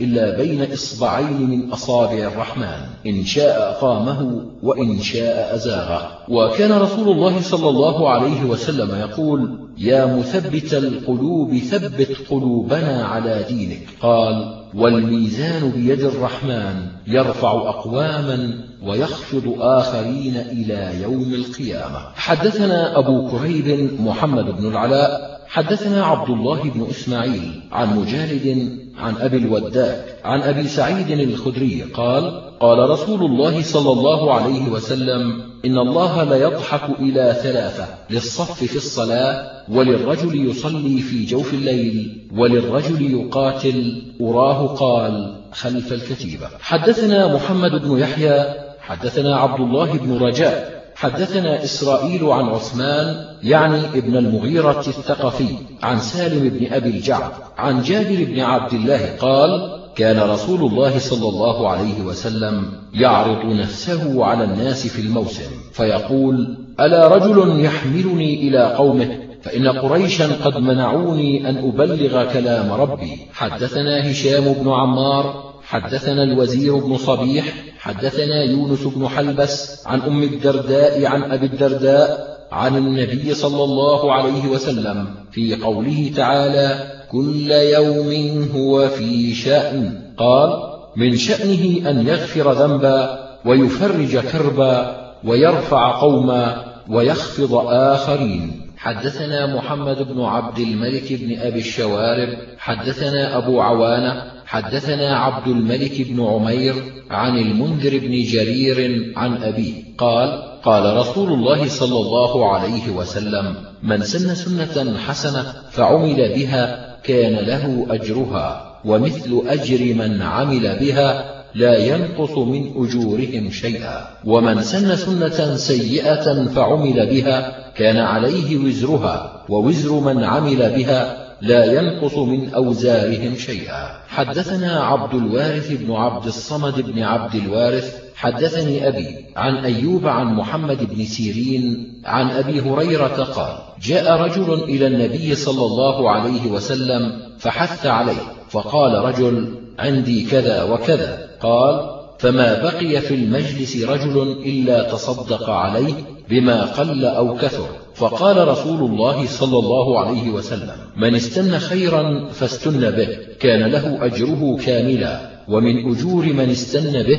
إلا بين إصبعين من أصابع الرحمن إن شاء أقامه وإن شاء أزاغه. وكان رسول الله صلى الله عليه وسلم يقول يا مثبت القلوب ثبت قلوبنا على دينك. قال والميزان بيد الرحمن يرفع أقواما ويخفض آخرين إلى يوم القيامة. حدثنا أبو كريب محمد بن العلاء حدثنا عبد الله بن إسماعيل عن مجالد عن أبي الوداك عن أبي سعيد الخدري قال قال رسول الله صلى الله عليه وسلم إن الله ليضحك إلى ثلاثة للصف في الصلاة وللرجل يصلي في جوف الليل وللرجل يقاتل. أراه قال خلف الكتيبة. حدثنا محمد بن يحيى حدثنا عبد الله بن رجاء حدثنا إسرائيل عن عثمان يعني ابن المغيرة الثقفي عن سالم بن أبي الجعد عن جابر بن عبد الله قال كان رسول الله صلى الله عليه وسلم يعرض نفسه على الناس في الموسم فيقول ألا رجل يحملني إلى قومه؟ فإن قريشا قد منعوني أن أبلغ كلام ربي. حدثنا هشام بن عمار حدثنا الوزير بن صبيح حدثنا يونس بن حلبس عن أم الدرداء عن أبي الدرداء عن النبي صلى الله عليه وسلم في قوله تعالى كل يوم هو في شأن قال من شأنه أن يغفر ذنبا ويفرج كربا ويرفع قوما ويخفض آخرين حدثنا محمد بن عبد الملك بن أبي الشوارب حدثنا أبو عوانة حدثنا عبد الملك بن عمير عن المنذر بن جرير عن أبيه. قال قال رسول الله صلى الله عليه وسلم من سن سنة حسنة فعمل بها كان له أجرها ومثل أجر من عمل بها لا ينقص من أجورهم شيئا. ومن سن سنة سيئة فعمل بها كان عليه وزرها ووزر من عمل بها لا ينقص من أوزارهم شيئا. حدثنا عبد الوارث بن عبد الصمد بن عبد الوارث حدثني أبي عن أيوب عن محمد بن سيرين عن أبي هريرة قال جاء رجل إلى النبي صلى الله عليه وسلم فحث عليه فقال رجل عندي كذا وكذا. قال فما بقي في المجلس رجل إلا تصدق عليه بما قل أو كثر. فقال رسول الله صلى الله عليه وسلم من استن خيرا فاستن به كان له أجره كاملا ومن أجور من استن به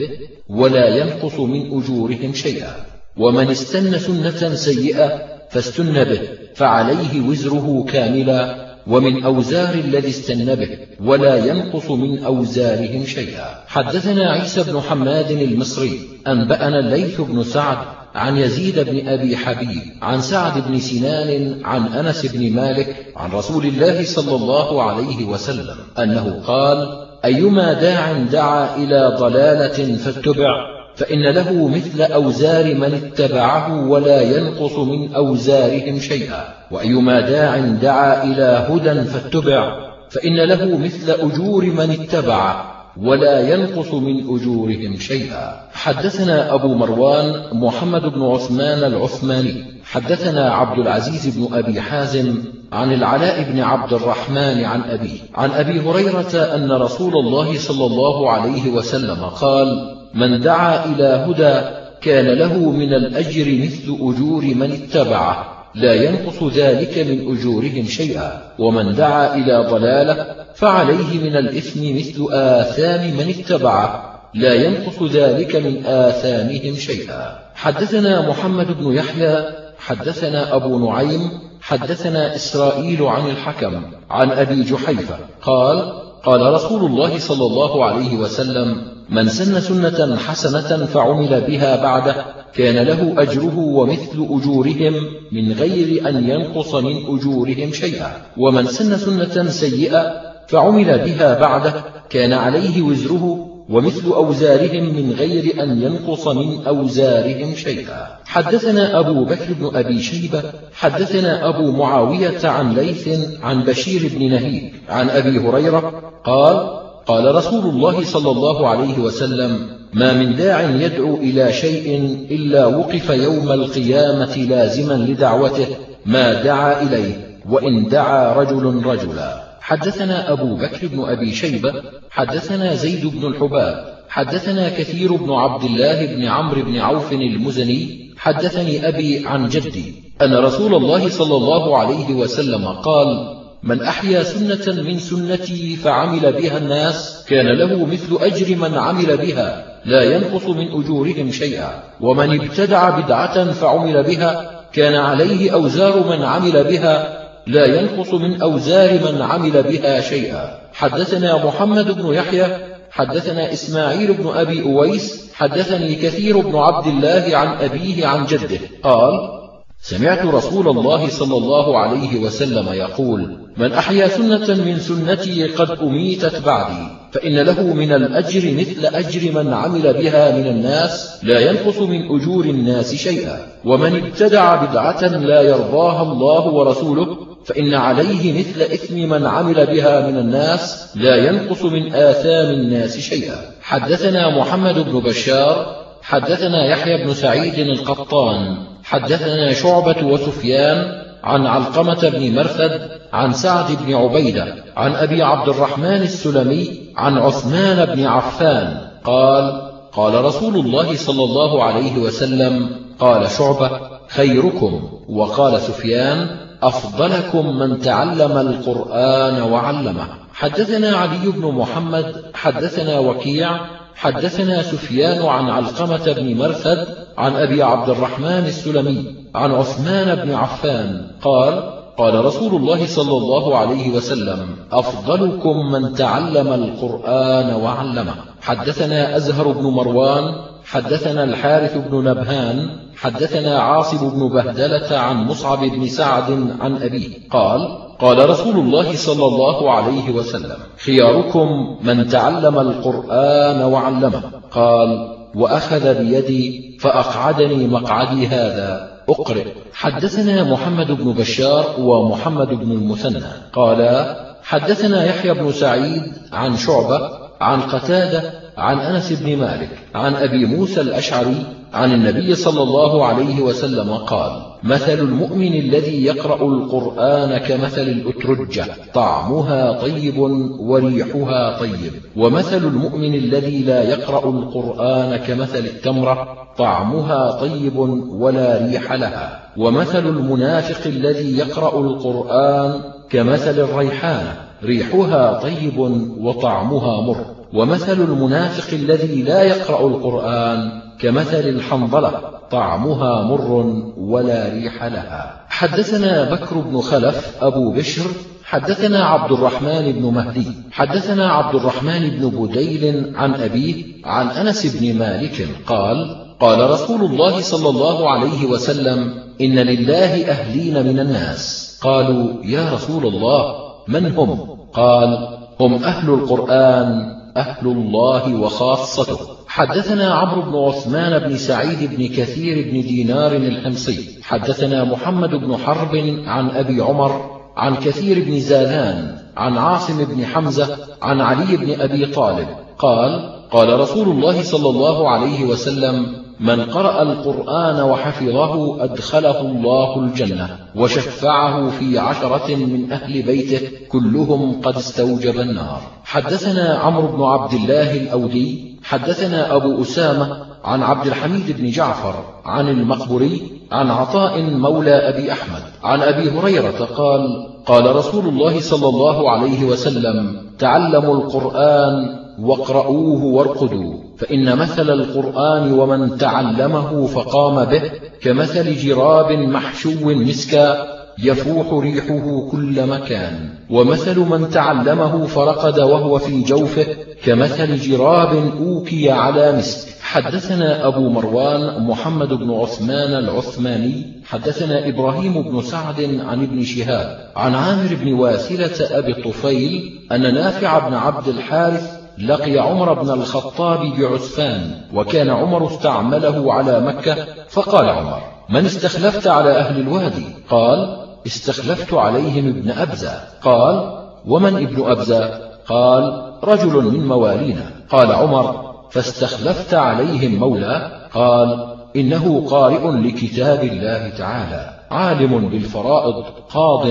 ولا ينقص من أجورهم شيئا. ومن استن سنة سيئة فاستن به فعليه وزره كاملا. ومن أوزار الذي استن به ولا ينقص من أوزارهم شيئا. حدثنا عيسى بن حماد المصري أنبأنا الليث بن سعد عن يزيد بن أبي حبيب عن سعد بن سنان عن أنس بن مالك عن رسول الله صلى الله عليه وسلم أنه قال أيما داع دعا إلى ضلالة فاتبع. فإن له مثل أوزار من اتبعه ولا ينقص من أوزارهم شيئا. وأيما داع دعا إلى هدى فاتبع. فإن له مثل أجور من اتبعه ولا ينقص من أجورهم شيئا. حدثنا أبو مروان محمد بن عثمان العثماني. حدثنا عبد العزيز بن أبي حازم عن العلاء بن عبد الرحمن عن أبيه. عن أبي هريرة أن رسول الله صلى الله عليه وسلم قال من دعا إلى هدى كان له من الأجر مثل أجور من اتبعه لا ينقص ذلك من أجورهم شيئا. ومن دعا إلى ضلالة فعليه من الإثم مثل آثام من اتبعه لا ينقص ذلك من آثامهم شيئا. حدثنا محمد بن يحيى حدثنا أبو نعيم حدثنا إسرائيل عن الحكم عن أبي جحيفة قال قال رسول الله صلى الله عليه وسلم من سن سنة حسنة فعمل بها بعده كان له أجره ومثل أجورهم من غير أن ينقص من أجورهم شيئا. ومن سن سنة سيئة فعمل بها بعده كان عليه وزره ومثل أوزارهم من غير أن ينقص من أوزارهم شيئا. حدثنا أبو بكر بن أبي شيبة حدثنا أبو معاوية عن ليث عن بشير بن نهيد عن أبي هريرة قال قال رسول الله صلى الله عليه وسلم ما من داع يدعو إلى شيء إلا وقف يوم القيامة لازما لدعوته ما دعا إليه وإن دعا رجل رجلا. حدثنا أبو بكر بن أبي شيبة حدثنا زيد بن الحباب حدثنا كثير بن عبد الله بن عمرو بن عوف المزني حدثني أبي عن جدي أن رسول الله صلى الله عليه وسلم قال من أحيا سنة من سنتي فعمل بها الناس كان له مثل أجر من عمل بها لا ينقص من أجورهم شيئا. ومن ابتدع بدعة فعمل بها كان عليه أوزار من عمل بها لا ينقص من أوزار من عمل بها شيئا. حدثنا محمد بن يحيى حدثنا إسماعيل بن أبي أويس حدثني كثير بن عبد الله عن أبيه عن جده. قال سمعت رسول الله صلى الله عليه وسلم يقول من أحيا سنة من سنتي قد أميتت بعدي فإن له من الأجر مثل أجر من عمل بها من الناس لا ينقص من أجور الناس شيئا ومن ابتدع بدعة لا يرضاها الله ورسوله فإن عليه مثل إثم من عمل بها من الناس لا ينقص من آثام الناس شيئا. حدثنا محمد بن بشار حدثنا يحيى بن سعيد القطان حدثنا شعبة وسفيان عن علقمة بن مرثد عن سعد بن عبيدة عن أبي عبد الرحمن السلمي عن عثمان بن عفان قال قال رسول الله صلى الله عليه وسلم قال شعبة خيركم. وقال سفيان أفضلكم من تعلم القرآن وعلمه. حدثنا علي بن محمد حدثنا وكيع حدثنا سفيان عن علقمة بن مرثد عن أبي عبد الرحمن السلمي عن عثمان بن عفان قال قال رسول الله صلى الله عليه وسلم أفضلكم من تعلم القرآن وعلمه. حدثنا أزهر بن مروان حدثنا الحارث بن نبهان حدثنا عاصم بن بهدلة عن مصعب بن سعد عن أبيه. قال قال رسول الله صلى الله عليه وسلم خياركم من تعلم القرآن وعلمه. قال وأخذ بيدي فأقعدني مقعدي هذا. أقرئ. حدثنا محمد بن بشار ومحمد بن المثنى. قالا حدثنا يحيى بن سعيد عن شعبة عن قتادة عن أنس بن مالك عن أبي موسى الأشعري عن النبي صلى الله عليه وسلم قال مثل المؤمن الذي يقرأ القرآن كمثل الأترجة طعمها طيب وريحها طيب. ومثل المؤمن الذي لا يقرأ القرآن كمثل التمرة طعمها طيب ولا ريح لها. ومثل المنافق الذي يقرأ القرآن كمثل الريحانة ريحها طيب وطعمها مر. ومثل المنافق الذي لا يقرأ القرآن كمثل الحنظلة طعمها مر ولا ريح لها. حدثنا بكر بن خلف أبو بشر حدثنا عبد الرحمن بن مهدي حدثنا عبد الرحمن بن بديل عن أبيه عن أنس بن مالك قال قال رسول الله صلى الله عليه وسلم إن لله أهلين من الناس. قالوا يا رسول الله من هم؟ قال هم أهل القرآن أهل الله وخاصته. حدثنا عمرو بن عثمان بن سعيد بن كثير بن دينار الحمصي. حدثنا محمد بن حرب عن أبي عمر عن كثير بن زادان عن عاصم بن حمزة عن علي بن أبي طالب. قال قال رسول الله صلى الله عليه وسلم من قرأ القرآن وحفظه أدخله الله الجنة وشفعه في عشرة من أهل بيته كلهم قد استوجب النار. حدثنا عمرو بن عبد الله الأودي حدثنا أبو أسامة عن عبد الحميد بن جعفر عن المقبري عن عطاء مولى أبي أحمد عن أبي هريرة قال قال رسول الله صلى الله عليه وسلم تعلموا القرآن واقرؤوه وارقدوا فإن مثل القرآن ومن تعلمه فقام به كمثل جراب محشو مسكا يفوح ريحه كل مكان. ومثل من تعلمه فرقد وهو في جوفه كمثل جراب أوكي على مسك. حدثنا أبو مروان محمد بن عثمان العثماني حدثنا إبراهيم بن سعد عن ابن شهاب عن عامر بن واثلة أبي الطفيل أن نافع بن عبد الحارث لقي عمر بن الخطاب بعسفان وكان عمر استعمله على مكة فقال عمر من استخلفت على أهل الوادي قال استخلفت عليهم ابن أبزة. قال ومن ابن أبزة؟ قال رجل من موالينا. قال عمر فاستخلفت عليهم مولى. قال إنه قارئ لكتاب الله تعالى عالم بالفرائض قاض.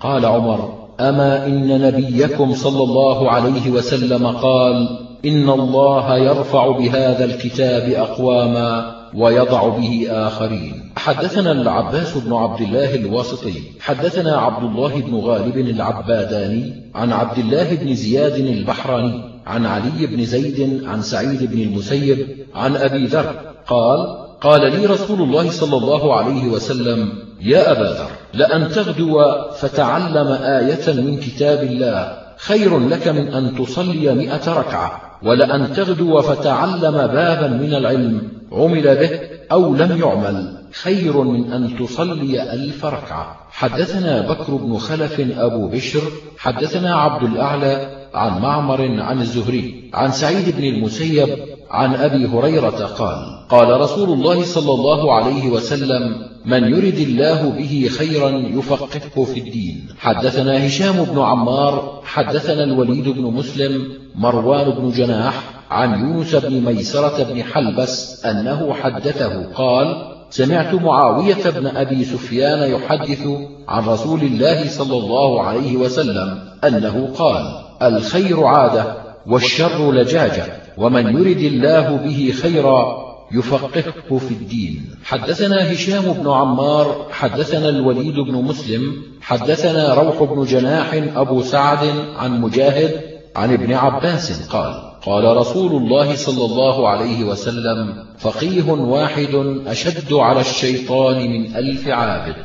قال عمر أما إن نبيكم صلى الله عليه وسلم قال إن الله يرفع بهذا الكتاب أقواما ويضع به آخرين. حدثنا العباس بن عبد الله الواسطي حدثنا عبد الله بن غالب العباداني عن عبد الله بن زياد البحراني عن علي بن زيد عن سعيد بن المسيب عن أبي ذر قال قال لي رسول الله صلى الله عليه وسلم يا أبا ذر لأن تغدو فتعلم آية من كتاب الله خير لك من أن تصلي مئة ركعة ولأن تغدو فتعلم بابا من العلم عمل به أو لم يعمل خير من أن تصلي ألف ركعة. حدثنا بكر بن خلف أبو بشر حدثنا عبد الأعلى عن معمر عن الزهري عن سعيد بن المسيب عن أبي هريرة قال قال رسول الله صلى الله عليه وسلم من يرد الله به خيرا يفقهه في الدين. حدثنا هشام بن عمار حدثنا الوليد بن مسلم مروان بن جناح عن يونس بن ميسرة بن حلبس أنه حدثه قال سمعت معاوية بن أبي سفيان يحدث عن رسول الله صلى الله عليه وسلم أنه قال الخير عادة والشر لجاجة ومن يرد الله به خيرا يفقهه في الدين. حدثنا هشام بن عمار حدثنا الوليد بن مسلم حدثنا روح بن جناح أبو سعد عن مجاهد عن ابن عباس قال قال رسول الله صلى الله عليه وسلم فقيه واحد أشد على الشيطان من ألف عابد.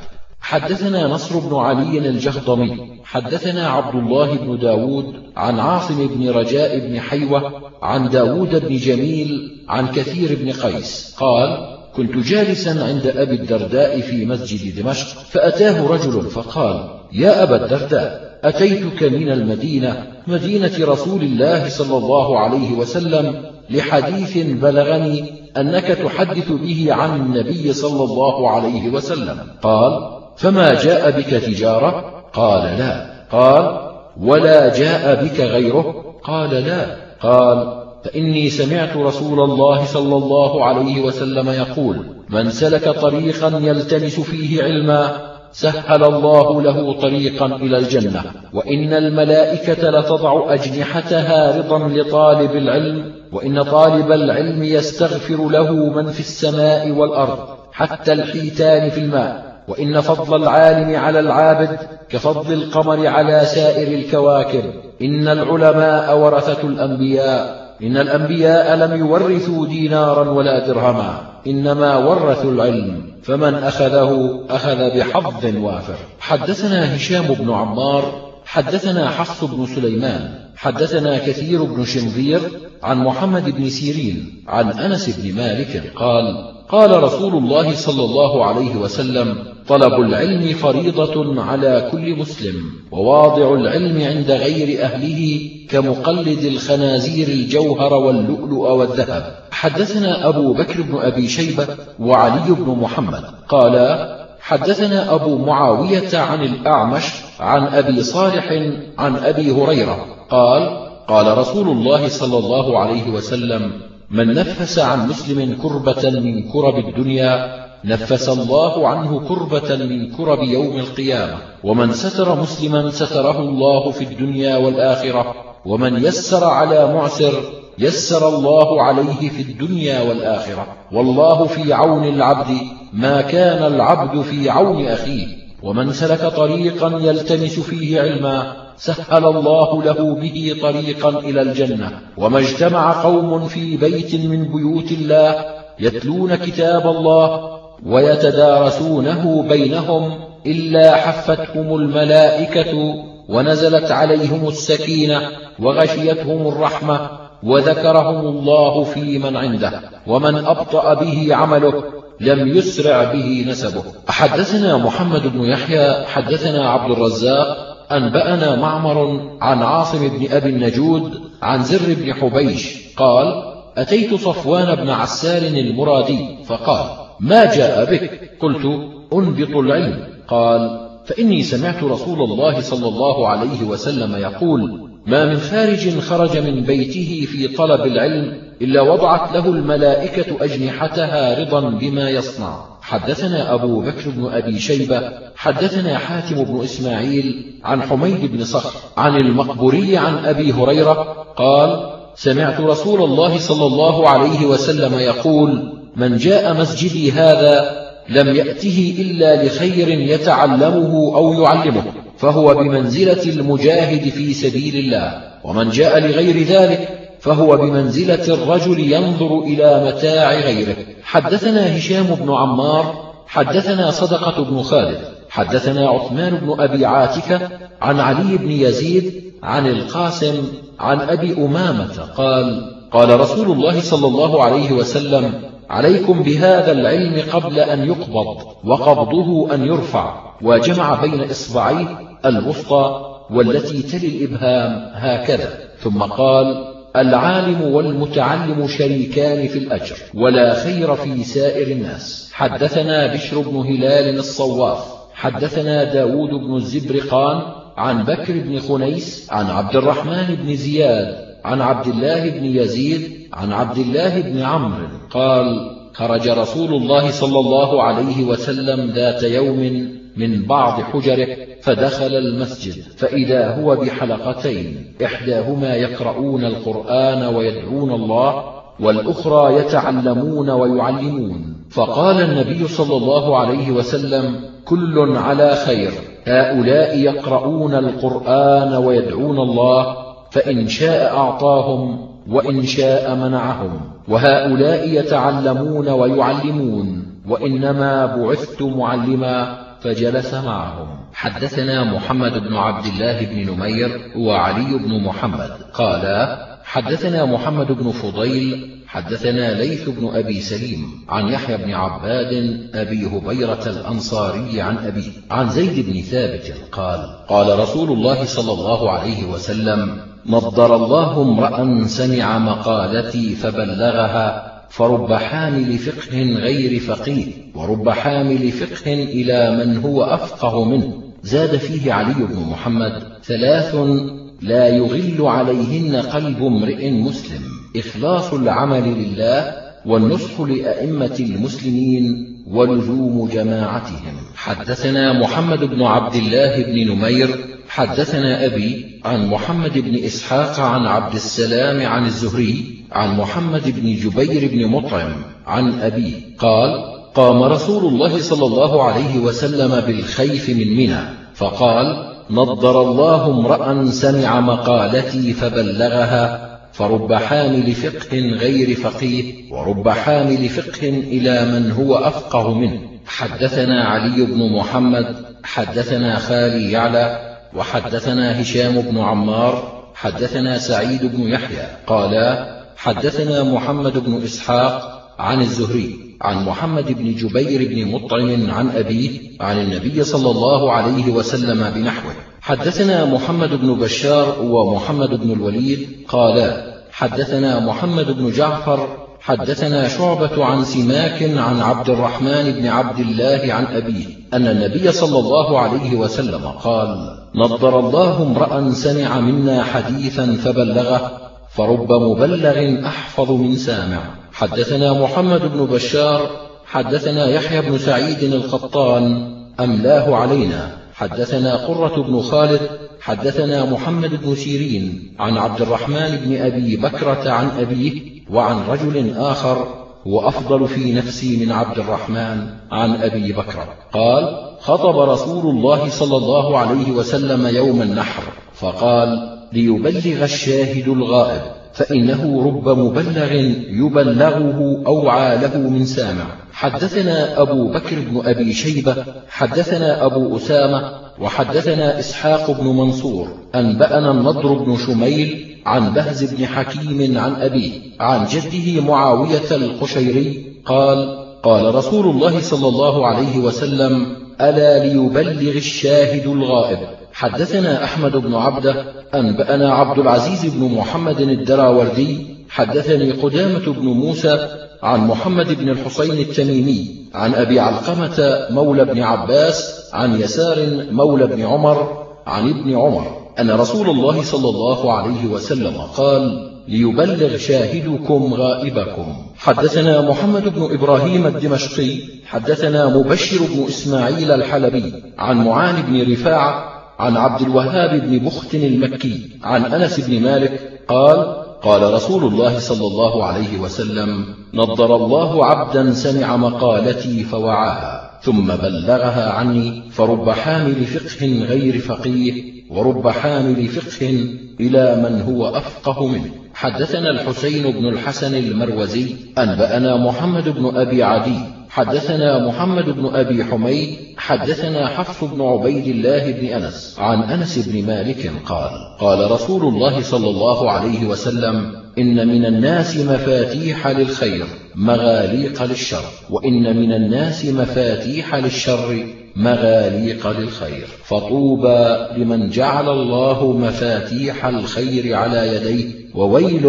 حدثنا نصر بن علي الجهضمي حدثنا عبد الله بن داود عن عاصم بن رجاء بن حيوة عن داود بن جميل عن كثير بن قيس قال كنت جالسا عند أبي الدرداء في مسجد دمشق فأتاه رجل فقال يا أبا الدرداء أتيتك من المدينة مدينة رسول الله صلى الله عليه وسلم لحديث بلغني أنك تحدث به عن النبي صلى الله عليه وسلم. قال فما جاء بك تجارة؟ قال لا. قال ولا جاء بك غيره؟ قال لا. قال فإني سمعت رسول الله صلى الله عليه وسلم يقول من سلك طريقا يلتمس فيه علما سهل الله له طريقا إلى الجنة. وإن الملائكة لتضع أجنحتها رضا لطالب العلم وإن طالب العلم يستغفر له من في السماء والأرض حتى الحيتان في الماء. وإن فضل العالم على العابد كفضل القمر على سائر الكواكب. إن العلماء ورثة الأنبياء. إن الأنبياء لم يورثوا دينارا ولا درهما إنما ورثوا العلم فمن أخذه أخذ بحظ وافر. حدثنا هشام بن عمار حدثنا حفص بن سليمان حدثنا كثير بن شنظير عن محمد بن سيرين عن أنس بن مالك قال قال رسول الله صلى الله عليه وسلم طلب العلم فريضة على كل مسلم وواضع العلم عند غير أهله كمقلد الخنازير الجوهر واللؤلؤ والذهب. حدثنا أبو بكر بن أبي شيبة وعلي بن محمد. قالا حدثنا أبو معاوية عن الأعمش عن أبي صالح عن أبي هريرة. قال قال رسول الله صلى الله عليه وسلم من نفس عن مسلم كربة من كرب الدنيا نفس الله عنه كربة من كرب يوم القيامة. ومن ستر مسلما ستره الله في الدنيا والآخرة. ومن يسر على معسر يسر الله عليه في الدنيا والآخرة. والله في عون العبد ما كان العبد في عون أخيه. ومن سلك طريقا يلتمس فيه علما سهل الله له به طريقا إلى الجنة. وما اجتمع قوم في بيت من بيوت الله يتلون كتاب الله ويتدارسونه بينهم إلا حفتهم الملائكة ونزلت عليهم السكينة وغشيتهم الرحمة وذكرهم الله في من عنده. ومن أبطأ به عمله لم يسرع به نسبه. حدثنا محمد بن يحيى حدثنا عبد الرزاق أنبأنا معمر عن عاصم بن أبي النجود عن زر بن حبيش قال أتيت صفوان بن عسال المرادي فقال ما جاء بك؟ قلت أنبط العلم. قال فإني سمعت رسول الله صلى الله عليه وسلم يقول ما من خارج خرج من بيته في طلب العلم إلا وضعت له الملائكة أجنحتها رضا بما يصنع. حدثنا أبو بكر بن أبي شيبة حدثنا حاتم بن إسماعيل عن حميد بن صخر عن المقبوري عن أبي هريرة قال سمعت رسول الله صلى الله عليه وسلم يقول من جاء مسجدي هذا لم يأته إلا لخير يتعلمه أو يعلمه فهو بمنزلة المجاهد في سبيل الله ومن جاء لغير ذلك فهو بمنزلة الرجل ينظر إلى متاع غيره. حدثنا هشام بن عمار حدثنا صدقة بن خالد حدثنا عثمان بن أبي عاتكة عن علي بن يزيد عن القاسم عن أبي أمامة قال قال رسول الله صلى الله عليه وسلم عليكم بهذا العلم قبل أن يقبض وقبضه أن يرفع وجمع بين إصبعيه الوسطى والتي تلي الإبهام هكذا. ثم قال العالم والمتعلم شريكان في الأجر ولا خير في سائر الناس. حدثنا بشر بن هلال الصواف حدثنا داود بن الزبرقان عن بكر بن خنيس عن عبد الرحمن بن زياد عن عبد الله بن يزيد عن عبد الله بن عمرو قال خرج رسول الله صلى الله عليه وسلم ذات يوم من بعض حجره فدخل المسجد فإذا هو بحلقتين إحداهما يقرؤون القرآن ويدعون الله والأخرى يتعلمون ويعلمون. فقال النبي صلى الله عليه وسلم كل على خير هؤلاء يقرؤون القرآن ويدعون الله فإن شاء أعطاهم وإن شاء منعهم. وهؤلاء يتعلمون ويعلمون وإنما بعثت معلما فجلس معهم. حدثنا محمد بن عبد الله بن نمير وعلي بن محمد. قالا حدثنا محمد بن فضيل حدثنا ليث بن أبي سليم عن يحيى بن عباد أبي هبيرة الأنصاري عن أبي عن زيد بن ثابت قال قال رسول الله صلى الله عليه وسلم نضر الله امرأ سمع مقالتي فبلغها فرب حامل فقه غير فقيه ورب حامل فقه إلى من هو أفقه منه. زاد فيه علي بن محمد ثلاث لا يغل عليهن قلب امرئ مسلم. إخلاص العمل لله والنصح لأئمة المسلمين ولزوم جماعتهم. حدثنا محمد بن عبد الله بن نمير حدثنا أبي عن محمد بن إسحاق عن عبد السلام عن الزهري عن محمد بن جبير بن مطعم عن أبيه قال قام رسول الله صلى الله عليه وسلم بالخيف من منى فقال نضر الله امرأ سمع مقالتي فبلغها فرب حامل فقه غير فقيه ورب حامل فقه إلى من هو أفقه منه. حدثنا علي بن محمد حدثنا خالي يعلى وحدثنا هشام بن عمار حدثنا سعيد بن يحيى قالا حدثنا محمد بن إسحاق عن الزهري عن محمد بن جبير بن مطعم عن أبيه عن النبي صلى الله عليه وسلم بنحوه. حدثنا محمد بن بشار ومحمد بن الوليد قالا حدثنا محمد بن جعفر حدثنا شعبة عن سماك عن عبد الرحمن بن عبد الله عن أبيه أن النبي صلى الله عليه وسلم قال نضر الله امرأ سمع منا حديثا فبلغه فرب مبلغ أحفظ من سامع. حدثنا محمد بن بشار حدثنا يحيى بن سعيد القطان أملاه علينا. حدثنا قرة بن خالد حدثنا محمد بن سيرين عن عبد الرحمن بن أبي بكرة عن أبيه وعن رجل آخر هو أفضل في نفسي من عبد الرحمن عن أبي بكرة. قال خطب رسول الله صلى الله عليه وسلم يوم النحر فقال ليبلغ الشاهد الغائب. فإنه رب مبلغ يبلغه أوعى له من سامع. حدثنا أبو بكر بن أبي شيبة حدثنا أبو أسامة وحدثنا إسحاق بن منصور. أنبأنا النضر بن شميل عن بهز بن حكيم عن أبيه عن جده معاوية القشيري قال قال رسول الله صلى الله عليه وسلم ألا ليبلغ الشاهد الغائب. حدثنا أحمد بن عبده أنبأنا عبد العزيز بن محمد الدراوردي حدثني قدامة بن موسى عن محمد بن الحسين التميمي عن أبي علقمة مولى بن عباس عن يسار مولى بن عمر عن ابن عمر أن رسول الله صلى الله عليه وسلم قال ليبلغ شاهدكم غائبكم. حدثنا محمد بن إبراهيم الدمشقي حدثنا مبشر بن إسماعيل الحلبي عن معان بن رفاعة عن عبد الوهاب بن بخت المكي عن أنس بن مالك قال قال رسول الله صلى الله عليه وسلم نضر الله عبدا سمع مقالتي فوعاها ثم بلغها عني فرب حامل فقه غير فقيه ورب حامل فقه إلى من هو أفقه منه. حدثنا الحسين بن الحسن المروزي أنبأنا محمد بن أبي عدي حدثنا محمد بن أبي حميد حدثنا حفص بن عبيد الله بن أنس عن أنس بن مالك قال قال رسول الله صلى الله عليه وسلم إن من الناس مفاتيح للخير مغاليق للشر وإن من الناس مفاتيح للشر مغاليق للخير. فطوبى لمن جعل الله مفاتيح الخير على يديه وويل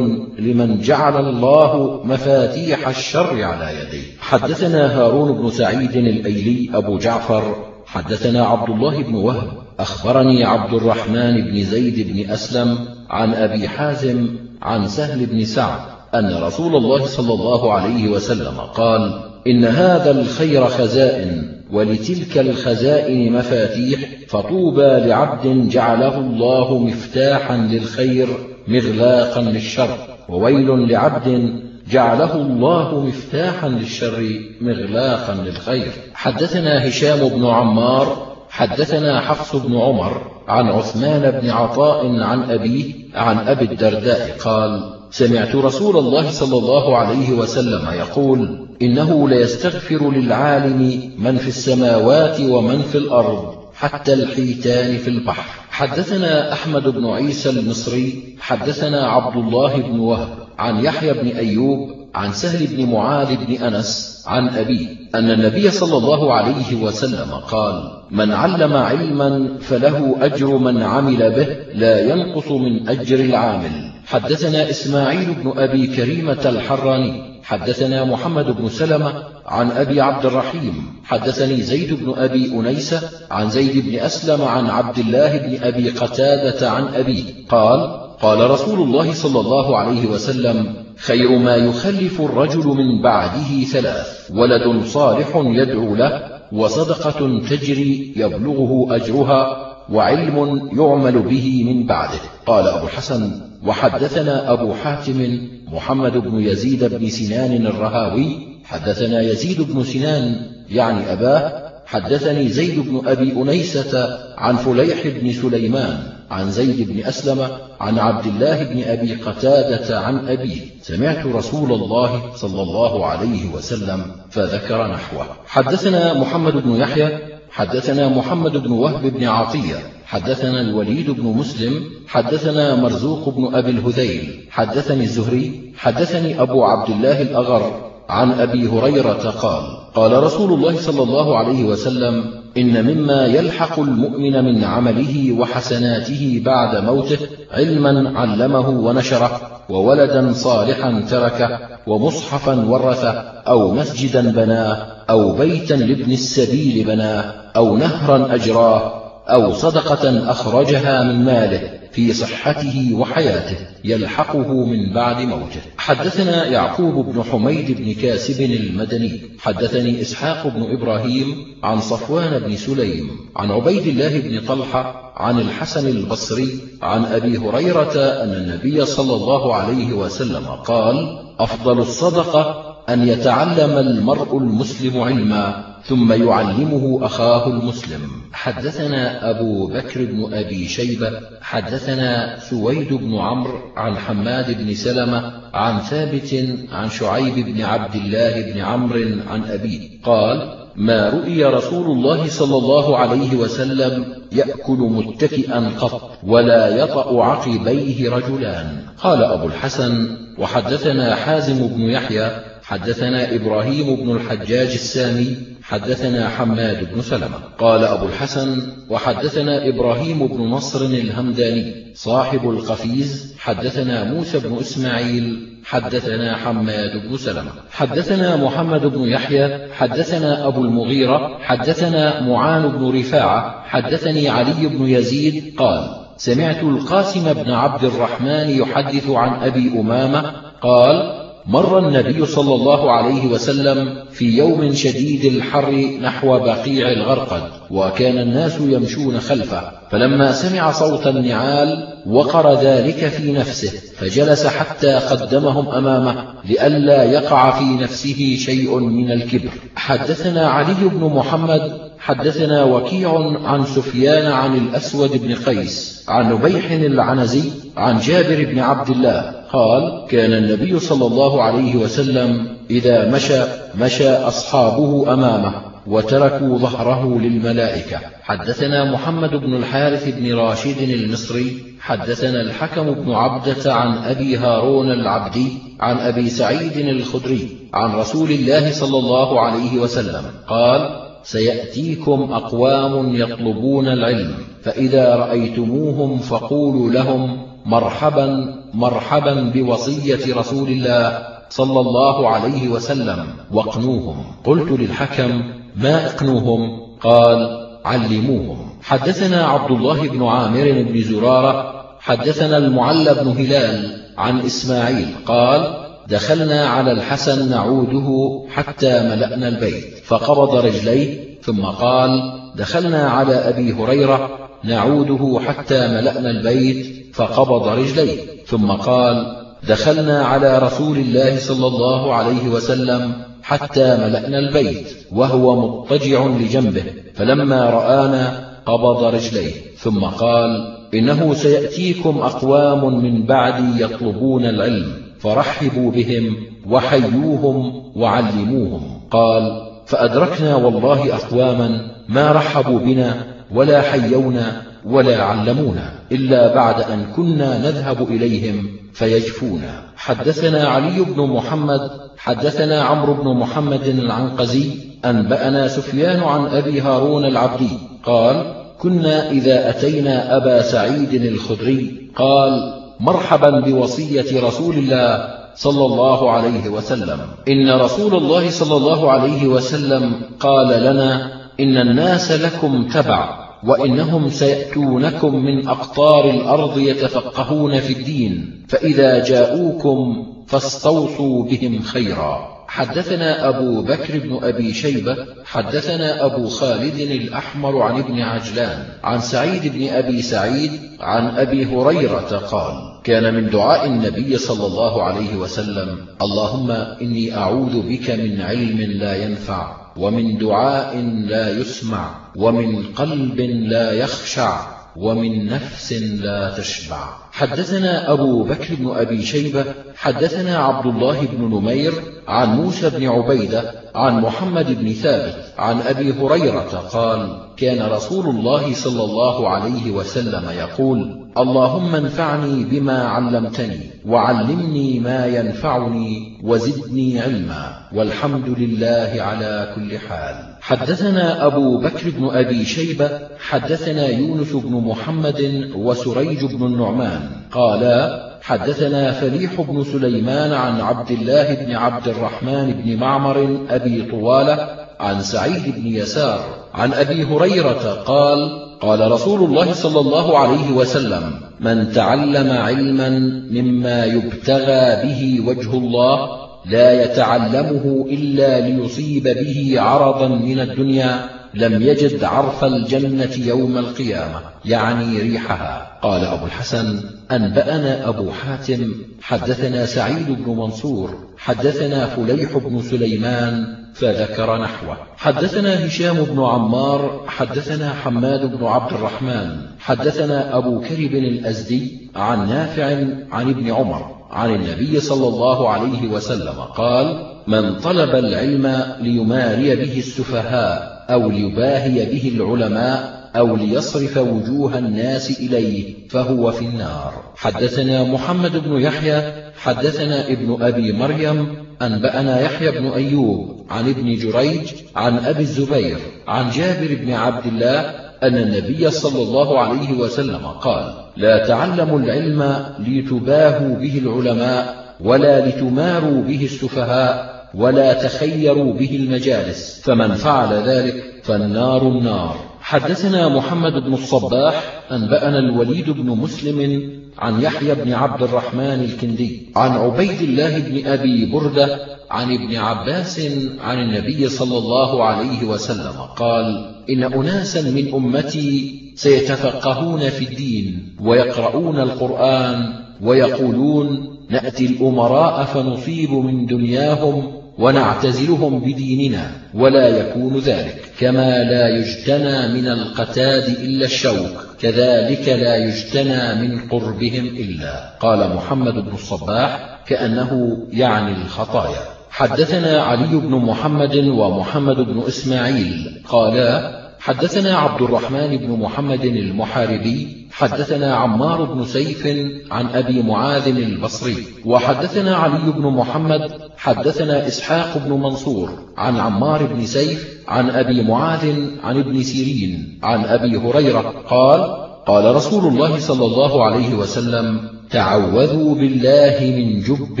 لمن جعل الله مفاتيح الشر على يديه. حدثنا هارون بن سعيد الأيلي أبو جعفر حدثنا عبد الله بن وهب أخبرني عبد الرحمن بن زيد بن أسلم عن أبي حازم عن سهل بن سعد أن رسول الله صلى الله عليه وسلم قال إن هذا الخير خزائن ولتلك الخزائن مفاتيح فطوبى لعبد جعله الله مفتاحا للخير مغلاقا للشر. وويل لعبد جعله الله مفتاحا للشر مغلاقا للخير. حدثنا هشام بن عمار حدثنا حفص بن عمر عن عثمان بن عطاء عن أبيه عن أبي الدرداء قال سمعت رسول الله صلى الله عليه وسلم يقول إنه ليستغفر للعالم من في السماوات ومن في الأرض حتى الحيتان في البحر. حدثنا أحمد بن عيسى المصري حدثنا عبد الله بن وهب عن يحيى بن أيوب عن سهل بن معاذ بن أنس عن أبيه أن النبي صلى الله عليه وسلم قال من علم علما فله أجر من عمل به لا ينقص من أجر العامل. حدثنا إسماعيل بن أبي كريمة الحراني حدثنا محمد بن سلمة عن أبي عبد الرحيم حدثني زيد بن أبي أنيسة عن زيد بن أسلم عن عبد الله بن أبي قتادة عن أبيه قال قال رسول الله صلى الله عليه وسلم خير ما يخلف الرجل من بعده ثلاث ولد صالح يدعو له وصدقة تجري يبلغه أجرها وعلم يعمل به من بعده. قال أبو الحسن وحدثنا أبو حاتم محمد بن يزيد بن سنان الرهاوي حدثنا يزيد بن سنان يعني أباه حدثني زيد بن أبي أنيسة عن فليح بن سليمان عن زيد بن أسلم عن عبد الله بن أبي قتادة عن أبيه. سمعت رسول الله صلى الله عليه وسلم فذكر نحوه. حدثنا محمد بن يحيى حدثنا محمد بن وهب بن عطية حدثنا الوليد بن مسلم حدثنا مرزوق بن أبي الهذيل حدثني الزهري حدثني أبو عبد الله الأغر عن أبي هريرة قال قال رسول الله صلى الله عليه وسلم إن مما يلحق المؤمن من عمله وحسناته بعد موته علما علمه ونشره وولدا صالحا تركه ومصحفا ورثه أو مسجدا بناه أو بيتا لابن السبيل بناه أو نهرا أجراه أو صدقة أخرجها من ماله في صحته وحياته يلحقه من بعد موته. حدثنا يعقوب بن حميد بن كاسب المدني. حدثني إسحاق بن إبراهيم عن صفوان بن سليم عن عبيد الله بن طلحة عن الحسن البصري عن أبي هريرة أن النبي صلى الله عليه وسلم قال أفضل الصدقة أن يتعلم المرء المسلم علما ثم يعلمه أخاه المسلم. حدثنا أبو بكر بن أبي شيبة حدثنا سويد بن عمرو عن حماد بن سلمة عن ثابت عن شعيب بن عبد الله بن عمرو عن أبيه قال ما رؤي رسول الله صلى الله عليه وسلم يأكل متكئا قط ولا يطأ عقبيه رجلان. قال أبو الحسن وحدثنا حازم بن يحيى حدثنا إبراهيم بن الحجاج السامي حدثنا حماد بن سلمة. قال أبو الحسن وحدثنا إبراهيم بن نصر الهمداني صاحب القفيز. حدثنا موسى بن إسماعيل حدثنا حماد بن سلمة. حدثنا محمد بن يحيى حدثنا أبو المغيرة حدثنا معان بن رفاعة حدثني علي بن يزيد. قال سمعت القاسم بن عبد الرحمن يحدث عن أبي أمامة. قال مر النبي صلى الله عليه وسلم في يوم شديد الحر نحو بقيع الغرقد وكان الناس يمشون خلفه. فلما سمع صوت النعال وقر ذلك في نفسه فجلس حتى قدمهم أمامه لئلا يقع في نفسه شيء من الكبر. حدثنا علي بن محمد حدثنا وكيع عن سفيان عن الأسود بن قيس عن نبيح العنزي عن جابر بن عبد الله قال كان النبي صلى الله عليه وسلم إذا مشى مشى أصحابه أمامه وتركوا ظهره للملائكة. حدثنا محمد بن الحارث بن راشد المصري حدثنا الحكم بن عبدة عن أبي هارون العبدي عن أبي سعيد الخدري عن رسول الله صلى الله عليه وسلم قال سيأتيكم أقوام يطلبون العلم فإذا رأيتموهم فقولوا لهم مرحبا مرحبا بوصية رسول الله صلى الله عليه وسلم واقنوهم. قلت للحكم ما اقنوهم؟ قال علموهم. حدثنا عبد الله بن عامر بن زرارة حدثنا المعلى بن هلال عن إسماعيل قال دخلنا على الحسن نعوده حتى ملأنا البيت فقبض رجليه ثم قال دخلنا على أبي هريرة نعوده حتى ملأنا البيت فقبض رجليه. ثم قال دخلنا على رسول الله صلى الله عليه وسلم حتى ملأنا البيت وهو مضطجع لجنبه فلما رآنا قبض رجليه. ثم قال إنه سيأتيكم أقوام من بعدي يطلبون العلم فرحبوا بهم وحيوهم وعلموهم. قال فأدركنا والله أقواما ما رحبوا بنا ولا حيونا ولا علمونا إلا بعد أن كنا نذهب إليهم فيجفونا حدثنا علي بن محمد حدثنا عمرو بن محمد العنقزي أنبأنا سفيان عن أبي هارون العبدي قال كنا إذا أتينا أبا سعيد الخدري قال مرحبا بوصية رسول الله صلى الله عليه وسلم. إن رسول الله صلى الله عليه وسلم قال لنا إن الناس لكم تبع وإنهم سيأتونكم من أقطار الأرض يتفقهون في الدين فإذا جاءوكم فاستوصوا بهم خيرا. حدثنا أبو بكر بن أبي شيبة حدثنا أبو خالد الأحمر عن ابن عجلان عن سعيد بن أبي سعيد عن أبي هريرة قال كان من دعاء النبي صلى الله عليه وسلم اللهم إني أعوذ بك من علم لا ينفع ومن دعاء لا يسمع ومن قلب لا يخشع ومن نفس لا تشبع. حدثنا أبو بكر بن أبي شيبة حدثنا عبد الله بن نمير عن موسى بن عبيدة عن محمد بن ثابت عن أبي هريرة قال كان رسول الله صلى الله عليه وسلم يقول اللهم انفعني بما علمتني وعلمني ما ينفعني وزدني علما والحمد لله على كل حال. حدثنا أبو بكر بن أبي شيبة حدثنا يونس بن محمد وسريج بن النعمان. قالا حدثنا فليح بن سليمان عن عبد الله بن عبد الرحمن بن معمر أبي طوالة عن سعيد بن يسار عن أبي هريرة قال قال رسول الله صلى الله عليه وسلم من تعلم علما مما يبتغى به وجه الله لا يتعلمه إلا ليصيب به عرضا من الدنيا لم يجد عرف الجنة يوم القيامة يعني ريحها. قال أبو الحسن أنبأنا أبو حاتم حدثنا سعيد بن منصور حدثنا فليح بن سليمان فذكر نحوه. حدثنا هشام بن عمار حدثنا حماد بن عبد الرحمن حدثنا أبو كرب الأزدي عن نافع عن ابن عمر. عن النبي صلى الله عليه وسلم قال من طلب العلم ليماري به السفهاء أو ليباهي به العلماء أو ليصرف وجوه الناس إليه فهو في النار. حدثنا محمد بن يحيى حدثنا ابن أبي مريم أنبأنا يحيى بن أيوب عن ابن جريج عن أبي الزبير عن جابر بن عبد الله أن النبي صلى الله عليه وسلم قال لا تعلموا العلم لتباهوا به العلماء ولا لتماروا به السفهاء ولا تخيروا به المجالس. فمن فعل ذلك فالنار النار. حدثنا محمد بن الصباح أنبأنا الوليد بن مسلم عن يحيى بن عبد الرحمن الكندي عن عبيد الله بن أبي بردة عن ابن عباس عن النبي صلى الله عليه وسلم قال إن أناسا من أمتي سيتفقهون في الدين ويقرؤون القرآن ويقولون نأتي الأمراء فنصيب من دنياهم ونعتزلهم بديننا ولا يكون ذلك كما لا يجتنى من القتاد إلا الشوك كذلك لا يجتنى من قربهم إلا قال محمد بن الصباح كأنه يعني الخطايا حدثنا علي بن محمد ومحمد بن إسماعيل. قالا حدثنا عبد الرحمن بن محمد المحاربي حدثنا عمار بن سيف عن أبي معاذ البصري وحدثنا علي بن محمد حدثنا إسحاق بن منصور عن عمار بن سيف عن أبي معاذ عن ابن سيرين عن أبي هريرة. قال قال رسول الله صلى الله عليه وسلم تعوذوا بالله من جب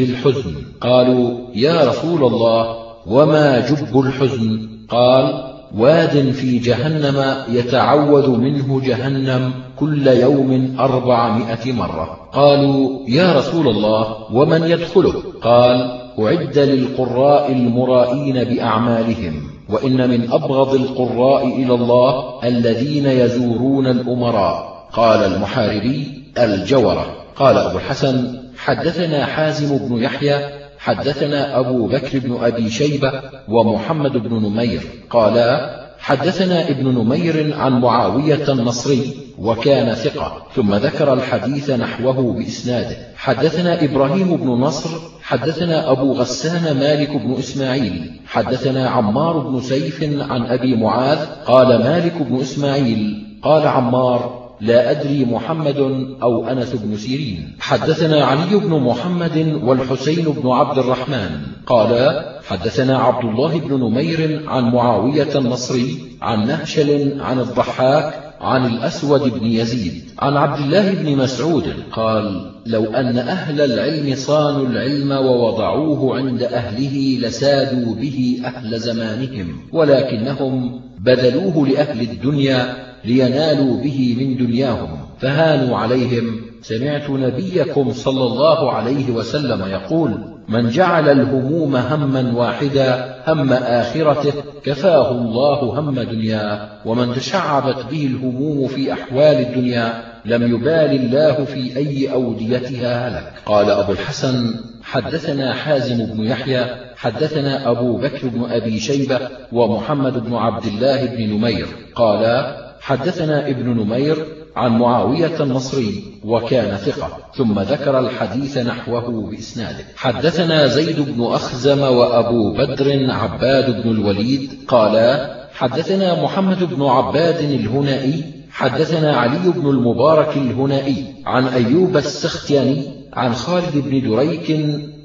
الحزن. قالوا يا رسول الله وما جب الحزن؟ قال واد في جهنم يتعوذ منه جهنم كل يوم أربعمائة مرة. قالوا يا رسول الله ومن يدخله؟ قال أعد للقراء المرائين بأعمالهم وإن من أبغض القراء إلى الله الذين يزورون الأمراء. قال المحاربي الجورة. قال أبو الحسن حدثنا حازم بن يحيى حدثنا أبو بكر بن أبي شيبة ومحمد بن نمير. قالا حدثنا ابن نمير عن معاوية النصري وكان ثقة ثم ذكر الحديث نحوه بإسناده. حدثنا إبراهيم بن نصر حدثنا أبو غسان مالك بن إسماعيل. حدثنا عمار بن سيف عن أبي معاذ قال مالك بن إسماعيل. قال عمار لا أدري محمد أو أنس بن سيرين. حدثنا علي بن محمد والحسين بن عبد الرحمن. قال حدثنا عبد الله بن نمير عن معاوية النصري عن نهشل عن الضحاك عن الأسود بن يزيد عن عبد الله بن مسعود قال لو أن أهل العلم صانوا العلم ووضعوه عند أهله لسادوا به أهل زمانهم ولكنهم بذلوه لأهل الدنيا لينالوا به من دنياهم. فهانوا عليهم. سمعت نبيكم صلى الله عليه وسلم يقول من جعل الهموم هما واحدا هم آخرته كفاه الله هم دنياه. ومن تشعبت به الهموم في أحوال الدنيا لم يبال الله في أي أوديتها هلك. قال أبو الحسن حدثنا حازم بن يحيى حدثنا أبو بكر بن أبي شيبة ومحمد بن عبد الله بن نمير. قالا حدثنا ابن نمير عن معاوية النصري وكان ثقة ثم ذكر الحديث نحوه بإسناده. حدثنا زيد بن أخزم وأبو بدر عباد بن الوليد قالا حدثنا محمد بن عباد الهنائي حدثنا علي بن المبارك الهنائي عن أيوب السختياني عن خالد بن دريك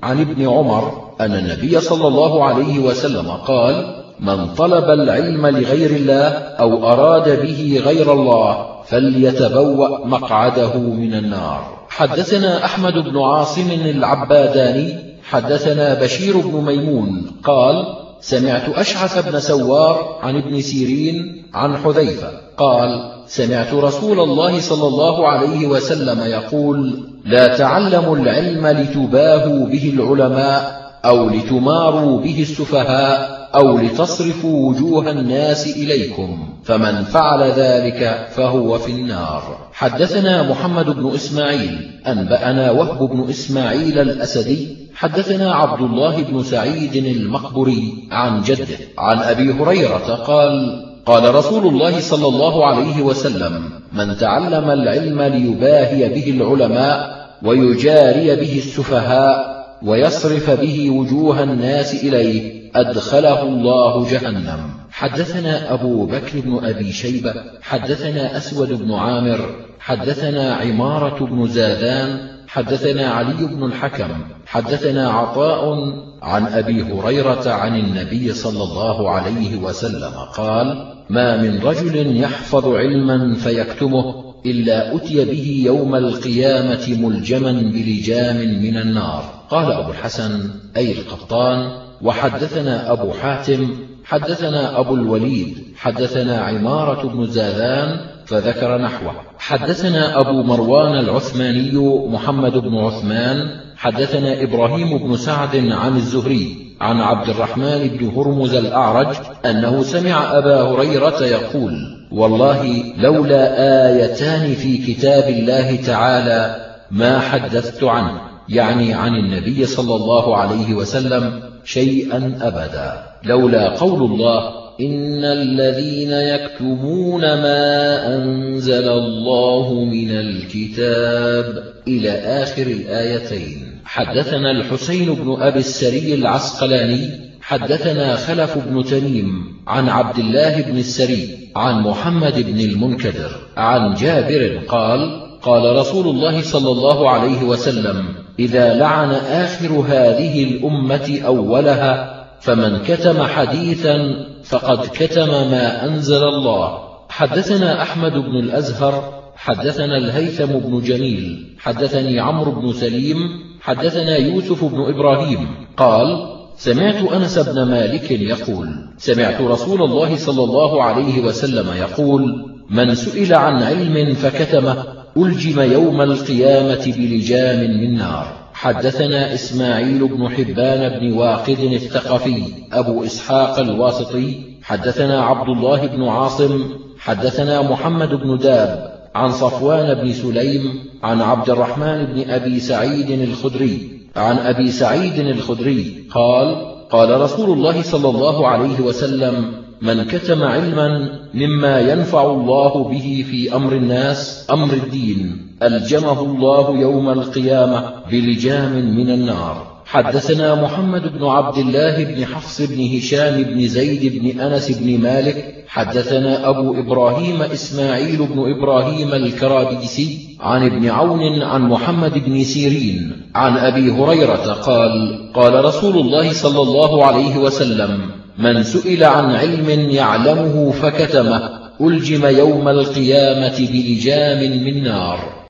عن ابن عمر أن النبي صلى الله عليه وسلم قال من طلب العلم لغير الله أو أراد به غير الله فليتبوأ مقعده من النار. حدثنا أحمد بن عاصم العباداني حدثنا بشير بن ميمون قال سمعت أشعث بن سوار عن ابن سيرين عن حذيفة قال سمعت رسول الله صلى الله عليه وسلم يقول لا تعلموا العلم لتباهوا به العلماء أو لتماروا به السفهاء أو لتصرفوا وجوه الناس إليكم فمن فعل ذلك فهو في النار. حدثنا محمد بن إسماعيل أنبأنا وهب بن إسماعيل الأسدي حدثنا عبد الله بن سعيد المقبري عن جده عن أبي هريرة قال قال رسول الله صلى الله عليه وسلم من تعلم العلم ليباهي به العلماء ويجاري به السفهاء ويصرف به وجوه الناس إليه أدخله الله جهنم. حدثنا أبو بكر بن أبي شيبة حدثنا أسود بن عامر حدثنا عمارة بن زادان حدثنا علي بن الحكم حدثنا عطاء عن أبي هريرة عن النبي صلى الله عليه وسلم قال ما من رجل يحفظ علما فيكتمه إلا أتي به يوم القيامة ملجما بلجام من النار. قال أبو الحسن أي القطان وحدثنا أبو حاتم حدثنا أبو الوليد حدثنا عمارة بن زاذان فذكر نحوه. حدثنا أبو مروان العثماني محمد بن عثمان حدثنا إبراهيم بن سعد عن الزهري عن عبد الرحمن بن هرمز الأعرج أنه سمع أبا هريرة يقول والله لولا آيتان في كتاب الله تعالى ما حدثت عنه يعني عن النبي صلى الله عليه وسلم شيئا أبدا. لولا قول الله إن الذين يكتمون ما أنزل الله من الكتاب إلى آخر الآيتين. حدثنا الحسين بن أبي السري العسقلاني حدثنا خلف بن تميم عن عبد الله بن السري عن محمد بن المنكدر عن جابر قال قال رسول الله صلى الله عليه وسلم إذا لعن آخر هذه الأمة أولها فمن كتم حديثا فقد كتم ما أنزل الله. حدثنا أحمد بن الأزهر حدثنا الهيثم بن جميل حدثني عمرو بن سليم حدثنا يوسف بن إبراهيم. قال سمعت أنس بن مالك يقول سمعت رسول الله صلى الله عليه وسلم يقول من سئل عن علم فكتمه ألجم يوم القيامة بلجام من نار. حدثنا إسماعيل بن حبان بن واقد الثقفي أبو إسحاق الواسطي. حدثنا عبد الله بن عاصم. حدثنا محمد بن داب عن صفوان بن سليم عن عبد الرحمن بن أبي سعيد الخدري. عن أبي سعيد الخدري قال قال رسول الله صلى الله عليه وسلم من كتم علما مما ينفع الله به في أمر الناس أمر الدين ألجمه الله يوم القيامة بلجام من النار. حدثنا محمد بن عبد الله بن حفص بن هشام بن زيد بن أنس بن مالك. حدثنا أبو إبراهيم إسماعيل بن إبراهيم الكرابيسي عن ابن عون عن محمد بن سيرين عن أبي هريرة قال قال رسول الله صلى الله عليه وسلم من سئل عن علم يعلمه فكتمه ألجم يوم القيامة بلجام من نار.